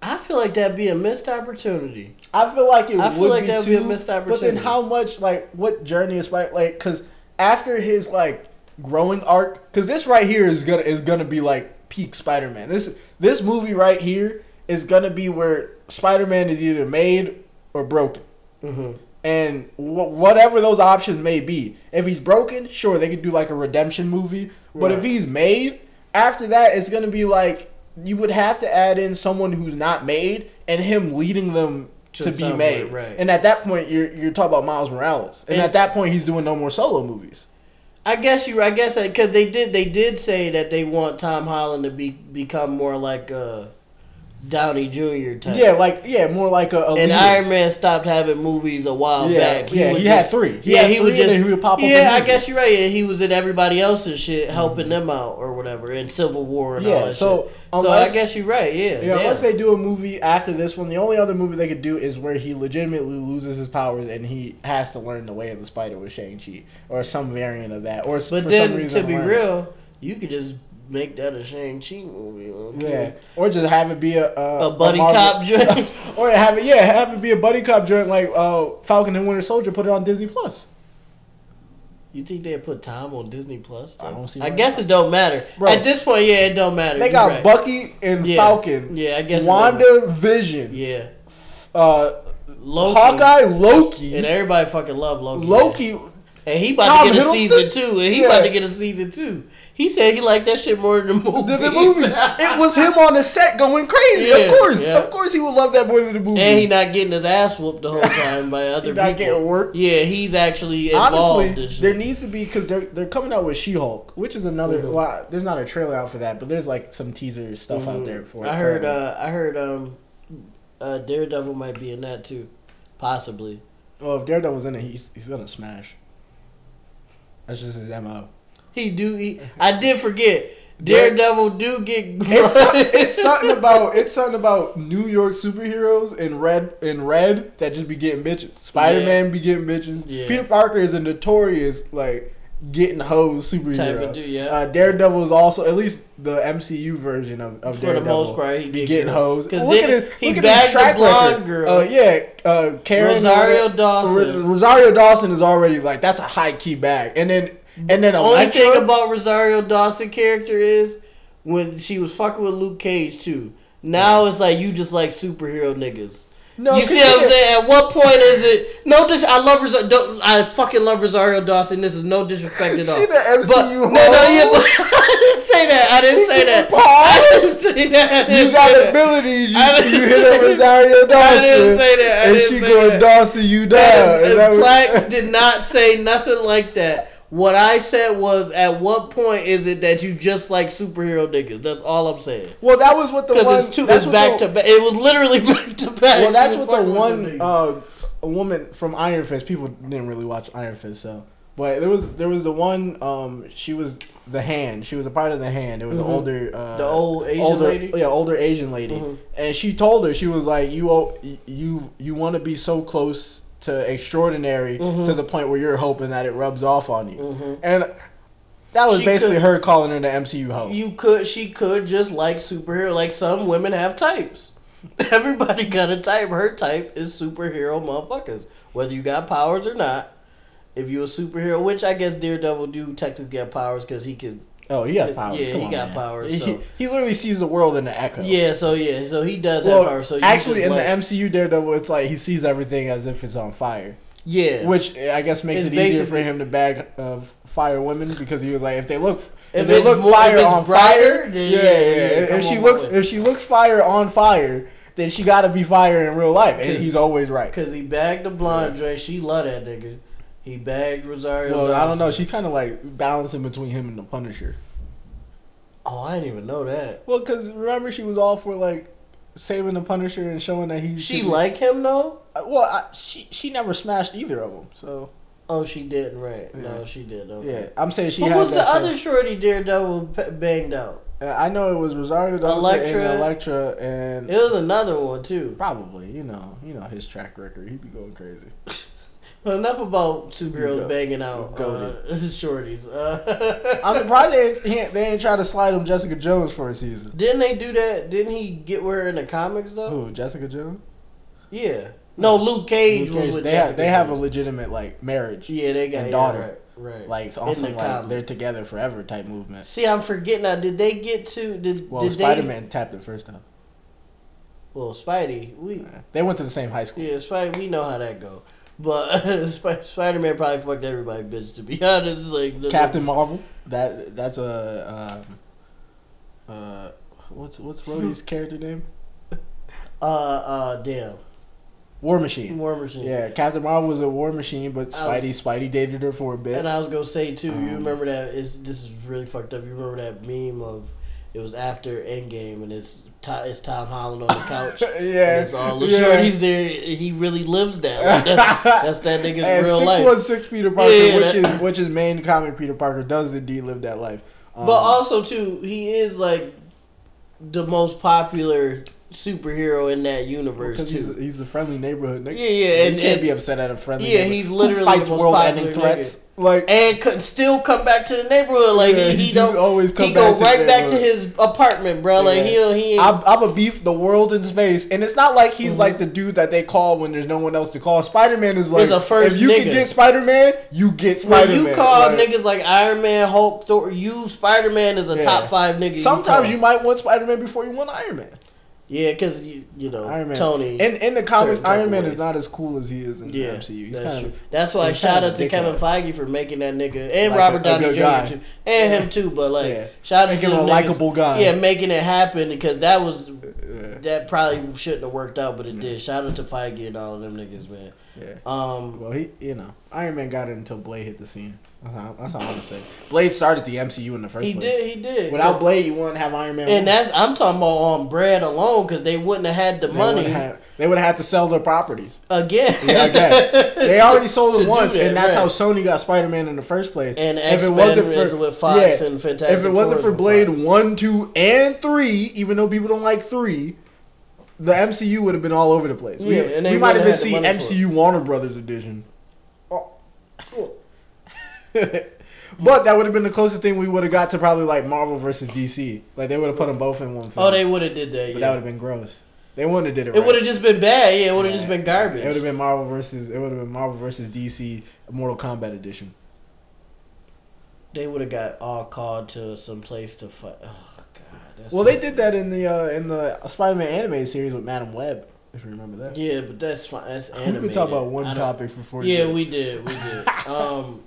Speaker 1: I feel like that'd be a missed opportunity.
Speaker 2: I feel like it
Speaker 1: I feel
Speaker 2: would
Speaker 1: like
Speaker 2: be
Speaker 1: that would
Speaker 2: too,
Speaker 1: be a missed opportunity.
Speaker 2: But then how much like what journey is Spider like because after his like growing arc because this right here is gonna is gonna be like peak Spider Man. This this movie right here is gonna be where Spider Man is either made or broken.
Speaker 1: hmm
Speaker 2: And wh- whatever those options may be, if he's broken, sure they could do like a redemption movie. But if he's made, after that, it's gonna be like you would have to add in someone who's not made and him leading them
Speaker 1: To
Speaker 2: to, be made.
Speaker 1: right.
Speaker 2: And at that point, you're you're talking about Miles Morales, and,
Speaker 1: And-
Speaker 2: at that point, he's doing no more solo movies.
Speaker 1: I guess you. I guess because they did. They did say that they want Tom Holland to be become more like uh, Downey Jr. type.
Speaker 2: Yeah, like yeah, more like a, a
Speaker 1: And
Speaker 2: leader.
Speaker 1: Iron Man stopped having movies a while
Speaker 2: Yeah,
Speaker 1: back.
Speaker 2: yeah,
Speaker 1: would
Speaker 2: he had three. He
Speaker 1: yeah,
Speaker 2: had
Speaker 1: he would
Speaker 2: three and
Speaker 1: just.
Speaker 2: he would pop
Speaker 1: yeah, I guess you're right. Yeah, he was in everybody else's shit, helping them out or whatever in Civil War and all
Speaker 2: Yeah,
Speaker 1: that
Speaker 2: so
Speaker 1: shit. Um, so I guess you're right. Yeah,
Speaker 2: Yeah, unless they do a movie after this one, the only other movie they could do is where he legitimately loses his powers and he has to learn the way of the spider with Shang Chi or some variant of that. Or
Speaker 1: But
Speaker 2: for
Speaker 1: then,
Speaker 2: some reason
Speaker 1: to be
Speaker 2: learn
Speaker 1: real, you could just make that a Shang Chi movie. Okay?
Speaker 2: yeah, or just have it be a a,
Speaker 1: A buddy
Speaker 2: Marvel-
Speaker 1: cop joint. (laughs)
Speaker 2: or have it yeah have it be a buddy cop joint like uh, Falcon and Winter Soldier. Put it on Disney Plus.
Speaker 1: You think they'd put Tom on Disney Plus? though?
Speaker 2: I don't see
Speaker 1: I guess it don't matter.
Speaker 2: Bro.
Speaker 1: At this point, yeah, it don't matter.
Speaker 2: They
Speaker 1: You're
Speaker 2: got
Speaker 1: right.
Speaker 2: Bucky and
Speaker 1: Yeah.
Speaker 2: Falcon.
Speaker 1: Yeah, I guess
Speaker 2: WandaVision,
Speaker 1: Yeah,
Speaker 2: uh,
Speaker 1: Loki.
Speaker 2: Hawkeye, Loki,
Speaker 1: And everybody fucking love Loki.
Speaker 2: Loki.
Speaker 1: And he about
Speaker 2: Tom
Speaker 1: to get a season two. And he
Speaker 2: Yeah.
Speaker 1: about to get a season two. He said he liked that shit more than the movie.
Speaker 2: The, the movie. it was him on the set going crazy.
Speaker 1: Yeah,
Speaker 2: of course,
Speaker 1: yeah.
Speaker 2: of course, he would love that more than the movie.
Speaker 1: and he not getting his ass whooped the whole time by (laughs) other
Speaker 2: not
Speaker 1: people.
Speaker 2: getting work.
Speaker 1: Yeah, he's actually involved
Speaker 2: Honestly, there needs to be because they're they're coming out with She Hulk, which is another.
Speaker 1: Mhm.
Speaker 2: Well, there's not a trailer out for that, but there's like some teaser stuff out there for it.
Speaker 1: Mm-hmm. I heard. Uh, I heard. Um, uh, Daredevil might be in that too, possibly.
Speaker 2: well, if Daredevil's in it, he's he's gonna smash. That's just his mo.
Speaker 1: He do. He, I did forget. Daredevil do get.
Speaker 2: It's, it's something about it's something about New York superheroes in red in red that just be getting bitches. Spider Man be getting bitches.
Speaker 1: Yeah.
Speaker 2: Peter Parker is a notorious like getting hoes superhero.
Speaker 1: Dude, yeah.
Speaker 2: Uh, Daredevil is also at least the MCU version of, of
Speaker 1: For the most part, he
Speaker 2: be getting hoes.
Speaker 1: 'Cause
Speaker 2: Look
Speaker 1: then
Speaker 2: at his,
Speaker 1: he
Speaker 2: look at his
Speaker 1: the blonde
Speaker 2: record.
Speaker 1: girl.
Speaker 2: Uh, yeah, uh, Karen
Speaker 1: Rosario
Speaker 2: Ro-
Speaker 1: Dawson.
Speaker 2: Rosario Dawson is already like that's a high key bag, and then And then
Speaker 1: Only
Speaker 2: Elektra,
Speaker 1: thing about Rosario Dawson character is when she was fucking with Luke Cage too. Now it's like you just like superhero niggas.
Speaker 2: No,
Speaker 1: you see what I'm saying? At what point is it? No, dis- I love Rosario. I fucking love Rosario Dawson. This is no disrespect (laughs) at all.
Speaker 2: She the MCU
Speaker 1: but, no, no, yeah, but (laughs) I didn't say that. I didn't
Speaker 2: She
Speaker 1: say that. I didn't say that.
Speaker 2: You got
Speaker 1: that.
Speaker 2: abilities. You, you hit up Rosario Dawson.
Speaker 1: I didn't say that. I
Speaker 2: and she going. Dawson you
Speaker 1: die.
Speaker 2: And, that what-
Speaker 1: Plax (laughs) did not say nothing like that. What I said was, at what point is it that you just like superhero niggas? That's all I'm saying.
Speaker 2: Well, that was what the one.
Speaker 1: It's two,
Speaker 2: that's
Speaker 1: it's back
Speaker 2: the-
Speaker 1: to back. It was literally (laughs) back to back.
Speaker 2: Well, that's what the one uh, a woman from Iron Fist. People didn't really watch Iron Fist, so but there was there was the one. Um, she was the hand. She was a part of the hand. It was
Speaker 1: Mhm.
Speaker 2: an older, uh,
Speaker 1: The old Asian
Speaker 2: older,
Speaker 1: lady?
Speaker 2: Yeah, older Asian lady.
Speaker 1: Mhm.
Speaker 2: And she told her she was like, "You you you want to be so close to extraordinary
Speaker 1: Mhm.
Speaker 2: to the point where you're hoping that it rubs off on you."
Speaker 1: Mhm.
Speaker 2: And that was
Speaker 1: She
Speaker 2: basically
Speaker 1: could-
Speaker 2: her calling her the MCU hoe.
Speaker 1: You could, she could just like superhero. Like some women have types. (laughs) Everybody got a type. Her type is superhero motherfuckers. Whether you got powers or not. If you a superhero, which I guess Daredevil do technically get powers because he could.
Speaker 2: Oh, he has powers.
Speaker 1: Yeah,
Speaker 2: Come
Speaker 1: he
Speaker 2: on,
Speaker 1: got
Speaker 2: man.
Speaker 1: powers,
Speaker 2: He,
Speaker 1: so-
Speaker 2: he literally sees the world in the echo.
Speaker 1: Yeah, so yeah, so he does
Speaker 2: Well,
Speaker 1: have powers. So
Speaker 2: actually, in
Speaker 1: like,
Speaker 2: the MCU Daredevil, it's like he sees everything as if it's on fire,
Speaker 1: yeah,
Speaker 2: which I guess makes
Speaker 1: It's
Speaker 2: it easier for him to bag of fire women because he was like, if they look, if,
Speaker 1: If
Speaker 2: they look
Speaker 1: more-
Speaker 2: fire on
Speaker 1: brighter,
Speaker 2: fire,
Speaker 1: then
Speaker 2: yeah,
Speaker 1: yeah,
Speaker 2: yeah,
Speaker 1: yeah,
Speaker 2: If she looks, if she looks fire on fire, then she got to be fire in real life, and he's always right.
Speaker 1: Cause he bagged the blonde Dre. She love that nigga. He bagged Rosario.
Speaker 2: Well, I don't know. She kind of like balancing between him and the Punisher.
Speaker 1: Oh, I didn't even know that.
Speaker 2: Well, because remember she was all for like saving the Punisher and showing that he's
Speaker 1: She like him though.
Speaker 2: Uh, Well, I, she she never smashed either of them, so
Speaker 1: Oh, she didn't. Right? No, she did. Okay.
Speaker 2: yeah. I'm saying she
Speaker 1: Who was the
Speaker 2: that
Speaker 1: other shorty Daredevil banged out?
Speaker 2: Uh, I know it was Rosario Dawson
Speaker 1: Elektra.
Speaker 2: and Elektra, and
Speaker 1: It was another one too.
Speaker 2: probably you know you know his track record. He'd be going crazy. (laughs)
Speaker 1: But enough about two girls
Speaker 2: go-
Speaker 1: banging out uh, (laughs) shorties. Uh, (laughs)
Speaker 2: I'm surprised they ain't, he ain't- they ain't try to slide him Jessica Jones for a season.
Speaker 1: Didn't they do that? Didn't he get with her in the comics though?
Speaker 2: Who Jessica Jones?
Speaker 1: Yeah. No, Luke Cage
Speaker 2: Luke
Speaker 1: was
Speaker 2: Cage,
Speaker 1: with
Speaker 2: they
Speaker 1: Jessica.
Speaker 2: have they have a legitimate like marriage,
Speaker 1: yeah, they got
Speaker 2: and
Speaker 1: yeah,
Speaker 2: daughter.
Speaker 1: Right, right.
Speaker 2: like
Speaker 1: In
Speaker 2: on
Speaker 1: the
Speaker 2: like
Speaker 1: comic.
Speaker 2: they're together forever type movement.
Speaker 1: See, I'm forgetting now. Did they get to? Did
Speaker 2: Well,
Speaker 1: did
Speaker 2: Spider Man tapped it first time.
Speaker 1: well, Spidey. We
Speaker 2: They went to the same high school.
Speaker 1: yeah, Spidey. We know how that go. But (laughs) Spider Man probably fucked everybody, bitch. To be (laughs) honest, like the-
Speaker 2: Captain Marvel. That that's a um, uh, what's what's Rhodey's (laughs) character name?
Speaker 1: Uh, uh, damn.
Speaker 2: War Machine.
Speaker 1: War Machine.
Speaker 2: Yeah, Captain Marvel was a war machine, but Spidey Spidey dated her for a bit.
Speaker 1: And I was gonna say too, you
Speaker 2: Um,
Speaker 1: remember that? Is this is really fucked up? You remember that meme of it was after Endgame and it's It's Tom Holland on the couch. (laughs)
Speaker 2: yeah,
Speaker 1: And it's all the
Speaker 2: yeah.
Speaker 1: shorties there. He really lives that. Like, that's, (laughs) that's that nigga's
Speaker 2: And
Speaker 1: real
Speaker 2: six
Speaker 1: life.
Speaker 2: one six Peter Parker,
Speaker 1: Yeah,
Speaker 2: which
Speaker 1: that-
Speaker 2: is which is main comic Peter Parker does indeed live that life. Um,
Speaker 1: But also too, he is like the most popular superhero in that universe
Speaker 2: because he's
Speaker 1: too.
Speaker 2: he's a friendly neighborhood nigga.
Speaker 1: Yeah, yeah,
Speaker 2: you can't
Speaker 1: and-
Speaker 2: be upset at a friendly.
Speaker 1: Yeah,
Speaker 2: neighborhood.
Speaker 1: he's literally
Speaker 2: fights world-ending threats. Like
Speaker 1: and could still come back to the neighborhood. Like
Speaker 2: Yeah,
Speaker 1: he,
Speaker 2: he (laughs)
Speaker 1: he
Speaker 2: do
Speaker 1: don't
Speaker 2: always come
Speaker 1: he
Speaker 2: back
Speaker 1: go
Speaker 2: to
Speaker 1: right back to his apartment, bro. Like he'll he
Speaker 2: I'm, I'm a beef the world in space, and it's not like he's
Speaker 1: Mhm.
Speaker 2: like the dude that they call when there's no one else to call. Spider Man is like
Speaker 1: a first
Speaker 2: if you
Speaker 1: nigga.
Speaker 2: can get Spider Man, you get Spider Man.
Speaker 1: you call niggas like Iron Man, Hulk, Thor, you Spider Man is a
Speaker 2: Yeah.
Speaker 1: top five nigga.
Speaker 2: Sometimes
Speaker 1: you,
Speaker 2: you might want Spider Man before you want Iron Man.
Speaker 1: Yeah, because you you know
Speaker 2: Iron Man.
Speaker 1: Tony.
Speaker 2: In in the comics, Iron Man
Speaker 1: ways.
Speaker 2: is not as cool as he is in
Speaker 1: yeah,
Speaker 2: the MCU. He's
Speaker 1: that's
Speaker 2: kind
Speaker 1: true.
Speaker 2: of
Speaker 1: That's why shout out to Kevin. Feige for making that nigga and
Speaker 2: Like
Speaker 1: Robert Downey Jr.
Speaker 2: guy.
Speaker 1: too, and him too. But like,
Speaker 2: Yeah.
Speaker 1: shout out to
Speaker 2: him a likable guy.
Speaker 1: Yeah, making it happen because that was
Speaker 2: yeah.
Speaker 1: that probably shouldn't have worked out, but it did. Shout out to Feige and all of them niggas, man.
Speaker 2: yeah.
Speaker 1: Um,
Speaker 2: Well, he you know Iron Man got it until Blade hit the scene. That's all, that's all I'm gonna say. Blade started the MCU in the first
Speaker 1: he
Speaker 2: place.
Speaker 1: did, he did.
Speaker 2: Without Blade, you wouldn't have Iron Man.
Speaker 1: and
Speaker 2: one.
Speaker 1: that's I'm talking about on bread alone because they wouldn't have had the
Speaker 2: They
Speaker 1: money
Speaker 2: would've had- they would have had to sell their properties.
Speaker 1: again.
Speaker 2: Yeah, again. They (laughs) already sold it once,
Speaker 1: that,
Speaker 2: and that's
Speaker 1: right.
Speaker 2: how Sony got Spider Man in the first place.
Speaker 1: And
Speaker 2: if it wasn't for
Speaker 1: with Fox and Fantastic
Speaker 2: if it wasn't for Blade
Speaker 1: Fox.
Speaker 2: one, two, and three, even though people don't like three, the MCU would have been all over the place.
Speaker 1: Yeah,
Speaker 2: we we might have been seeing
Speaker 1: have had the money
Speaker 2: MCU Warner Brothers edition. Cool. (laughs) But that would have been the closest thing we would have got to probably like Marvel versus DC. Like they would have put them both in one oh, film.
Speaker 1: oh, they would have did that.
Speaker 2: but that would have been gross. They wouldn't have did it.
Speaker 1: It
Speaker 2: right.
Speaker 1: would have just been bad. Yeah, it would have
Speaker 2: Yeah.
Speaker 1: just been garbage.
Speaker 2: It would have been Marvel versus. It would have been Marvel versus DC Mortal Kombat edition.
Speaker 1: they would have got all called to some place to fight. Oh god.
Speaker 2: Well, they did that in the uh, in the Spider-Man animated series with Madame Web, if you remember that.
Speaker 1: Yeah, but that's fine. That's
Speaker 2: We
Speaker 1: animated.
Speaker 2: could talk about one topic for forty.
Speaker 1: Yeah,
Speaker 2: minutes.
Speaker 1: we did. We did. (laughs) um,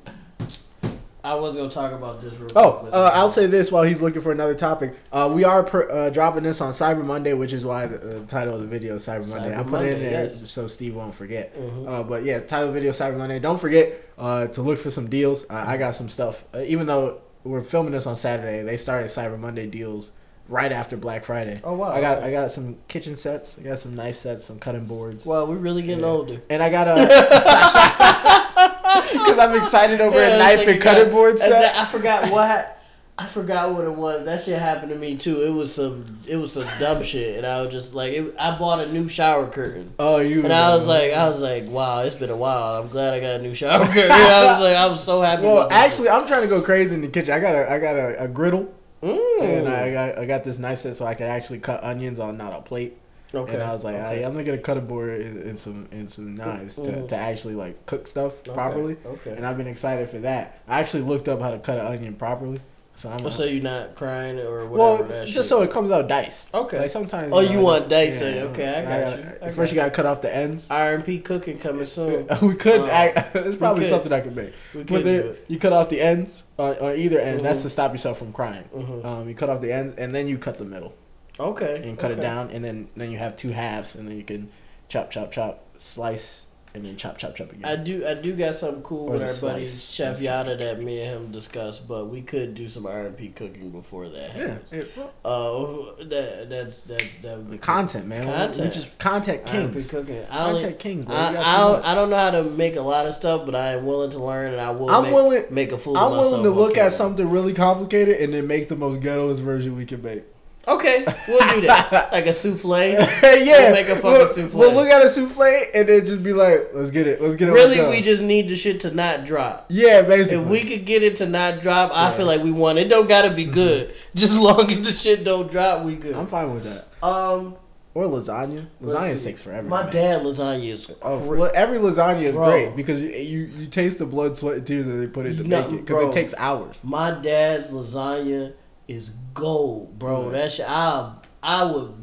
Speaker 1: I was gonna talk about this real
Speaker 2: Oh,
Speaker 1: quick.
Speaker 2: uh, I'll say this while he's looking for another topic. Uh, we are pr- uh, dropping this on Cyber Monday, which is why the, the title of the video is Cyber Monday.
Speaker 1: Cyber
Speaker 2: I put it in there
Speaker 1: yes.
Speaker 2: so Steve won't forget.
Speaker 1: Mhm.
Speaker 2: Uh, but yeah, title video Cyber Monday. Don't forget uh, to look for some deals. Uh, I got some stuff. Uh, even though we're filming this on Saturday, they started Cyber Monday deals right after Black Friday.
Speaker 1: Oh, wow,
Speaker 2: I got
Speaker 1: okay.
Speaker 2: I got some kitchen sets. I got some knife sets, some cutting boards.
Speaker 1: Well, we're really getting
Speaker 2: Yeah.
Speaker 1: older.
Speaker 2: And I got a (laughs) (laughs) because I'm excited over
Speaker 1: Yeah,
Speaker 2: a knife and cutting
Speaker 1: got-
Speaker 2: board set.
Speaker 1: I forgot what. I forgot what it was. That shit happened to me too. It was some. It was some dumb shit, and I was just like, it, I bought a new shower curtain,
Speaker 2: Oh, you.
Speaker 1: and I was like, I was like, wow, it's been a while. I'm glad I got a new shower curtain. (laughs) (laughs) I was like, I was so happy.
Speaker 2: Well, actually, I'm trying to go crazy in the kitchen. I got a I got a, a griddle.
Speaker 1: Mm.
Speaker 2: and I got I got this knife set so I could actually cut onions on not a plate.
Speaker 1: Okay.
Speaker 2: And I was like,
Speaker 1: okay.
Speaker 2: I, I'm gonna cut a board and, and some and some knives to,
Speaker 1: Mhm.
Speaker 2: to actually like cook stuff
Speaker 1: Okay,
Speaker 2: properly.
Speaker 1: Okay.
Speaker 2: And I've been excited for that. I actually looked up how to cut an onion properly, so I'm.
Speaker 1: Oh, so you're not crying or whatever.
Speaker 2: well, just
Speaker 1: shit.
Speaker 2: so it comes out diced.
Speaker 1: Okay.
Speaker 2: Like sometimes.
Speaker 1: Oh, you want dicing.
Speaker 2: yeah,
Speaker 1: Okay, I got
Speaker 2: gotta-
Speaker 1: you. I
Speaker 2: first,
Speaker 1: got
Speaker 2: you gotta cut off the ends.
Speaker 1: RMP cooking coming soon. (laughs)
Speaker 2: we could.
Speaker 1: Uh,
Speaker 2: act, (laughs) it's probably
Speaker 1: could.
Speaker 2: something I could make.
Speaker 1: We could
Speaker 2: there,
Speaker 1: do it.
Speaker 2: you cut off the ends on, either end. That's
Speaker 1: Mhm.
Speaker 2: to stop yourself from crying.
Speaker 1: Mhm.
Speaker 2: Um, you cut off the ends and then you cut the middle
Speaker 1: Okay.
Speaker 2: and cut
Speaker 1: okay.
Speaker 2: it down, and then then you have two halves, and then you can chop, chop, chop, slice, and then chop, chop, chop again.
Speaker 1: I do I do got something cool
Speaker 2: Or
Speaker 1: with our buddy? Chef Yada that me and him discussed, but we could do some R and P cooking before that happens.
Speaker 2: yeah.
Speaker 1: Oh, that that's that's that would be
Speaker 2: content, man. We- We
Speaker 1: Content.
Speaker 2: just content RMP
Speaker 1: cooking. I, only,
Speaker 2: Content kings, bro.
Speaker 1: I, I, don't. I don't know how to make a lot of stuff, but I am willing to learn, and I will.
Speaker 2: I'm
Speaker 1: make,
Speaker 2: willing-
Speaker 1: make a fool.
Speaker 2: I'm willing to look at something really complicated and then make the most ghettoest version we can make.
Speaker 1: Okay, we'll do that. (laughs) like a souffle.
Speaker 2: yeah,
Speaker 1: We'll make a fucking
Speaker 2: we'll,
Speaker 1: souffle.
Speaker 2: we'll look at a souffle and then just be like, "Let's get it, let's get it."
Speaker 1: Really, we just need the shit to not drop.
Speaker 2: yeah, basically.
Speaker 1: If we could get it to not drop, I
Speaker 2: Yeah. Mm-hmm.
Speaker 1: feel like we won. It don't gotta be good. (laughs) Just long as the shit don't drop, we good.
Speaker 2: I'm fine with that.
Speaker 1: um,
Speaker 2: Or lasagna. Lasagna takes forever.
Speaker 1: My
Speaker 2: man.
Speaker 1: dad lasagna is
Speaker 2: Oh,
Speaker 1: cra-
Speaker 2: every lasagna is
Speaker 1: Bro.
Speaker 2: great because you, you you taste the blood, sweat, and tears that they put in to
Speaker 1: No,
Speaker 2: make it because it takes hours.
Speaker 1: My dad's lasagna is gold, bro.
Speaker 2: Yeah.
Speaker 1: That shit, I I would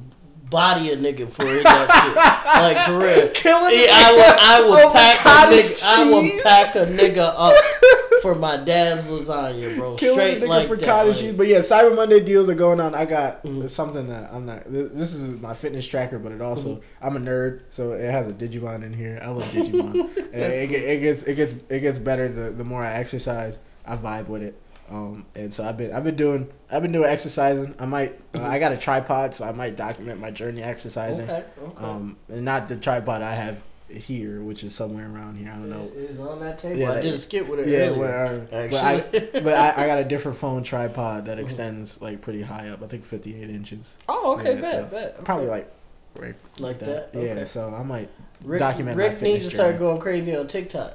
Speaker 1: body a nigga for it, that shit. Like for real.
Speaker 2: Killing
Speaker 1: Yeah, I would I would pack a nigga. I would pack a nigga up (laughs) for my dad's lasagna, bro.
Speaker 2: Killing
Speaker 1: Straight
Speaker 2: a nigga
Speaker 1: like
Speaker 2: for
Speaker 1: that.
Speaker 2: cottage
Speaker 1: like-.
Speaker 2: But yeah, Cyber Monday deals are going on. I got
Speaker 1: Mhm.
Speaker 2: something that I'm not. This, this is my fitness tracker, but it also
Speaker 1: Mm-hmm.
Speaker 2: I'm a nerd, so it has a Digimon in here. I love Digimon. and (laughs) it, it gets it gets it gets better the the more I exercise. I vibe with it. Um, and so I've been I've been doing I've been doing exercising. I might uh, I got a tripod, so I might document my journey exercising.
Speaker 1: Okay, okay.
Speaker 2: Um, and not the tripod I have here, which is somewhere around here. I don't know.
Speaker 1: It is on that table.
Speaker 2: Yeah,
Speaker 1: I did a skit with it
Speaker 2: Yeah,
Speaker 1: earlier.
Speaker 2: whatever. But. I, (laughs) but I, I got a (laughs) different phone tripod that extends like pretty high up. I think 58 inches.
Speaker 1: oh, okay,
Speaker 2: Yeah,
Speaker 1: bet,
Speaker 2: so
Speaker 1: bet. Okay.
Speaker 2: Probably like right
Speaker 1: Like that?
Speaker 2: Yeah,
Speaker 1: Okay.
Speaker 2: so I might
Speaker 1: Rick,
Speaker 2: document my
Speaker 1: Rick needs to start going crazy on TikTok.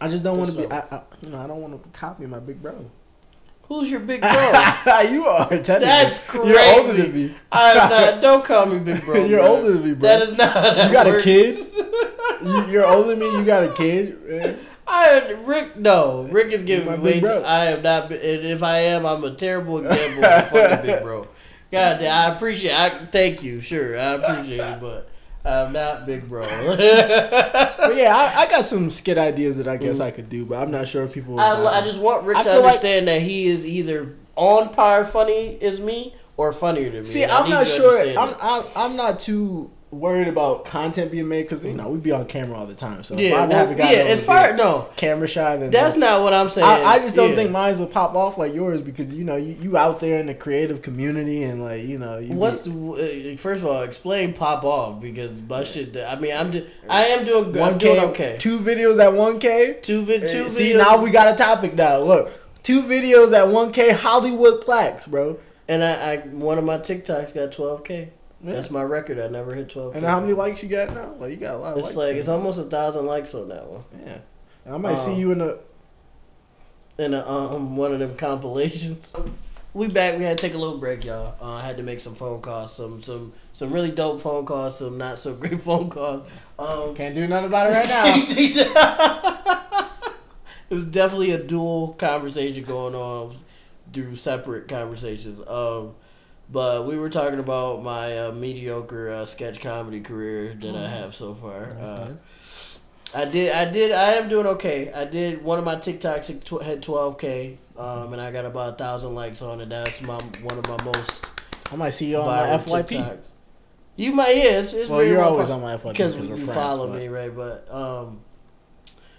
Speaker 2: I just don't want to be. I, I, you know, I don't want to copy my big bro.
Speaker 1: Who's your big (laughs) bro?
Speaker 2: you are. Technically.
Speaker 1: That's crazy.
Speaker 2: You're older than me.
Speaker 1: I am not. Don't call me big bro. (laughs)
Speaker 2: You're
Speaker 1: bro.
Speaker 2: older than me, bro.
Speaker 1: That is not. How that
Speaker 2: You got a kid? (laughs) You, you're older than me. You got a kid. man.
Speaker 1: I Rick. No, Rick is giving me way. Too, I am not. And if I am, I'm a terrible example of a fucking big bro. God damn, I appreciate. I thank you. Sure, I appreciate it, but I'm not big bro. (laughs)
Speaker 2: But yeah, I, I got some skit ideas that I guess mm. I could do, but I'm not sure if people. will
Speaker 1: I, I just want Rick
Speaker 2: I
Speaker 1: to
Speaker 2: feel like-
Speaker 1: understand that he is either on par funny as me or funnier than me.
Speaker 2: See,
Speaker 1: I
Speaker 2: I'm not sure. I'm. I'm I'm not too worried about content being made because you know we be on camera all the time. So
Speaker 1: Yeah, well,
Speaker 2: have a guy
Speaker 1: yeah. As far no,
Speaker 2: camera shy, then
Speaker 1: that's not what I'm saying.
Speaker 2: I, I just don't
Speaker 1: Yeah.
Speaker 2: think mine will pop off like yours because you know you, you out there in the creative community and like you know you
Speaker 1: What's
Speaker 2: be,
Speaker 1: the, uh, first of all explain pop off because my shit. I mean, I'm just, I am doing good.
Speaker 2: one
Speaker 1: I'm
Speaker 2: k
Speaker 1: doing okay.
Speaker 2: two videos at one k.
Speaker 1: Two vid, two
Speaker 2: See
Speaker 1: videos.
Speaker 2: now we got a topic now. Look, two videos at one k Hollywood plaques, bro.
Speaker 1: and I, I one of my TikToks got 12k.
Speaker 2: Yeah.
Speaker 1: That's my record. I never hit 12k.
Speaker 2: And how many likes you got now? Like you got a lot of likes.
Speaker 1: It's
Speaker 2: likes.
Speaker 1: like
Speaker 2: in
Speaker 1: it's almost a thousand likes on that one.
Speaker 2: yeah. And I might see
Speaker 1: Um,
Speaker 2: you in the.
Speaker 1: in a, um, one of them compilations. (laughs) We back. We had to take a little break, y'all. Uh, I had to make some phone calls, some some some really dope phone calls, some not so great (laughs) phone calls. Um,
Speaker 2: Can't do nothing about it right now. (laughs)
Speaker 1: it was definitely a dual conversation going on through separate conversations. Um, but we were talking about my uh, mediocre uh, sketch comedy career that I have so far. Uh. I did. I did. I am doing okay. I did one of my TikToks had 12k, um, and I got about a thousand likes on it. That's my one of my most
Speaker 2: I might see you on my FYP.
Speaker 1: TikToks. You might. Yeah, it's, it's
Speaker 2: Well, you're always on my FYP
Speaker 1: because you
Speaker 2: friends,
Speaker 1: follow
Speaker 2: but-
Speaker 1: me, right? But um,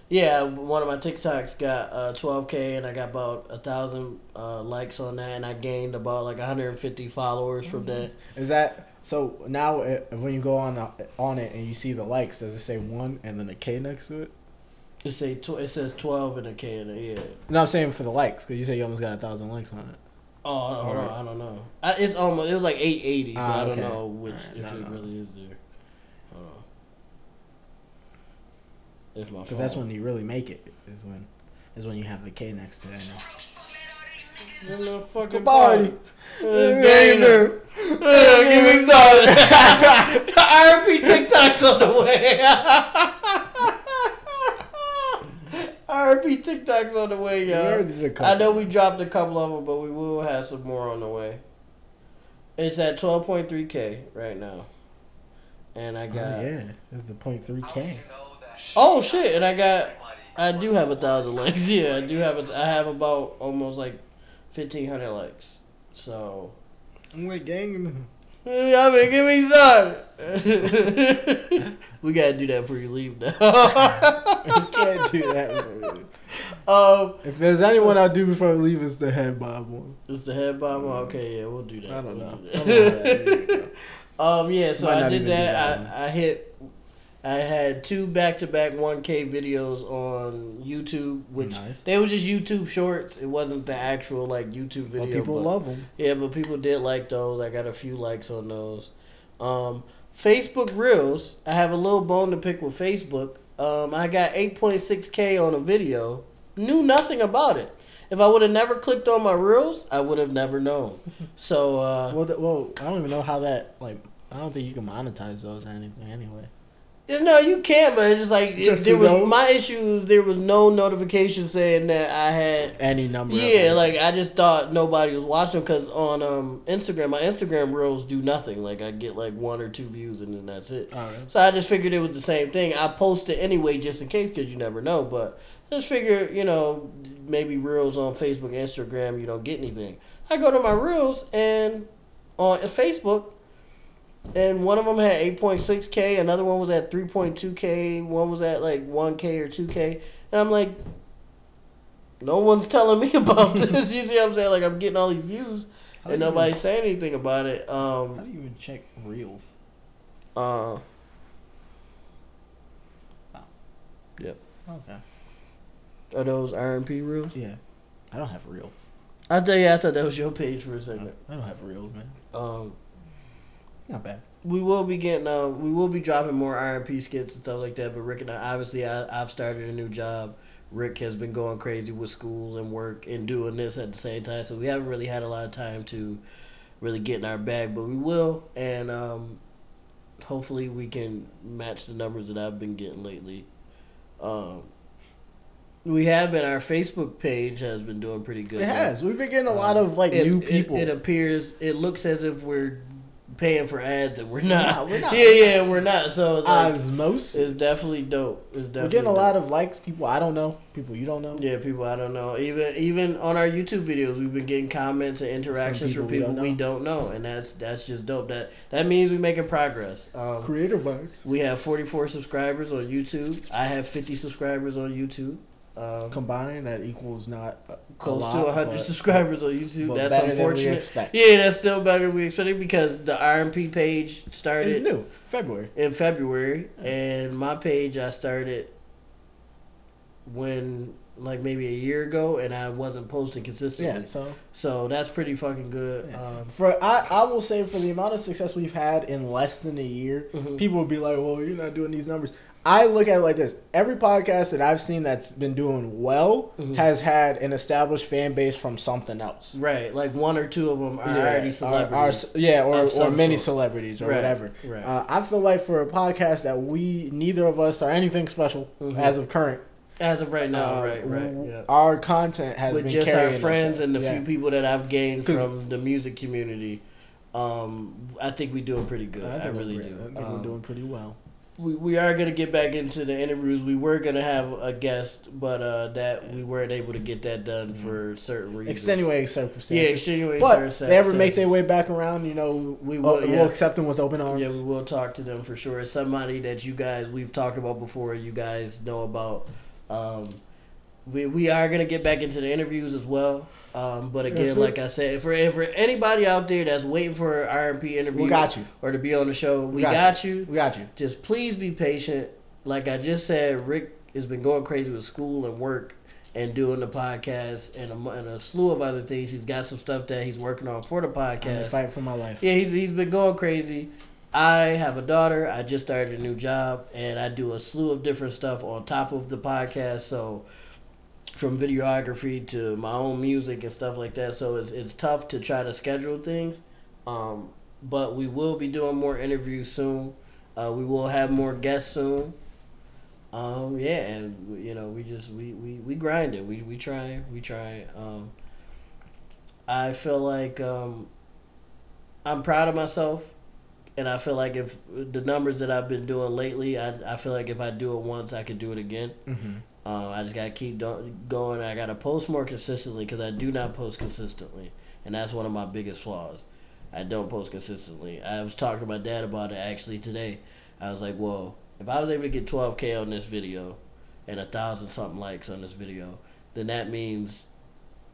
Speaker 1: yeah, one of my TikToks got uh, 12k, and I got about a thousand uh, likes on that, and I gained about like 150 followers from that.
Speaker 2: Is that so? Now, uh, when you go on the, on it and you see the likes, does it say one and then a K next to it?
Speaker 1: It say tw- it says 12 and a K in it. Yeah.
Speaker 2: No, I'm saying for the likes because you say you almost got a thousand likes on it.
Speaker 1: Oh, I don't,
Speaker 2: Alright.
Speaker 1: I don't know. I, it's almost it was like 880, so
Speaker 2: Ah,
Speaker 1: I don't know which
Speaker 2: Alright,
Speaker 1: if
Speaker 2: no,
Speaker 1: it
Speaker 2: no.
Speaker 1: really is there. Hold on. If my
Speaker 2: Because that's when you really make it. Is when is when you have the K next to it.
Speaker 1: In the fucking
Speaker 2: Party. (laughs)
Speaker 1: Gamer. Uh, Get me started. RMP TikToks on the way. (laughs) RMP TikToks on the way, y'all.
Speaker 2: already did a couple.
Speaker 1: I know we dropped a couple of them, but we will have some more on the way. It's at 12.3k right now, and I
Speaker 2: Oh,
Speaker 1: got
Speaker 2: yeah, it's the point three K.
Speaker 1: oh shit, and I got I do have a thousand likes. (laughs) Yeah, I do have a, I have about almost like 1500 likes. So
Speaker 2: I'm like gang. (laughs)
Speaker 1: I mean, give me some. (laughs) we gotta do that before you leave now.
Speaker 2: you can't do that.
Speaker 1: um,
Speaker 2: If there's anyone I do before I leave, it's the head bob one.
Speaker 1: it's the head bomb. Okay, yeah, we'll do that.
Speaker 2: I don't
Speaker 1: We'll
Speaker 2: know.
Speaker 1: do
Speaker 2: I
Speaker 1: that.
Speaker 2: don't know.
Speaker 1: Um, yeah, so
Speaker 2: Might
Speaker 1: I did that.
Speaker 2: that.
Speaker 1: I, I hit. I had two back to back 1K videos on YouTube, which
Speaker 2: Nice.
Speaker 1: they were just YouTube shorts. It wasn't the actual like YouTube video.
Speaker 2: But people
Speaker 1: but-
Speaker 2: love them.
Speaker 1: Yeah, but people did like those. I got a few likes on those. Um, Facebook Reels. I have a little bone to pick with Facebook. Um, I got 8.6k on a video. Knew nothing about it. If I would have never clicked on my Reels, I would have never known. (laughs) So uh,
Speaker 2: Well, th- well, I don't even know how that like. I don't think you can monetize those or anything anyway.
Speaker 1: No, you can, but it's just like
Speaker 2: Just
Speaker 1: there was
Speaker 2: know?
Speaker 1: my issues. There was no notification saying that I had.
Speaker 2: Any number.
Speaker 1: Yeah, like I just thought nobody was watching because on um Instagram, my Instagram reels do nothing. Like I get like one or two views and then that's it.
Speaker 2: Alright.
Speaker 1: So I just figured it was the same thing. I post it anyway just in case because you never know. But I just figure you know maybe reels on Facebook, Instagram, you don't get anything. I go to my reels and on Facebook and one of them had 8.6k another one was at 3.2k one was at like 1k or 2k and i'm like no one's telling me (laughs) about (laughs) this you see what i'm saying like i'm getting all these views
Speaker 2: How
Speaker 1: and nobody's saying anything about it
Speaker 2: How
Speaker 1: um
Speaker 2: do you even check reels?
Speaker 1: uh yep
Speaker 2: Okay.
Speaker 1: are those rmp reels
Speaker 2: Yeah. I don't have reels.
Speaker 1: i tell you i thought that was your page for a second
Speaker 2: I don't have reels, man.
Speaker 1: um
Speaker 2: Not bad.
Speaker 1: we will be getting uh, we will be dropping more RMP skits and stuff like that. But Rick and I obviously I, I've started a new job. Rick has been going crazy with school and work and doing this at the same time, so we haven't really had a lot of time to really get in our bag. But we will, and um, hopefully we can match the numbers that I've been getting lately. Um, we have been our Facebook page has been doing pretty good.
Speaker 2: It has. We've been getting a lot of like
Speaker 1: It-
Speaker 2: new
Speaker 1: it-
Speaker 2: people.
Speaker 1: It, appears it looks as if we're paying for ads and we're not.
Speaker 2: Nah, we're not. (laughs)
Speaker 1: Yeah, yeah, we're not. So it's, like,
Speaker 2: Osmosis.
Speaker 1: it's definitely dope. It's definitely
Speaker 2: We're getting a
Speaker 1: dope.
Speaker 2: lot of likes. People I don't know. People you don't know.
Speaker 1: yeah, people I don't know. Even even on our YouTube videos, we've been getting comments and interactions from
Speaker 2: people
Speaker 1: people,
Speaker 2: we
Speaker 1: we,
Speaker 2: don't
Speaker 1: don't know, and that's that's just dope. That that means we're making progress. Um,
Speaker 2: Creator vibes.
Speaker 1: we have 44 subscribers on YouTube. I have 50 subscribers on YouTube. Um,
Speaker 2: Combined, that equals not a
Speaker 1: close
Speaker 2: lot,
Speaker 1: to 100
Speaker 2: but-
Speaker 1: subscribers on YouTube. That's
Speaker 2: better than we
Speaker 1: unfortunate. Yeah, that's still better than we expected because the RMP page
Speaker 2: It's
Speaker 1: started
Speaker 2: new. February.
Speaker 1: in February, and my page I started when like maybe a year ago, and I wasn't posting consistently.
Speaker 2: Yeah. So
Speaker 1: So that's pretty fucking good.
Speaker 2: Yeah.
Speaker 1: Um,
Speaker 2: for I, I will say for the amount of success we've had in less than a year,
Speaker 1: Mhm.
Speaker 2: people will be like, "Well, you're not doing these numbers." I look at it like this: every podcast that I've seen that's been doing well
Speaker 1: Mhm.
Speaker 2: has had an established fan base from something else.
Speaker 1: right, like one or two of them are
Speaker 2: Yeah,
Speaker 1: already celebrities.
Speaker 2: are- yeah, or, or many
Speaker 1: sort.
Speaker 2: celebrities or
Speaker 1: Right,
Speaker 2: whatever.
Speaker 1: right.
Speaker 2: Uh, I feel like for a podcast that we neither of us are anything special
Speaker 1: Mhm.
Speaker 2: as of current,
Speaker 1: As of right now,
Speaker 2: Uh,
Speaker 1: right, right. Yeah.
Speaker 2: Our content has
Speaker 1: With
Speaker 2: been
Speaker 1: just our friends and the
Speaker 2: Yeah.
Speaker 1: few people that I've gained from the music community, um, I think we're doing pretty good. I,
Speaker 2: we're
Speaker 1: really do.
Speaker 2: I think
Speaker 1: Um,
Speaker 2: we're doing pretty well.
Speaker 1: We, we are gonna get back into the interviews. We were gonna have a guest, but uh, that we weren't able to get that done for certain reasons.
Speaker 2: Extenuating
Speaker 1: Yeah,
Speaker 2: circumstances.
Speaker 1: extenuating
Speaker 2: but
Speaker 1: circumstances.
Speaker 2: they ever make their way back around, you know,
Speaker 1: We will,
Speaker 2: will,
Speaker 1: yeah.
Speaker 2: we'll accept them with open arms.
Speaker 1: Yeah, we will talk to them for sure. It's somebody that you guys we've talked about before. You guys know about. Um, we we are gonna get back into the interviews as well. Um, but again,
Speaker 2: Mhm.
Speaker 1: like I said, for for anybody out there that's waiting for an RMP interview,
Speaker 2: We got you.
Speaker 1: or to be on the show, we,
Speaker 2: got
Speaker 1: got, you.
Speaker 2: We got you.
Speaker 1: Just please be patient. Like I just said, Rick has been going crazy with school and work and doing the podcast and a, and a slew of other things. He's got some stuff that he's working on for the podcast.
Speaker 2: fighting for my life.
Speaker 1: Yeah, he's he's been going crazy. I have a daughter. I just started a new job, and I do a slew of different stuff on top of the podcast. So, from videography to my own music and stuff like that. So it's it's tough to try to schedule things. Um, but we will be doing more interviews soon. Uh, we will have more guests soon. Um, yeah, and you know we just we we we grind it. We we try we try. Um, I feel like um, I'm proud of myself, and I feel like if the numbers that I've been doing lately, I I feel like if I do it once, I could do it again.
Speaker 2: hmm
Speaker 1: Um, I just gotta keep do- going. I gotta post more consistently because I do not post consistently, and that's one of my biggest flaws. I don't post consistently. I was talking to my dad about it actually today. I was like, "Well, if I was able to get 12k on this video, and a thousand something likes on this video, then that means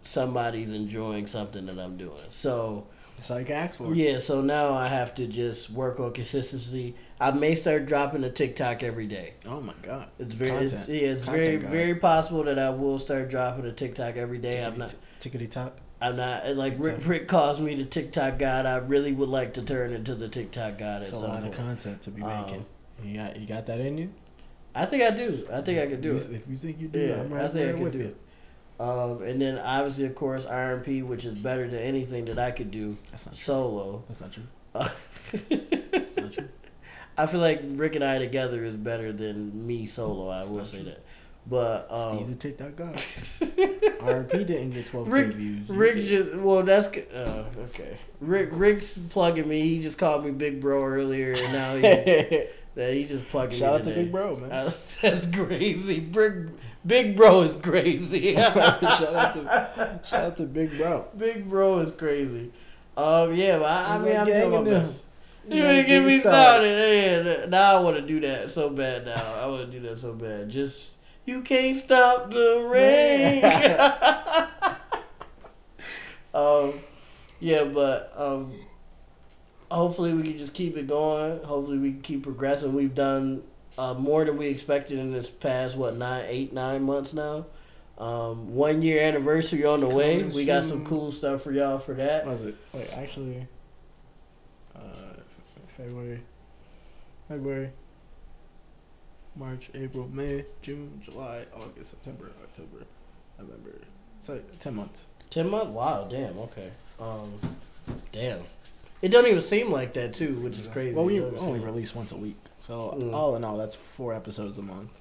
Speaker 1: somebody's enjoying something that I'm doing." So
Speaker 2: That's all you can ask for.
Speaker 1: yeah, so now I have to just work on consistency. I may start dropping a TikTok every day.
Speaker 2: Oh my god.
Speaker 1: It's very, it's, yeah, it's
Speaker 2: Content
Speaker 1: very,
Speaker 2: guy.
Speaker 1: very possible that I will start dropping a TikTok every day. I'm not,
Speaker 2: tickety top.
Speaker 1: I'm not like Rick.
Speaker 2: TikTok.
Speaker 1: Rick calls me the TikTok god. I really would like to turn into the TikTok god at
Speaker 2: That's a
Speaker 1: some
Speaker 2: lot of content to be
Speaker 1: Um,
Speaker 2: making. You got you got that in you.
Speaker 1: I think I do. I think I could do it.
Speaker 2: If you think you do,
Speaker 1: Yeah,
Speaker 2: I'm
Speaker 1: I think I could do it. Um, and then obviously, of course, RMP, which is better than anything that I could do
Speaker 2: That's not true.
Speaker 1: solo.
Speaker 2: That's not true. (laughs) That's not true.
Speaker 1: I feel like Rick and I together is better than me solo. I will say that. But um,
Speaker 2: Steve's a TikTok god. RMP didn't get 12k
Speaker 1: Rick,
Speaker 2: views. You
Speaker 1: Rick
Speaker 2: did.
Speaker 1: just well, that's uh, okay. Rick, Rick's plugging me. He just called me Big Bro earlier, and now he, (laughs) yeah, he just plugging me.
Speaker 2: Shout out to. Big Bro, man.
Speaker 1: Uh, (laughs) that's crazy. Big, Big Bro is crazy. (laughs)
Speaker 2: shout out to shout out to Big Bro.
Speaker 1: Big Bro is crazy. Um, yeah, but I, I mean, I'm doing my best.
Speaker 2: You
Speaker 1: ain't get
Speaker 2: get
Speaker 1: me
Speaker 2: started.
Speaker 1: started. Yeah, now I want to do that so bad. Now I want to do that so bad. Just you can't stop the rain. (laughs) um, yeah, but um, hopefully we can just keep it going. Hopefully we can keep progressing. We've done uh, more than we expected in this past what nine, eight, nine months now. Um, one year anniversary on the way. We got some cool stuff for y'all for that.
Speaker 2: What was it? Wait, actually, uh, February, February, March, April, May, June, July, August, September, October, November. It's like ten months.
Speaker 1: Ten month? Wow, damn. Okay. Um, damn. It don't even seem like that too, which is crazy.
Speaker 2: Well, we only
Speaker 1: seem-
Speaker 2: release once a week, so
Speaker 1: Mm.
Speaker 2: all in all, that's four episodes a month.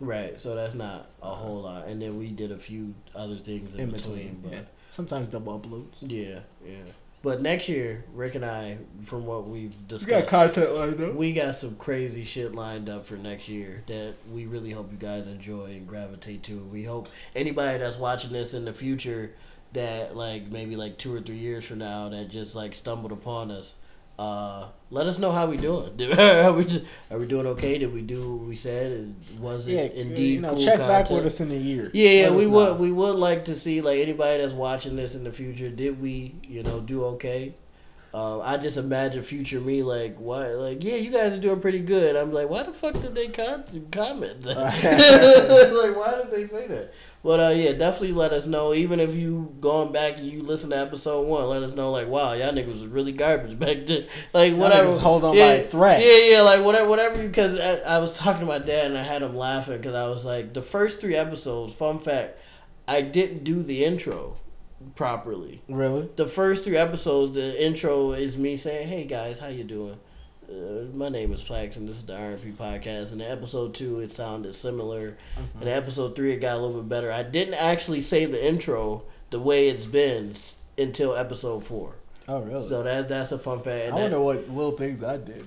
Speaker 1: right. So that's not a whole lot. And then we did a few other things in,
Speaker 2: In
Speaker 1: between,
Speaker 2: between,
Speaker 1: but
Speaker 2: yeah. Sometimes double uploads.
Speaker 1: yeah. yeah, But next year, Rick and I, from what we've discussed, We
Speaker 2: got content lined up.
Speaker 1: we got some crazy shit lined up for next year that we really hope you guys enjoy and gravitate to. We hope anybody that's watching this in the future that like maybe like two or three years from now that just like stumbled upon us, uh, let us know how we doing. (laughs) are we just, are we doing okay? Did we do what we said? And Was it
Speaker 2: Yeah,
Speaker 1: indeed
Speaker 2: you know,
Speaker 1: cool
Speaker 2: check back with us in a year.
Speaker 1: Yeah, yeah, we would
Speaker 2: know.
Speaker 1: we would like to see like anybody that's watching this in the future. Did we, you know, do okay? Um, I just imagine future me like what like yeah you guys are doing pretty good. I'm like why the fuck did they con- comment (laughs) (laughs) like why did they say that? But uh, yeah, definitely let us know. Even if you going back and you listen to episode one, let us know like wow y'all niggas was really garbage (laughs) back then. Like whatever.
Speaker 2: niggas hold on
Speaker 1: yeah,
Speaker 2: by a thread.
Speaker 1: Yeah, yeah, like whatever, whatever. Because I, I was talking to my dad and I had him laughing because I was like, the first three episodes. Fun fact, I didn't do the intro properly.
Speaker 2: Really?
Speaker 1: The first three episodes, the intro is me saying, "Hey guys, how you doing?" Uh, my name is Plax, and this is the RMP podcast. And in episode two, it sounded similar.
Speaker 2: Uh-huh.
Speaker 1: And in episode three, it got a little bit better. I didn't actually say the intro the way it's been until episode four.
Speaker 2: Oh, really?
Speaker 1: So that that's a fun fact.
Speaker 2: I wonder
Speaker 1: that-
Speaker 2: what little things I did.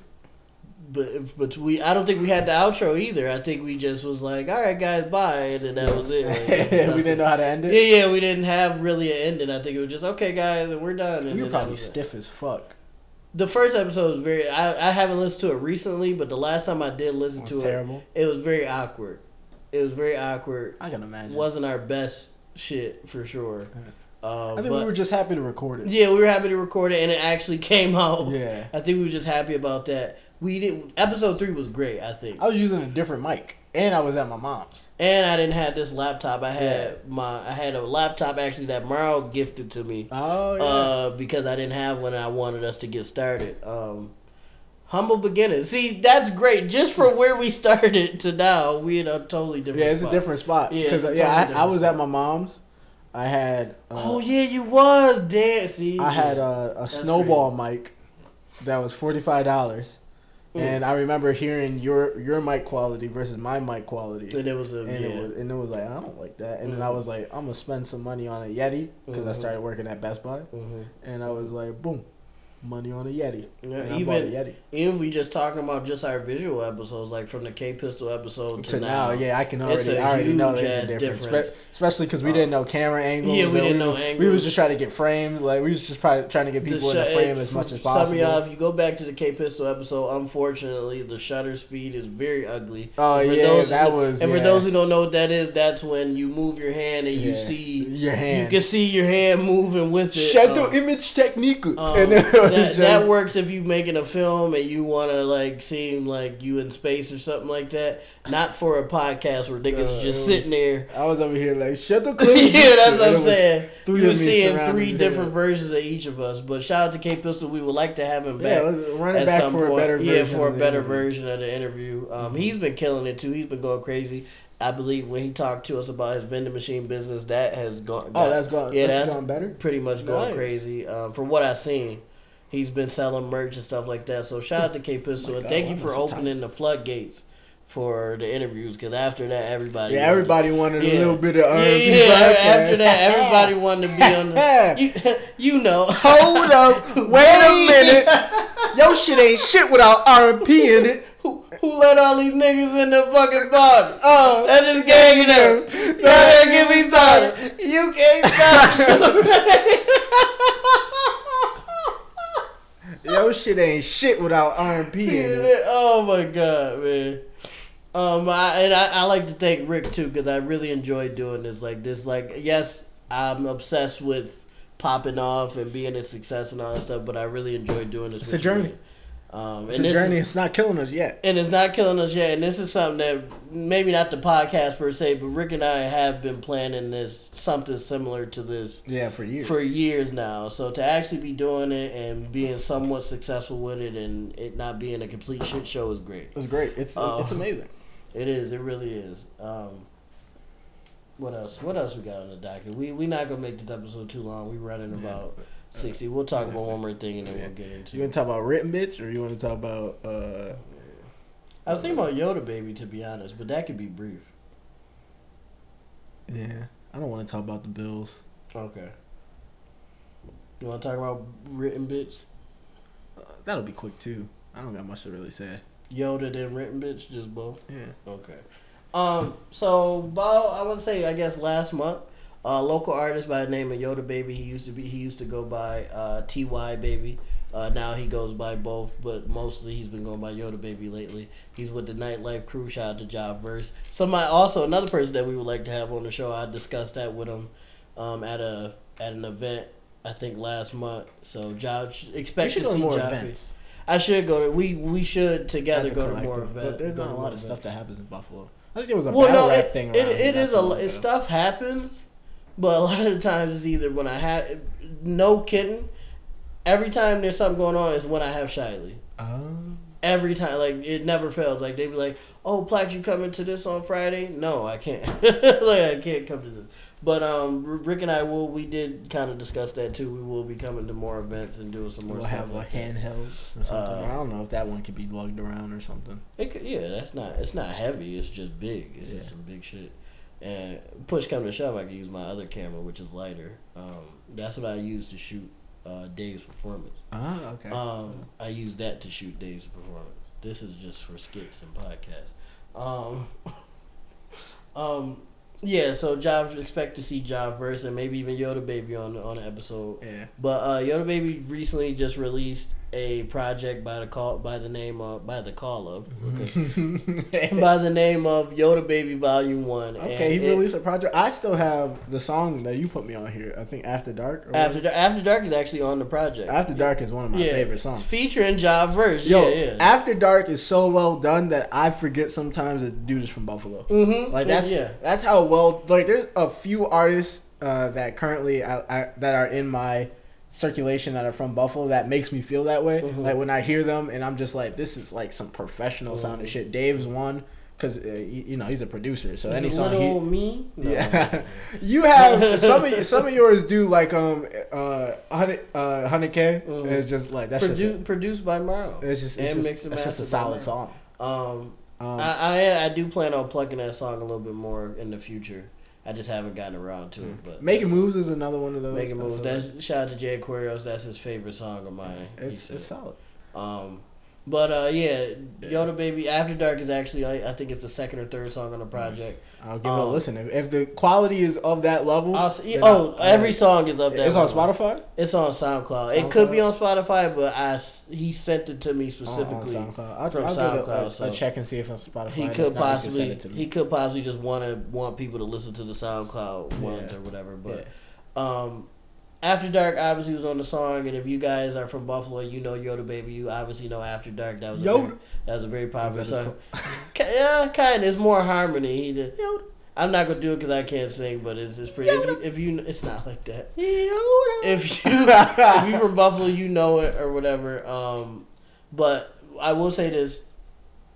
Speaker 1: But but we I don't think we had the outro either. I think we just was like, all right, guys, bye, and then that was it. (laughs) Like,
Speaker 2: we didn't know how to end it.
Speaker 1: Yeah, yeah, we didn't have really an ending. I think it was just okay, guys, and we're done. And
Speaker 2: we were probably
Speaker 1: it.
Speaker 2: stiff as fuck.
Speaker 1: The first episode was very. I, I haven't listened to it recently, but the last time I did listen
Speaker 2: It
Speaker 1: to
Speaker 2: was
Speaker 1: it, it was very awkward. It was very awkward.
Speaker 2: I can imagine.
Speaker 1: Wasn't our best shit for sure. Uh,
Speaker 2: I think
Speaker 1: but,
Speaker 2: we were just happy to record it.
Speaker 1: yeah, we were happy to record it, and it actually (laughs) came out.
Speaker 2: Yeah.
Speaker 1: I think we were just happy about that. We did. Episode three was great. I think.
Speaker 2: I was using a different mic, and I was at my mom's.
Speaker 1: And I didn't have this laptop. I had
Speaker 2: Yeah.
Speaker 1: my I had a laptop actually that Merle gifted to me.
Speaker 2: Oh yeah.
Speaker 1: Uh, because I didn't have one and I wanted us to get started. Um humble beginnings. See, that's great. Just from where we started to now, we in a totally different
Speaker 2: yeah, it's
Speaker 1: spot.
Speaker 2: a different spot.
Speaker 1: Yeah,
Speaker 2: Because yeah,
Speaker 1: totally
Speaker 2: I, I
Speaker 1: different
Speaker 2: was at my mom's. I had. Uh,
Speaker 1: Oh yeah, you was dancing.
Speaker 2: I had a, a snowball mic that was forty five dollars,
Speaker 1: Mm.
Speaker 2: and I remember hearing your your mic quality versus my mic quality,
Speaker 1: and it was a
Speaker 2: and
Speaker 1: yeah.
Speaker 2: it was and it was like I don't like that, and then I
Speaker 1: Mhm.
Speaker 2: was like I'm gonna spend some money on a Yeti because I
Speaker 1: Mhm.
Speaker 2: started working at Best Buy,
Speaker 1: Mhm.
Speaker 2: and I was like boom, money on a Yeti,
Speaker 1: Yeah,
Speaker 2: bought a
Speaker 1: even
Speaker 2: Yeti.
Speaker 1: even if we just talking about just our visual episodes, like from the K Pistol episode to,
Speaker 2: To now, yeah, I can already, I already know there's a difference,
Speaker 1: difference.
Speaker 2: Spe- especially because we didn't know camera angles.
Speaker 1: Yeah, we didn't know
Speaker 2: was- We was just trying to get frames, like we was just probably trying to get people in the frame as much as
Speaker 1: Some of y'all,
Speaker 2: possible.
Speaker 1: if you go back to the K Pistol episode, unfortunately, the shutter speed is very ugly.
Speaker 2: Oh
Speaker 1: And for
Speaker 2: yeah,
Speaker 1: those
Speaker 2: that
Speaker 1: who-
Speaker 2: was.
Speaker 1: And for those who don't know what that is, that's when you move your hand and you see
Speaker 2: your hand.
Speaker 1: you can see your hand moving with it.
Speaker 2: Shadow
Speaker 1: Um,
Speaker 2: image technique.
Speaker 1: um,
Speaker 2: and (laughs) was
Speaker 1: that,
Speaker 2: just,
Speaker 1: that works if you're making a film and you want to like seem like you in space or something like that. Not for a podcast where niggas
Speaker 2: Uh,
Speaker 1: is
Speaker 2: it
Speaker 1: just
Speaker 2: was-
Speaker 1: sitting there.
Speaker 2: I was over here like shut the clip. (laughs)
Speaker 1: yeah, that's what I'm saying.
Speaker 2: three
Speaker 1: you were
Speaker 2: of me
Speaker 1: seeing three different versions of each of us. But shout out to K Pistol. We would like to have him back.
Speaker 2: Yeah, let's run it
Speaker 1: at
Speaker 2: back
Speaker 1: some
Speaker 2: for a
Speaker 1: point.
Speaker 2: better version.
Speaker 1: Yeah, for a better
Speaker 2: interview.
Speaker 1: version of the interview. Um, He's been killing it too. He's been going crazy. I believe when he talked to us about his vending machine business, that has gone.
Speaker 2: Oh, that's gone.
Speaker 1: Yeah,
Speaker 2: that's
Speaker 1: that's-
Speaker 2: gone better.
Speaker 1: pretty much going crazy. Um, from what I've seen, he's been selling merch and stuff like that. So shout out to K Pistol and thank you for opening the floodgates for the interviews. Because after that, everybody
Speaker 2: Yeah, everybody wanted
Speaker 1: Yeah.
Speaker 2: a little bit of
Speaker 1: Yeah,
Speaker 2: RMP
Speaker 1: yeah,
Speaker 2: podcast.
Speaker 1: after that, everybody (laughs) wanted to be on the. (laughs) You, (laughs) you know.
Speaker 2: Hold up, wait a minute. Your shit ain't shit without RMP in it.
Speaker 1: Who, who let all these niggas in the fucking bar? Oh, that's just ganging them. Go ahead, get me started. You can't stop.
Speaker 2: Your shit ain't shit without RMP in it. (laughs)
Speaker 1: oh my god, man. Um, I, and I, I like to thank Rick too because I really enjoy doing this. Like this, like yes, I'm obsessed with popping off and being a success and all that stuff, but I really enjoy doing this.
Speaker 2: It's
Speaker 1: with
Speaker 2: a journey.
Speaker 1: you. Um,
Speaker 2: It's
Speaker 1: and
Speaker 2: a journey.
Speaker 1: is-
Speaker 2: It's not killing us yet.
Speaker 1: and it's not killing us yet. And this is something that maybe not the podcast per se, but Rick and I have been planning this something similar to this
Speaker 2: Yeah, for years.
Speaker 1: for years now. So to actually be doing it and being somewhat successful with it, and it not being a complete shit show is great.
Speaker 2: it's great. It's
Speaker 1: Oh.
Speaker 2: it's amazing.
Speaker 1: It is. It really is. Um, what else? What else we got on the docket? We we not gonna make this episode too long. We running about sixty. We'll talk about one more thing and then we'll get into.
Speaker 2: You want to talk about written bitch, or you want to talk about? uh
Speaker 1: I was thinking about Yoda baby to be honest, but that could be brief.
Speaker 2: Yeah, I don't want to talk about the Bills.
Speaker 1: Okay. You want to talk about written bitch?
Speaker 2: Uh, that'll be quick too. I don't got much to really say.
Speaker 1: Yoda then written bitch, just both.
Speaker 2: Yeah.
Speaker 1: Okay. Um. So about I would say I guess last month, a local artist by the name of Yoda Baby. He used to be he used to go by uh, Ty Baby. Uh, now he goes by both, but mostly he's been going by Yoda Baby lately. He's with the Nightlife Crew. Shout out to Job Verse. Somebody also another person that we would like to have on the show. I discussed that with him um, at a at an event I think last month. So Job expect to see
Speaker 2: more
Speaker 1: Job
Speaker 2: events.
Speaker 1: I should go to we we should together go to more events.
Speaker 2: But there's not a lot of
Speaker 1: events.
Speaker 2: stuff that happens in Buffalo. I think there was a
Speaker 1: Well,
Speaker 2: battle
Speaker 1: no,
Speaker 2: rap
Speaker 1: it,
Speaker 2: thing.
Speaker 1: it, it is a stuff happens, but a (laughs) lot of the times it's either when I have no kidding. Every time there's something going on is when I have Shiley.
Speaker 2: Um,
Speaker 1: Every time, like it never fails. Like they be like, "Oh, Plax, you coming to this on Friday?" No, I can't. (laughs) like I can't come to this. But um, Rick and I will we did kind of discuss that too. We will be coming to more events and doing some more
Speaker 2: We'll
Speaker 1: stuff.
Speaker 2: have a
Speaker 1: like that.
Speaker 2: handheld or something.
Speaker 1: Uh,
Speaker 2: I don't know if that one could be lugged around or something.
Speaker 1: It could, yeah, that's not. It's not heavy. It's just big. It's just some big shit. And push come to shove, I can use my other camera, which is lighter. Um, that's what I use to shoot uh, Dave's performance.
Speaker 2: Ah, okay.
Speaker 1: Um, I use that to shoot Dave's performance. This is just for skits and podcasts. Um, (laughs) um, yeah. So Job expect to see Job verse and maybe even Yoda Baby on the, on the episode.
Speaker 2: yeah.
Speaker 1: But uh, Yoda Baby recently just released a project by the call by the name of by the call of okay. (laughs) by the name of Yoda Baby Volume One.
Speaker 2: Okay, he
Speaker 1: it-
Speaker 2: released a project. I still have the song that you put me on here. I think After Dark. or
Speaker 1: After Dar- After Dark is actually on the project.
Speaker 2: After Dark is one of my
Speaker 1: yeah,
Speaker 2: favorite
Speaker 1: It's
Speaker 2: songs.
Speaker 1: featuring Job verse.
Speaker 2: Yo,
Speaker 1: yeah, yeah.
Speaker 2: After Dark is so well done that I forget sometimes that dude is from Buffalo.
Speaker 1: mm-hmm.
Speaker 2: Like that's
Speaker 1: yeah.
Speaker 2: that's how well like there's a few artists uh, that currently I, I, that are in my circulation that are from Buffalo that makes me feel that way.
Speaker 1: Mhm.
Speaker 2: Like when I hear them and I'm just like this is like some professional sounding
Speaker 1: Mhm.
Speaker 2: shit. Dave's one because uh, you, know he's a producer, so any song he
Speaker 1: me. No.
Speaker 2: yeah, (laughs) you have some of some of yours do like um uh hundred uh hundred k.
Speaker 1: Mhm.
Speaker 2: It's just like that's
Speaker 1: Produ-
Speaker 2: just
Speaker 1: produced by Morrow.
Speaker 2: it's just it's
Speaker 1: and
Speaker 2: just,
Speaker 1: mixed and
Speaker 2: just a solid song.
Speaker 1: Um,
Speaker 2: Um,
Speaker 1: I, I I do plan on plugging that song a little bit more in the future. I just haven't gotten around to it. But
Speaker 2: Making moves is another one of those.
Speaker 1: making moves. That's shout out to Jay Aquarius. That's his favorite song of mine.
Speaker 2: It's it's solid.
Speaker 1: Um, but uh, yeah, Yoda Baby After Dark is actually I, I think it's the second or third song on the project.
Speaker 2: I'll give it a
Speaker 1: Um,
Speaker 2: listen. If, if the quality is of that level,
Speaker 1: I'll see, oh,
Speaker 2: I-
Speaker 1: every song is up there.
Speaker 2: it's on Spotify.
Speaker 1: It's on SoundCloud. It could be on Spotify, but I he sent it to me specifically.
Speaker 2: on SoundCloud. I'll,
Speaker 1: from
Speaker 2: I'll give it a, a,
Speaker 1: so
Speaker 2: a check and see if it's Spotify.
Speaker 1: he could
Speaker 2: not,
Speaker 1: possibly
Speaker 2: send it to me.
Speaker 1: he could possibly just want to want people to listen to the SoundCloud ones
Speaker 2: Yeah.
Speaker 1: or whatever. But
Speaker 2: Yeah.
Speaker 1: um, After Dark obviously was on the song, and if you guys are from Buffalo, you know Yoda Baby. You obviously know After Dark. That was a very, that was a very popular song. (laughs) yeah, kind of. It's more harmony. He did.
Speaker 2: Yoda.
Speaker 1: I'm not gonna do it because I can't sing, but it's it's pretty. If you, if you, it's not like that.
Speaker 2: Yoda.
Speaker 1: If you (laughs) if you're from Buffalo, you know it or whatever. Um, but I will say this: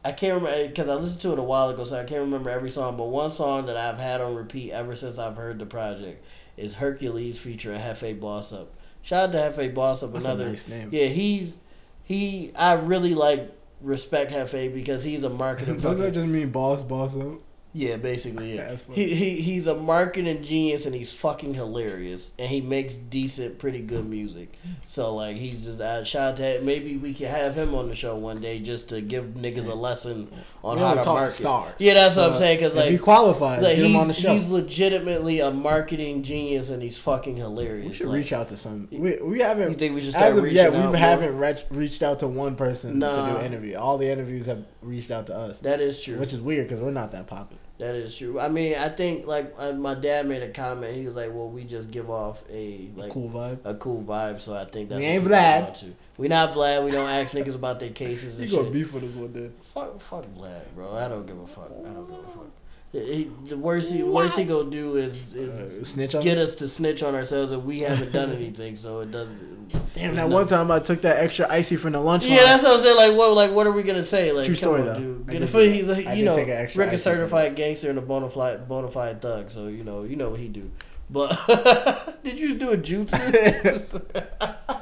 Speaker 1: I can't remember because I listened to it a while ago, so I can't remember every song. But one song that I've had on repeat ever since I've heard the project is Hercules featuring a Hefe Boss Up. Shout out to Hefe Boss Up,
Speaker 2: That's
Speaker 1: another
Speaker 2: a nice name.
Speaker 1: yeah. He's he. I really like respect Hefe because he's a marketing. (laughs)
Speaker 2: Does that just mean boss, boss up?
Speaker 1: Yeah, basically, yeah. He, he he's a marketing genius and he's fucking hilarious and he makes decent, pretty good music. So like he's just uh, shout out to maybe we can have him on the show one day just to give niggas a lesson on
Speaker 2: We
Speaker 1: how to
Speaker 2: talk to
Speaker 1: market.
Speaker 2: stars.
Speaker 1: Yeah, that's what I'm
Speaker 2: Uh,
Speaker 1: saying because
Speaker 2: if
Speaker 1: like.
Speaker 2: he qualifies,
Speaker 1: like,
Speaker 2: get him
Speaker 1: he's,
Speaker 2: on the show.
Speaker 1: he's legitimately a marketing genius and he's fucking hilarious.
Speaker 2: we should
Speaker 1: Like,
Speaker 2: reach out to some. We, we haven't.
Speaker 1: You think we should
Speaker 2: As
Speaker 1: start
Speaker 2: of
Speaker 1: reaching
Speaker 2: yet,
Speaker 1: out
Speaker 2: we
Speaker 1: more?
Speaker 2: haven't reach, reached out to one person to
Speaker 1: Nah.
Speaker 2: do interview. All the interviews have reached out to us,
Speaker 1: That is true.
Speaker 2: which is weird because we're not that popular.
Speaker 1: That is true. I mean, I think like uh, my dad made a comment. He was like, "Well, we just give off a like
Speaker 2: cool vibe.
Speaker 1: a cool vibe." So I think that's
Speaker 2: We ain't
Speaker 1: people
Speaker 2: Vlad.
Speaker 1: to. We not Vlad. We don't ask niggas about their cases (laughs)
Speaker 2: You
Speaker 1: and
Speaker 2: gonna
Speaker 1: shit.
Speaker 2: beef with us one day?
Speaker 1: Fuck, fuck Vlad, bro. I don't give a fuck. I don't give a fuck. He, the worst he worst he gonna do is, is
Speaker 2: Uh, snitch on
Speaker 1: get
Speaker 2: us?
Speaker 1: us to snitch on ourselves, if we haven't done anything. So it doesn't.
Speaker 2: Damn, that
Speaker 1: not-
Speaker 2: one time I took that extra icy from the lunch
Speaker 1: Yeah,
Speaker 2: line.
Speaker 1: that's what I'm saying. Like, what, like, what are we gonna say? Like,
Speaker 2: True
Speaker 1: come
Speaker 2: story,
Speaker 1: on,
Speaker 2: though.
Speaker 1: dude.
Speaker 2: I
Speaker 1: Get
Speaker 2: did-
Speaker 1: a- he's like,
Speaker 2: I
Speaker 1: you
Speaker 2: did
Speaker 1: know,
Speaker 2: take an extra
Speaker 1: Rick is certified gangster and a bona fide, bona fide thug. So you know, you know what he do. But (laughs) did you do a jutsu? (laughs)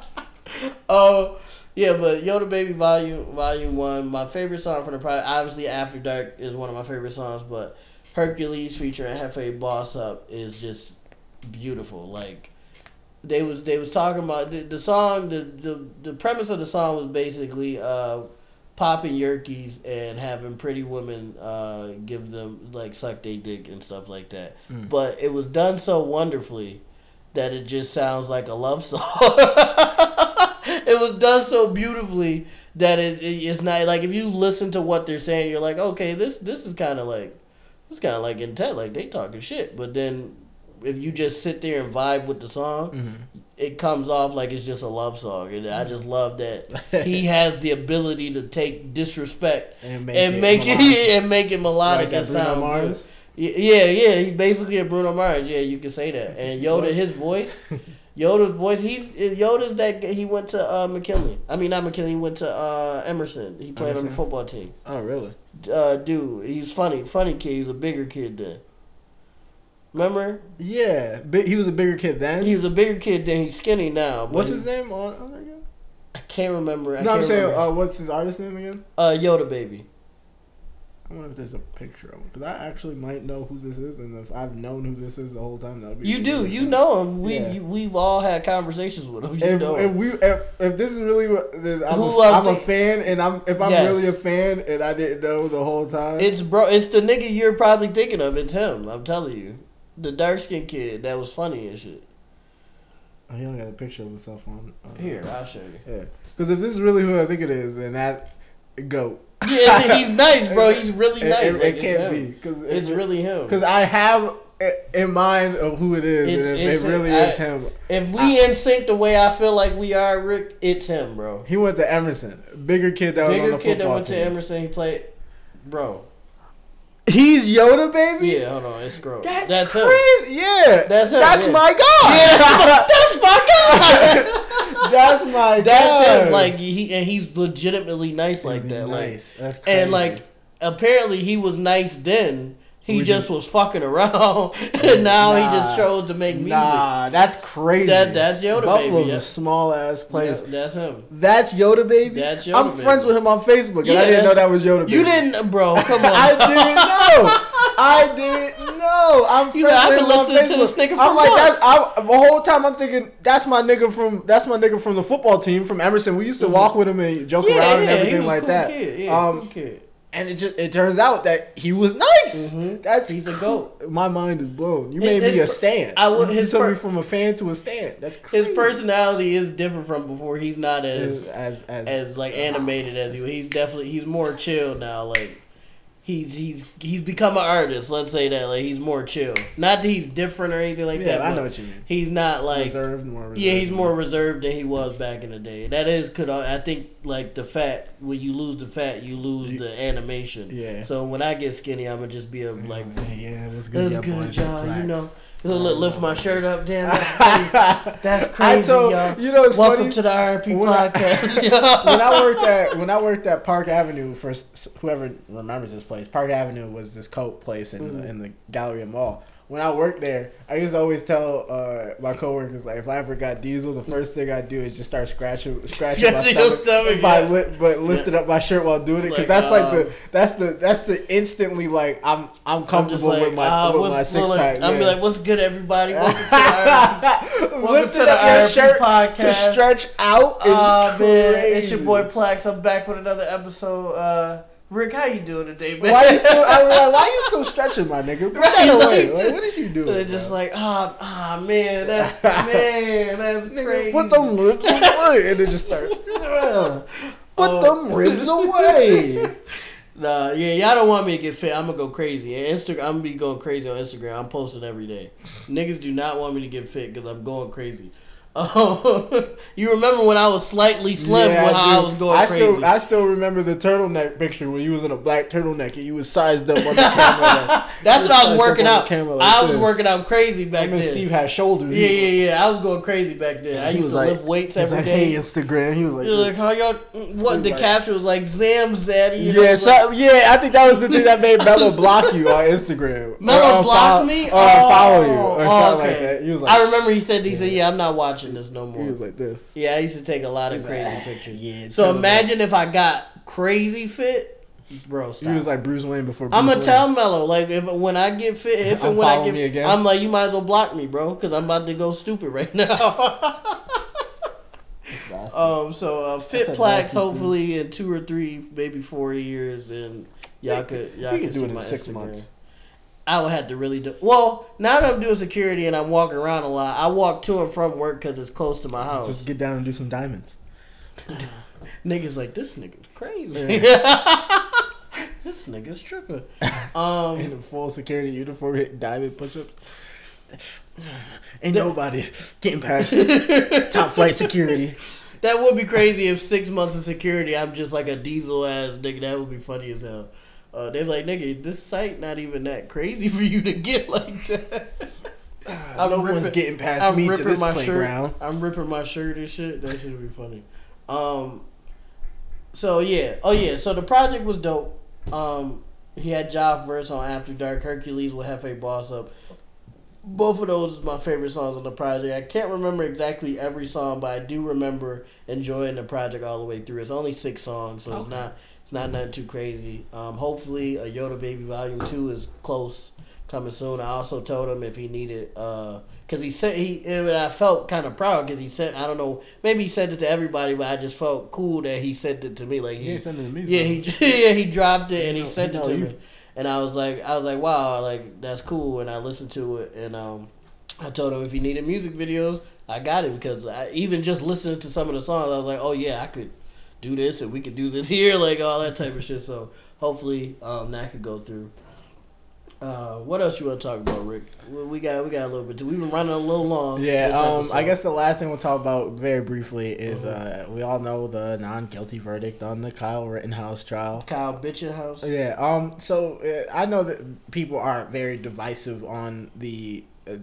Speaker 1: Oh, yeah, but Yoda Baby Volume Volume One, my favorite song from the project. Obviously, After Dark is one of my favorite songs, but Hercules featuring Hefe Boss Up is just beautiful. Like they was they was talking about the, the song. The, the the premise of the song was basically uh, popping yerkies and having pretty women uh, give them like suck they dick and stuff like that.
Speaker 2: Mm.
Speaker 1: But it was done so wonderfully that it just sounds like a love (laughs) song. it was done so beautifully that it, it, it's not like if you listen to what they're saying, you're like, okay, this this is kind of like it's kind of like intent, like they talking shit. But then if you just sit there and vibe with the song,
Speaker 2: Mhm.
Speaker 1: it comes off like it's just a love song, and I just love that (laughs) he has the ability to take disrespect
Speaker 2: And make
Speaker 1: and
Speaker 2: it
Speaker 1: make
Speaker 2: melodic.
Speaker 1: it (laughs) and make it melodic
Speaker 2: Like
Speaker 1: and
Speaker 2: Bruno
Speaker 1: sound.
Speaker 2: Mars.
Speaker 1: Y- Yeah, yeah, he's basically a Bruno Mars. Yeah, you can say that. And Yoda, his voice, (laughs) Yoda's voice. He's Yoda's that he went to uh, McKinley. I mean, not McKinley. He went to uh, Emerson. He played on the football team.
Speaker 2: Oh, really?
Speaker 1: Uh, dude, he's funny, funny kid. He's a bigger kid than. Remember?
Speaker 2: Yeah, big, he was a bigger kid then.
Speaker 1: He's a bigger kid than he's skinny now.
Speaker 2: what's his name on, on again?
Speaker 1: I can't remember. I
Speaker 2: no, I'm saying, uh, what's his artist name again?
Speaker 1: uh, Yoda baby.
Speaker 2: I wonder if there's a picture of him because I actually might know who this is, and if I've known who this is the whole time, that'll be.
Speaker 1: You do. You know him. We've
Speaker 2: Yeah.
Speaker 1: you, we've all had conversations with him. You
Speaker 2: If,
Speaker 1: know.
Speaker 2: if
Speaker 1: him.
Speaker 2: we if, if this is really what I'm,
Speaker 1: Who
Speaker 2: a, I'm a fan and I'm if I'm
Speaker 1: Yes.
Speaker 2: really a fan and I didn't know the whole time.
Speaker 1: It's bro. It's the nigga you're probably thinking of. It's him. I'm telling you, the dark skinned kid that was funny and shit.
Speaker 2: oh, he only got a picture of himself on
Speaker 1: Here, I'll show you.
Speaker 2: Yeah, because if this is really who I think it is, then that goat.
Speaker 1: Yeah, he's nice, bro. He's (laughs) really nice.
Speaker 2: It,
Speaker 1: like,
Speaker 2: it can't be because
Speaker 1: It's really him.
Speaker 2: because I have in mind of who it is,
Speaker 1: It's-
Speaker 2: and if it really is him.
Speaker 1: If we in sync the way I feel like we are, Rick, it's him, bro.
Speaker 2: He went to Emerson, bigger kid that was on
Speaker 1: Bigger
Speaker 2: the
Speaker 1: kid that
Speaker 2: football
Speaker 1: went to. Emerson, he played, bro.
Speaker 2: He's Yoda, baby.
Speaker 1: Yeah, hold on, it's scroll.
Speaker 2: That's,
Speaker 1: That's, him.
Speaker 2: Yeah,
Speaker 1: That's him,
Speaker 2: That's
Speaker 1: yeah.
Speaker 2: my guy.
Speaker 1: Yeah, that's (laughs) my, that's my guy. (laughs)
Speaker 2: That's my
Speaker 1: That's
Speaker 2: guy.
Speaker 1: him. Like he and he's legitimately nice like
Speaker 2: He's
Speaker 1: that. Like
Speaker 2: nice. That's crazy.
Speaker 1: and like apparently he was nice then. He just was fucking around, (laughs) and now he just chose to make music.
Speaker 2: Nah, that's crazy.
Speaker 1: That- that's Yoda,
Speaker 2: Buffalo's
Speaker 1: baby, yeah.
Speaker 2: a small ass place.
Speaker 1: Yeah, that's him.
Speaker 2: That's Yoda, baby.
Speaker 1: That's Yoda,
Speaker 2: I'm
Speaker 1: baby.
Speaker 2: friends with him on Facebook, and
Speaker 1: Yeah,
Speaker 2: I didn't know that was Yoda. Baby.
Speaker 1: You didn't, bro. (laughs) Come on.
Speaker 2: I didn't know. I didn't know. I'm friends
Speaker 1: You know, I
Speaker 2: with
Speaker 1: can
Speaker 2: him on
Speaker 1: listen to this nigga
Speaker 2: I'm
Speaker 1: for
Speaker 2: like,
Speaker 1: months.
Speaker 2: I, the whole time I'm thinking that's my nigga from that's my nigga from the football team from Emerson. We used to walk with him and joke
Speaker 1: Mm-hmm. yeah,
Speaker 2: around and everything like
Speaker 1: cool
Speaker 2: that.
Speaker 1: Kid. Yeah,
Speaker 2: um,
Speaker 1: cool kid.
Speaker 2: And it just it turns out that he was nice.
Speaker 1: Mhm.
Speaker 2: That's
Speaker 1: He's a goat. (laughs)
Speaker 2: My mind is blown. You
Speaker 1: His-
Speaker 2: made me a stand.
Speaker 1: I would-
Speaker 2: You
Speaker 1: his
Speaker 2: took me from a fan to a stand. That's crazy.
Speaker 1: His personality is different from before. He's not as
Speaker 2: as as, as,
Speaker 1: as like animated as he. He's definitely he's more chill now. Like he's he's he's become an artist. Let's say that like he's more chill. Not that he's different or anything like
Speaker 2: yeah,
Speaker 1: that.
Speaker 2: I know what you mean.
Speaker 1: He's not like
Speaker 2: reserved, more reserved.
Speaker 1: yeah, he's more reserved than he was back in the day. That is could uh, I think like the fat when you lose the fat, you lose the animation.
Speaker 2: Yeah.
Speaker 1: So when I get skinny, I'm gonna just be a like.
Speaker 2: yeah, what's good?
Speaker 1: That's good, y'all. You know, li- lift my shirt up. Damn, that's (laughs) crazy. That's crazy,
Speaker 2: I told
Speaker 1: y'all.
Speaker 2: you know it's
Speaker 1: Welcome
Speaker 2: funny.
Speaker 1: to the RP
Speaker 2: I-
Speaker 1: podcast. (laughs) (laughs) y'all.
Speaker 2: when I worked at when I worked at Park Avenue for whoever remembers this place, Park Avenue was this coat place in
Speaker 1: Mm-hmm.
Speaker 2: the, in the Galleria Mall. When I worked there, I used to always tell uh, my coworkers like if I ever got diesel, the first thing I do is just start scratching scratching my
Speaker 1: Scratching your
Speaker 2: stomach,
Speaker 1: stomach,
Speaker 2: by
Speaker 1: yeah.
Speaker 2: li- but lifting up my shirt while doing it because
Speaker 1: Like,
Speaker 2: that's like
Speaker 1: um,
Speaker 2: the that's the that's the instantly like I'm I'm
Speaker 1: I'm
Speaker 2: comfortable
Speaker 1: like,
Speaker 2: with my
Speaker 1: uh,
Speaker 2: with my six pack.
Speaker 1: I'm be like, what's good, everybody? (laughs) Welcome to the RP. Welcome
Speaker 2: Lifting
Speaker 1: to the
Speaker 2: up your shirt to
Speaker 1: podcast.
Speaker 2: stretch out is crazy.
Speaker 1: man, it's your boy Plax. I'm back with another episode. Uh, Rick, how you doing today, man?
Speaker 2: Why you still? I (laughs) was like, why you still stretching, my nigga? Put
Speaker 1: Right,
Speaker 2: that away.
Speaker 1: like,
Speaker 2: Like, what did you do?
Speaker 1: They're just like, ah, ah, man, that's (laughs) man, that's crazy.
Speaker 2: Put them ribs away, and it just starts. (laughs) Put
Speaker 1: Oh.
Speaker 2: them ribs away.
Speaker 1: Nah, yeah, y'all don't want me to get fit. I'm gonna go crazy. Instagram, I'm gonna be going crazy on Instagram. I'm posting every day. Niggas do not want me to get fit because I'm going crazy. Oh, (laughs) you remember when I was slightly slim
Speaker 2: Yeah,
Speaker 1: when I,
Speaker 2: do.
Speaker 1: was going
Speaker 2: I
Speaker 1: crazy?
Speaker 2: Still, I still remember the turtleneck picture when you was in a black turtleneck and you was sized up on the camera. Like, (laughs)
Speaker 1: That's what I was working out.
Speaker 2: like
Speaker 1: I was
Speaker 2: this.
Speaker 1: working out crazy back
Speaker 2: I mean,
Speaker 1: then.
Speaker 2: Steve had shoulders.
Speaker 1: Yeah, yeah, yeah. I was going crazy back then. I used to
Speaker 2: like-
Speaker 1: lift weights every
Speaker 2: like,
Speaker 1: day.
Speaker 2: hey, Instagram. He was like,
Speaker 1: He was like, how y'all? What the caption was like? Zam Zaddy.
Speaker 2: yeah, so, yeah, I think that was the thing that made Mello block you on Instagram. (laughs)
Speaker 1: Mello blocked me?
Speaker 2: Or follow you. Or
Speaker 1: oh,
Speaker 2: something like that. He was like,
Speaker 1: I remember he said he said, "Yeah, I'm not watching this no more."
Speaker 2: he was like this.
Speaker 1: yeah, I used to take a lot of
Speaker 2: He's
Speaker 1: crazy
Speaker 2: like,
Speaker 1: pictures.
Speaker 2: yeah,
Speaker 1: So
Speaker 2: tell me.
Speaker 1: imagine if I got crazy fit, bro. Stop.
Speaker 2: He was like Bruce Wayne before. Bruce
Speaker 1: I'm gonna
Speaker 2: Wayne.
Speaker 1: tell Mello like if when I get fit, if (laughs) and when I get,
Speaker 2: me again?
Speaker 1: I'm like you might as well block me, bro, because I'm about to go stupid right now. (laughs) um, so uh, fit plaques
Speaker 2: nasty thing.
Speaker 1: hopefully in two or three, maybe four years, and y'all could y'all
Speaker 2: we
Speaker 1: could
Speaker 2: could do
Speaker 1: see
Speaker 2: it in
Speaker 1: my
Speaker 2: six
Speaker 1: Instagram.
Speaker 2: months.
Speaker 1: I would have to really do. Well, now that I'm doing security and I'm walking around a lot, I walk to and from work because it's close to my house.
Speaker 2: Just get down and do some diamonds. (laughs)
Speaker 1: Niggas like this nigga's crazy. (laughs) this nigga's tripping. (laughs) Um, In
Speaker 2: a full security uniform, hit diamond push-ups. (sighs) Ain't nobody getting past top flight security.
Speaker 1: that would be crazy if six months of security, I'm just like a diesel ass nigga. That would be funny as hell. Uh, they're like, nigga, this site not even that crazy (laughs) for you to get like that. (sighs) I'm
Speaker 2: no one's
Speaker 1: ripping-
Speaker 2: getting past
Speaker 1: I'm
Speaker 2: me to this
Speaker 1: my
Speaker 2: playground.
Speaker 1: shirt. I'm ripping my shirt and shit. That should be funny. Um. So yeah. Oh yeah. So the project was dope. Um. He had Joff verse on After Dark. Hercules with Hefe Boss up. both of those is my favorite songs on the project. I can't remember exactly every song, but I do remember enjoying the project all the way through. It's only six songs, so it's not it's not nothing too crazy. Um, hopefully, a Yoda Baby Volume Two is close, coming soon. I also told him if he needed, because he said he, and I felt kind of proud because he said I don't know, maybe he said it to everybody, but I just felt cool that he sent it to me. Like
Speaker 2: He
Speaker 1: he,
Speaker 2: ain't sending it to me.
Speaker 1: yeah,
Speaker 2: so-
Speaker 1: he (laughs) yeah he dropped it and he
Speaker 2: know-
Speaker 1: sent
Speaker 2: he
Speaker 1: it to
Speaker 2: you.
Speaker 1: me, and I was like I was like wow like that's cool, and I listened to it, and um I told him if he needed music videos, I got it because I, even just listening to some of the songs, I was like oh yeah I could do this and we could do this (laughs) here like all that type of shit. So hopefully um that could go through. Uh, what else you want to talk about, Rick? We got we got a little bit. We've been running a little long.
Speaker 2: Yeah, um. I guess the last thing we'll talk about very briefly is
Speaker 1: Mm-hmm.
Speaker 2: uh, we all know the non-guilty verdict on the Kyle Rittenhouse trial.
Speaker 1: Kyle Bitchenhouse.
Speaker 2: Yeah. Um. So uh, I know that people are very divisive on the uh,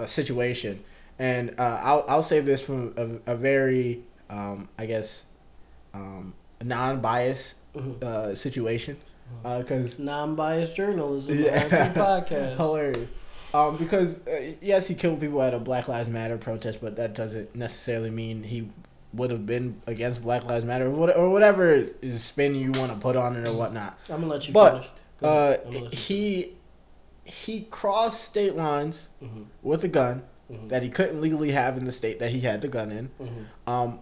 Speaker 2: uh, situation, and uh, I'll I'll say this from a, a very um I guess um non-biased
Speaker 1: Mhm.
Speaker 2: uh, situation because
Speaker 1: Non-biased journalism.
Speaker 2: Yeah. (laughs)
Speaker 1: Podcast.
Speaker 2: hilarious. Um, because uh, yes, he killed people at a Black Lives Matter protest, but that doesn't necessarily mean he would have been against Black Lives Matter or, whatever is spin you want to put on it or whatnot.
Speaker 1: I'm gonna let you
Speaker 2: But,
Speaker 1: finish. Go
Speaker 2: Uh,
Speaker 1: ahead. I'm gonna let you
Speaker 2: he he crossed state lines
Speaker 1: Mhm.
Speaker 2: with a gun
Speaker 1: Mhm.
Speaker 2: that he couldn't legally have in the state that he had the gun in.
Speaker 1: Mhm.
Speaker 2: Um,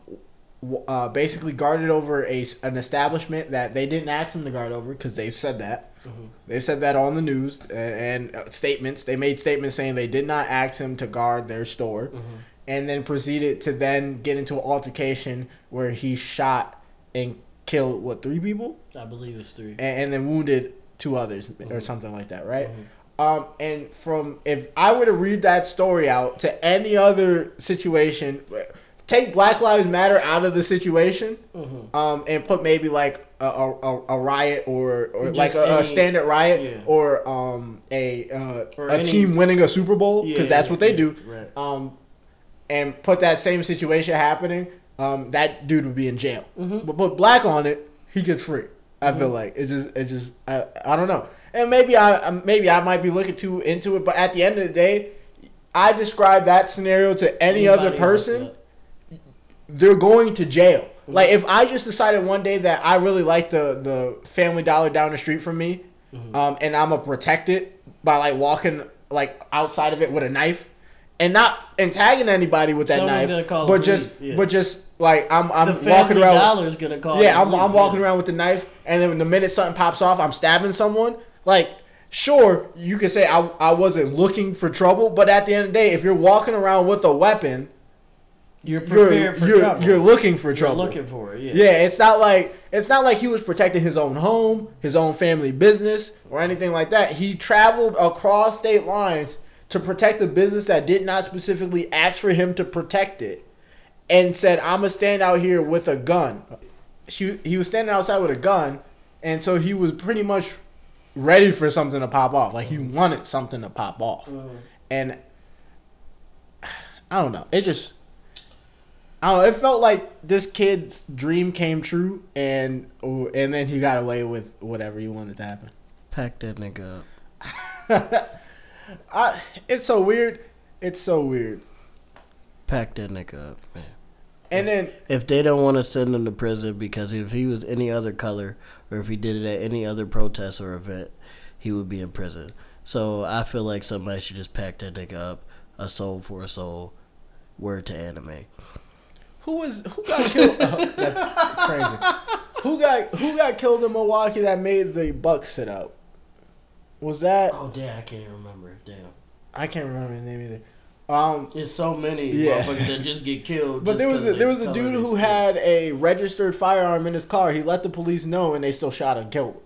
Speaker 2: uh, basically guarded over a an establishment that they didn't ask him to guard over because they've said that.
Speaker 1: Mhm.
Speaker 2: They've said that on the news uh, and uh, statements. They made statements saying they did not ask him to guard their store,
Speaker 1: Mhm.
Speaker 2: and then proceeded to then get into an altercation where he shot and killed what three people,
Speaker 1: I believe it's three.
Speaker 2: and, and then wounded two others or
Speaker 1: Mhm.
Speaker 2: something like that, right?
Speaker 1: Mhm.
Speaker 2: Um, and from if I were to read that story out to any other situation, take Black Lives Matter out of the situation,
Speaker 1: Mhm.
Speaker 2: um, and put maybe like a, a, a- riot or, or
Speaker 1: Just
Speaker 2: like a, a standard riot
Speaker 1: yeah.
Speaker 2: or um a uh,
Speaker 1: Or
Speaker 2: a
Speaker 1: any-
Speaker 2: team winning a Super Bowl because
Speaker 1: Yeah,
Speaker 2: that's what they
Speaker 1: yeah,
Speaker 2: do.
Speaker 1: Right.
Speaker 2: Um, and put that same situation happening, um, that dude would be in jail.
Speaker 1: Mhm.
Speaker 2: But put black on it, he gets free. I feel
Speaker 1: Mm-hmm.
Speaker 2: like it's just it's just I, I don't know. And maybe I I- maybe I might be looking too into it, but at the end of the day, I describe that scenario to any other person they're going to jail.
Speaker 1: Mm-hmm.
Speaker 2: Like if I just decided one day that I really like the the Family Dollar down the street from me,
Speaker 1: Mm-hmm.
Speaker 2: um, and I'm gonna protect it by like walking like outside of it with a knife, and not and tagging anybody with that
Speaker 1: Someone's gonna
Speaker 2: knife, but
Speaker 1: the
Speaker 2: just
Speaker 1: yeah.
Speaker 2: but just like I'm I'm
Speaker 1: The
Speaker 2: walking around.
Speaker 1: Dollar is gonna call.
Speaker 2: yeah, I'm,
Speaker 1: police,
Speaker 2: I'm walking
Speaker 1: yeah.
Speaker 2: around with the knife, and then the minute something pops off, I'm stabbing someone. Like, sure, you could say I, I wasn't looking for trouble, but at the end of the day, if you're walking around with a weapon,
Speaker 1: You're
Speaker 2: you're
Speaker 1: for
Speaker 2: you're,
Speaker 1: trouble.
Speaker 2: you're looking for
Speaker 1: You're
Speaker 2: trouble.
Speaker 1: looking for it. Yeah.
Speaker 2: yeah, it's not like it's not like he was protecting his own home, his own family business, or anything like that. He traveled across state lines to protect a business that did not specifically ask for him to protect it, and said, "I'm gonna stand out here with a gun." She, he was standing outside with a gun, and so he was pretty much ready for something to pop off. Like he wanted something to pop off,
Speaker 1: Mhm.
Speaker 2: and (sighs) I don't know. It just I don't know. It felt like this kid's dream came true, and and then he got away with whatever he wanted to happen.
Speaker 1: Pack that nigga up. (laughs)
Speaker 2: I, it's so weird. It's so weird.
Speaker 1: Pack that nigga up, man.
Speaker 2: And then
Speaker 1: If they don't want to send him to prison because if he was any other color or if he did it at any other protest or event, he would be in prison. So I feel like somebody should just pack that nigga up, a soul for a soul. Word to anime.
Speaker 2: Who was who got killed? (laughs) oh, that's crazy. Who got who got killed in Milwaukee that made the Bucks sit up? Was that
Speaker 1: Oh damn, I can't even remember. Damn,
Speaker 2: I can't remember his name either. Um,
Speaker 1: there's so many
Speaker 2: Yeah.
Speaker 1: motherfuckers that just get killed.
Speaker 2: But there was a, there was a dude who had a registered firearm in his car. He let the police know, and they still shot and killed. him.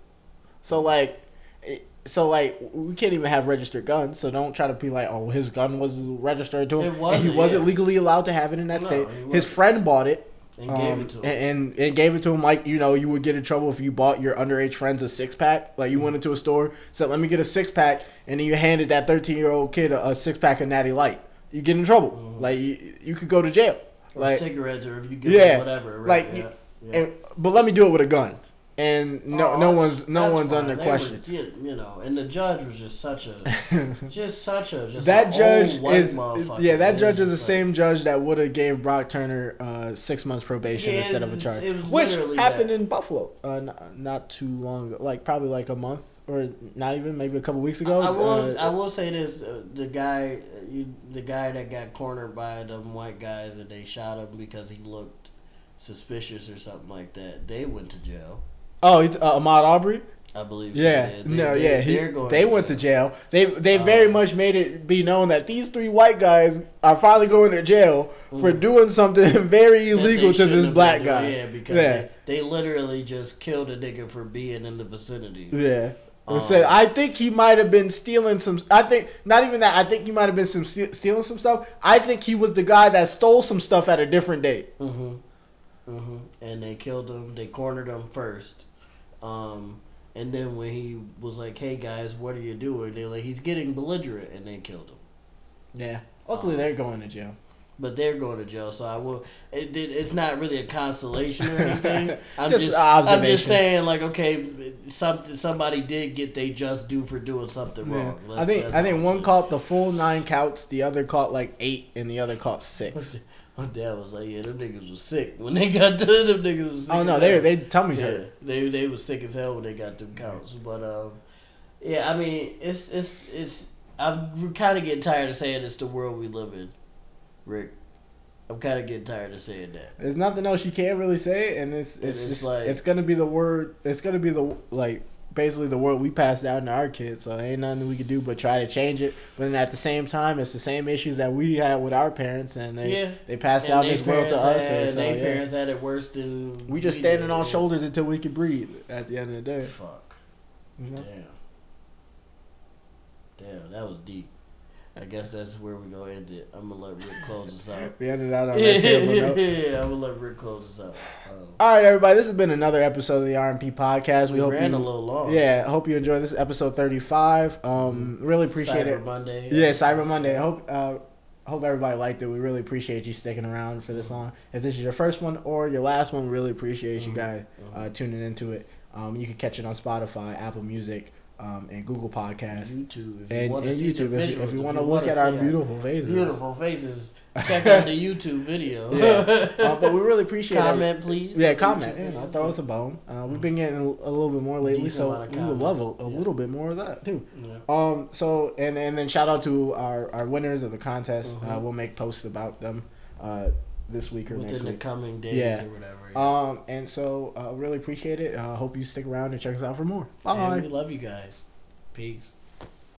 Speaker 2: So like, it- so like, we can't even have registered guns. So don't try to be like, oh, his gun was registered to him.
Speaker 1: It
Speaker 2: and he
Speaker 1: wasn't, yeah.
Speaker 2: legally allowed to have it in that
Speaker 1: No,
Speaker 2: state. His friend bought it.
Speaker 1: and gave
Speaker 2: um,
Speaker 1: it to him.
Speaker 2: and, and and gave it to him like you know you would get in trouble if you bought your underage friends a six pack like you went into a store said let me get a six pack and then you handed that 13 year old kid a, a six pack of natty light you get in trouble like you, you could go to jail
Speaker 1: or
Speaker 2: like
Speaker 1: cigarettes, or if you give
Speaker 2: yeah,
Speaker 1: whatever.
Speaker 2: like,
Speaker 1: Right? yeah, yeah.
Speaker 2: and, but let me do it with a gun and no
Speaker 1: Oh,
Speaker 2: no one's no one's
Speaker 1: fine.
Speaker 2: under
Speaker 1: They
Speaker 2: question.
Speaker 1: were- you, know, and the judge was just such a, (laughs) just such a, just
Speaker 2: that judge is
Speaker 1: motherfucker.
Speaker 2: yeah that judge is the
Speaker 1: just
Speaker 2: same judge that would have gave Brock Turner uh, six months probation
Speaker 1: Yeah,
Speaker 2: instead of a charge, which happened
Speaker 1: that.
Speaker 2: in Buffalo uh, n- not too long ago, like probably like a month or not even maybe a couple weeks ago.
Speaker 1: I will,
Speaker 2: uh,
Speaker 1: I will say this: uh, the guy, you, the guy that got cornered by them white guys and they shot him because he looked suspicious or something like that. They went to jail,
Speaker 2: oh, it's, uh, Ahmaud Arbery.
Speaker 1: I believe. so.
Speaker 2: Yeah,
Speaker 1: They-
Speaker 2: no,
Speaker 1: they-
Speaker 2: yeah, he, they went to jail. They they very
Speaker 1: Um,
Speaker 2: much made it be known that these three white guys are finally going to jail for doing something (laughs) very illegal to this black guy.
Speaker 1: doing. Yeah, because
Speaker 2: Yeah.
Speaker 1: They, they literally just killed a nigga for being in the vicinity.
Speaker 2: Yeah.
Speaker 1: Um,
Speaker 2: said, I think he might have been stealing some. I think not even that. I think he might have been some ste- stealing some stuff. I think he was the guy that stole some stuff at a different date.
Speaker 1: Mm-hmm. Mm-hmm. And they killed him. They cornered him first. Um, and then when he was like, "Hey guys, what are you doing?" They're like, "He's getting belligerent," and they killed him.
Speaker 2: Yeah. Luckily, they're going to jail.
Speaker 1: But they're going to jail, so I will. It, it, it's not really a consolation or (laughs) anything. I'm
Speaker 2: Just
Speaker 1: just, I'm just saying, like, okay, some somebody did get they just do for doing something
Speaker 2: Yeah.
Speaker 1: wrong.
Speaker 2: I think I think one
Speaker 1: saying.
Speaker 2: caught the full nine counts. The other caught like eight, and the other caught six.
Speaker 1: My dad was like, "Yeah, them niggas was sick when they got (laughs) to them niggas was sick."
Speaker 2: Oh no, they they tummies
Speaker 1: yeah,
Speaker 2: hurt.
Speaker 1: they they was sick as hell when they got them counts. But um, yeah, I mean, it's it's it's. I'm kind of getting tired of saying it's the world we live in, Rick. I'm kind of getting tired of saying that.
Speaker 2: There's nothing else you can't really say, and it's it's,
Speaker 1: And it's
Speaker 2: just,
Speaker 1: like-
Speaker 2: it's gonna be the word. It's gonna be the like basically the word we passed down to our kids. So ain't nothing we could do but try to change it. But then at the same time, it's the same issues that we had with our parents, and they
Speaker 1: Yeah.
Speaker 2: they passed
Speaker 1: And
Speaker 2: down this world to us.
Speaker 1: Had,
Speaker 2: and so,
Speaker 1: they
Speaker 2: yeah.
Speaker 1: parents had it worse than
Speaker 2: We just
Speaker 1: did,
Speaker 2: standing on shoulders until we could breathe. At the end of the day,
Speaker 1: Fuck.
Speaker 2: you know?
Speaker 1: Damn. Damn, that was deep. I guess that's where we're gonna end it. I'm gonna let Rick close us out.
Speaker 2: we ended out on
Speaker 1: yeah,
Speaker 2: that table note. (laughs)
Speaker 1: I'm gonna let Rick close us out. Um,
Speaker 2: All right, everybody. This has been another episode of the RMP podcast. We,
Speaker 1: we
Speaker 2: hope
Speaker 1: ran
Speaker 2: you,
Speaker 1: a little long.
Speaker 2: yeah, hope you enjoyed this episode thirty-five. Um, really appreciate
Speaker 1: Cyber
Speaker 2: it.
Speaker 1: Monday.
Speaker 2: Yeah, Cyber Monday. I hope uh, hope everybody liked it. We really appreciate you sticking around for this long. If this is your first one or your last one, really appreciate you
Speaker 1: Mhm.
Speaker 2: guys uh, tuning into it. Um, you can catch it on Spotify, Apple Music, um, and Google Podcasts,
Speaker 1: YouTube. If
Speaker 2: and,
Speaker 1: you want
Speaker 2: and
Speaker 1: to see
Speaker 2: YouTube.
Speaker 1: the
Speaker 2: If, you- if you want
Speaker 1: to
Speaker 2: look at our beautiful faces,
Speaker 1: beautiful faces, (laughs) check out the YouTube video.
Speaker 2: Yeah. uh, (laughs) but we really appreciate it.
Speaker 1: comment, please.
Speaker 2: Yeah, comment. You know, throw us a bone. Uh, we've been getting a, a little bit more lately,
Speaker 1: Decent
Speaker 2: so we would love a, a
Speaker 1: Yeah.
Speaker 2: little bit more of that too.
Speaker 1: Yeah.
Speaker 2: Um. So and and then shout out to our our winners of the contest. Uh,
Speaker 1: Mhm.
Speaker 2: we'll make posts about them uh, this week or next
Speaker 1: the
Speaker 2: week.
Speaker 1: coming days
Speaker 2: Yeah.
Speaker 1: or whatever.
Speaker 2: Um. And so uh, really appreciate it. Uh, hope you stick around and check us out for more. Bye.
Speaker 1: And we love you guys. Peace.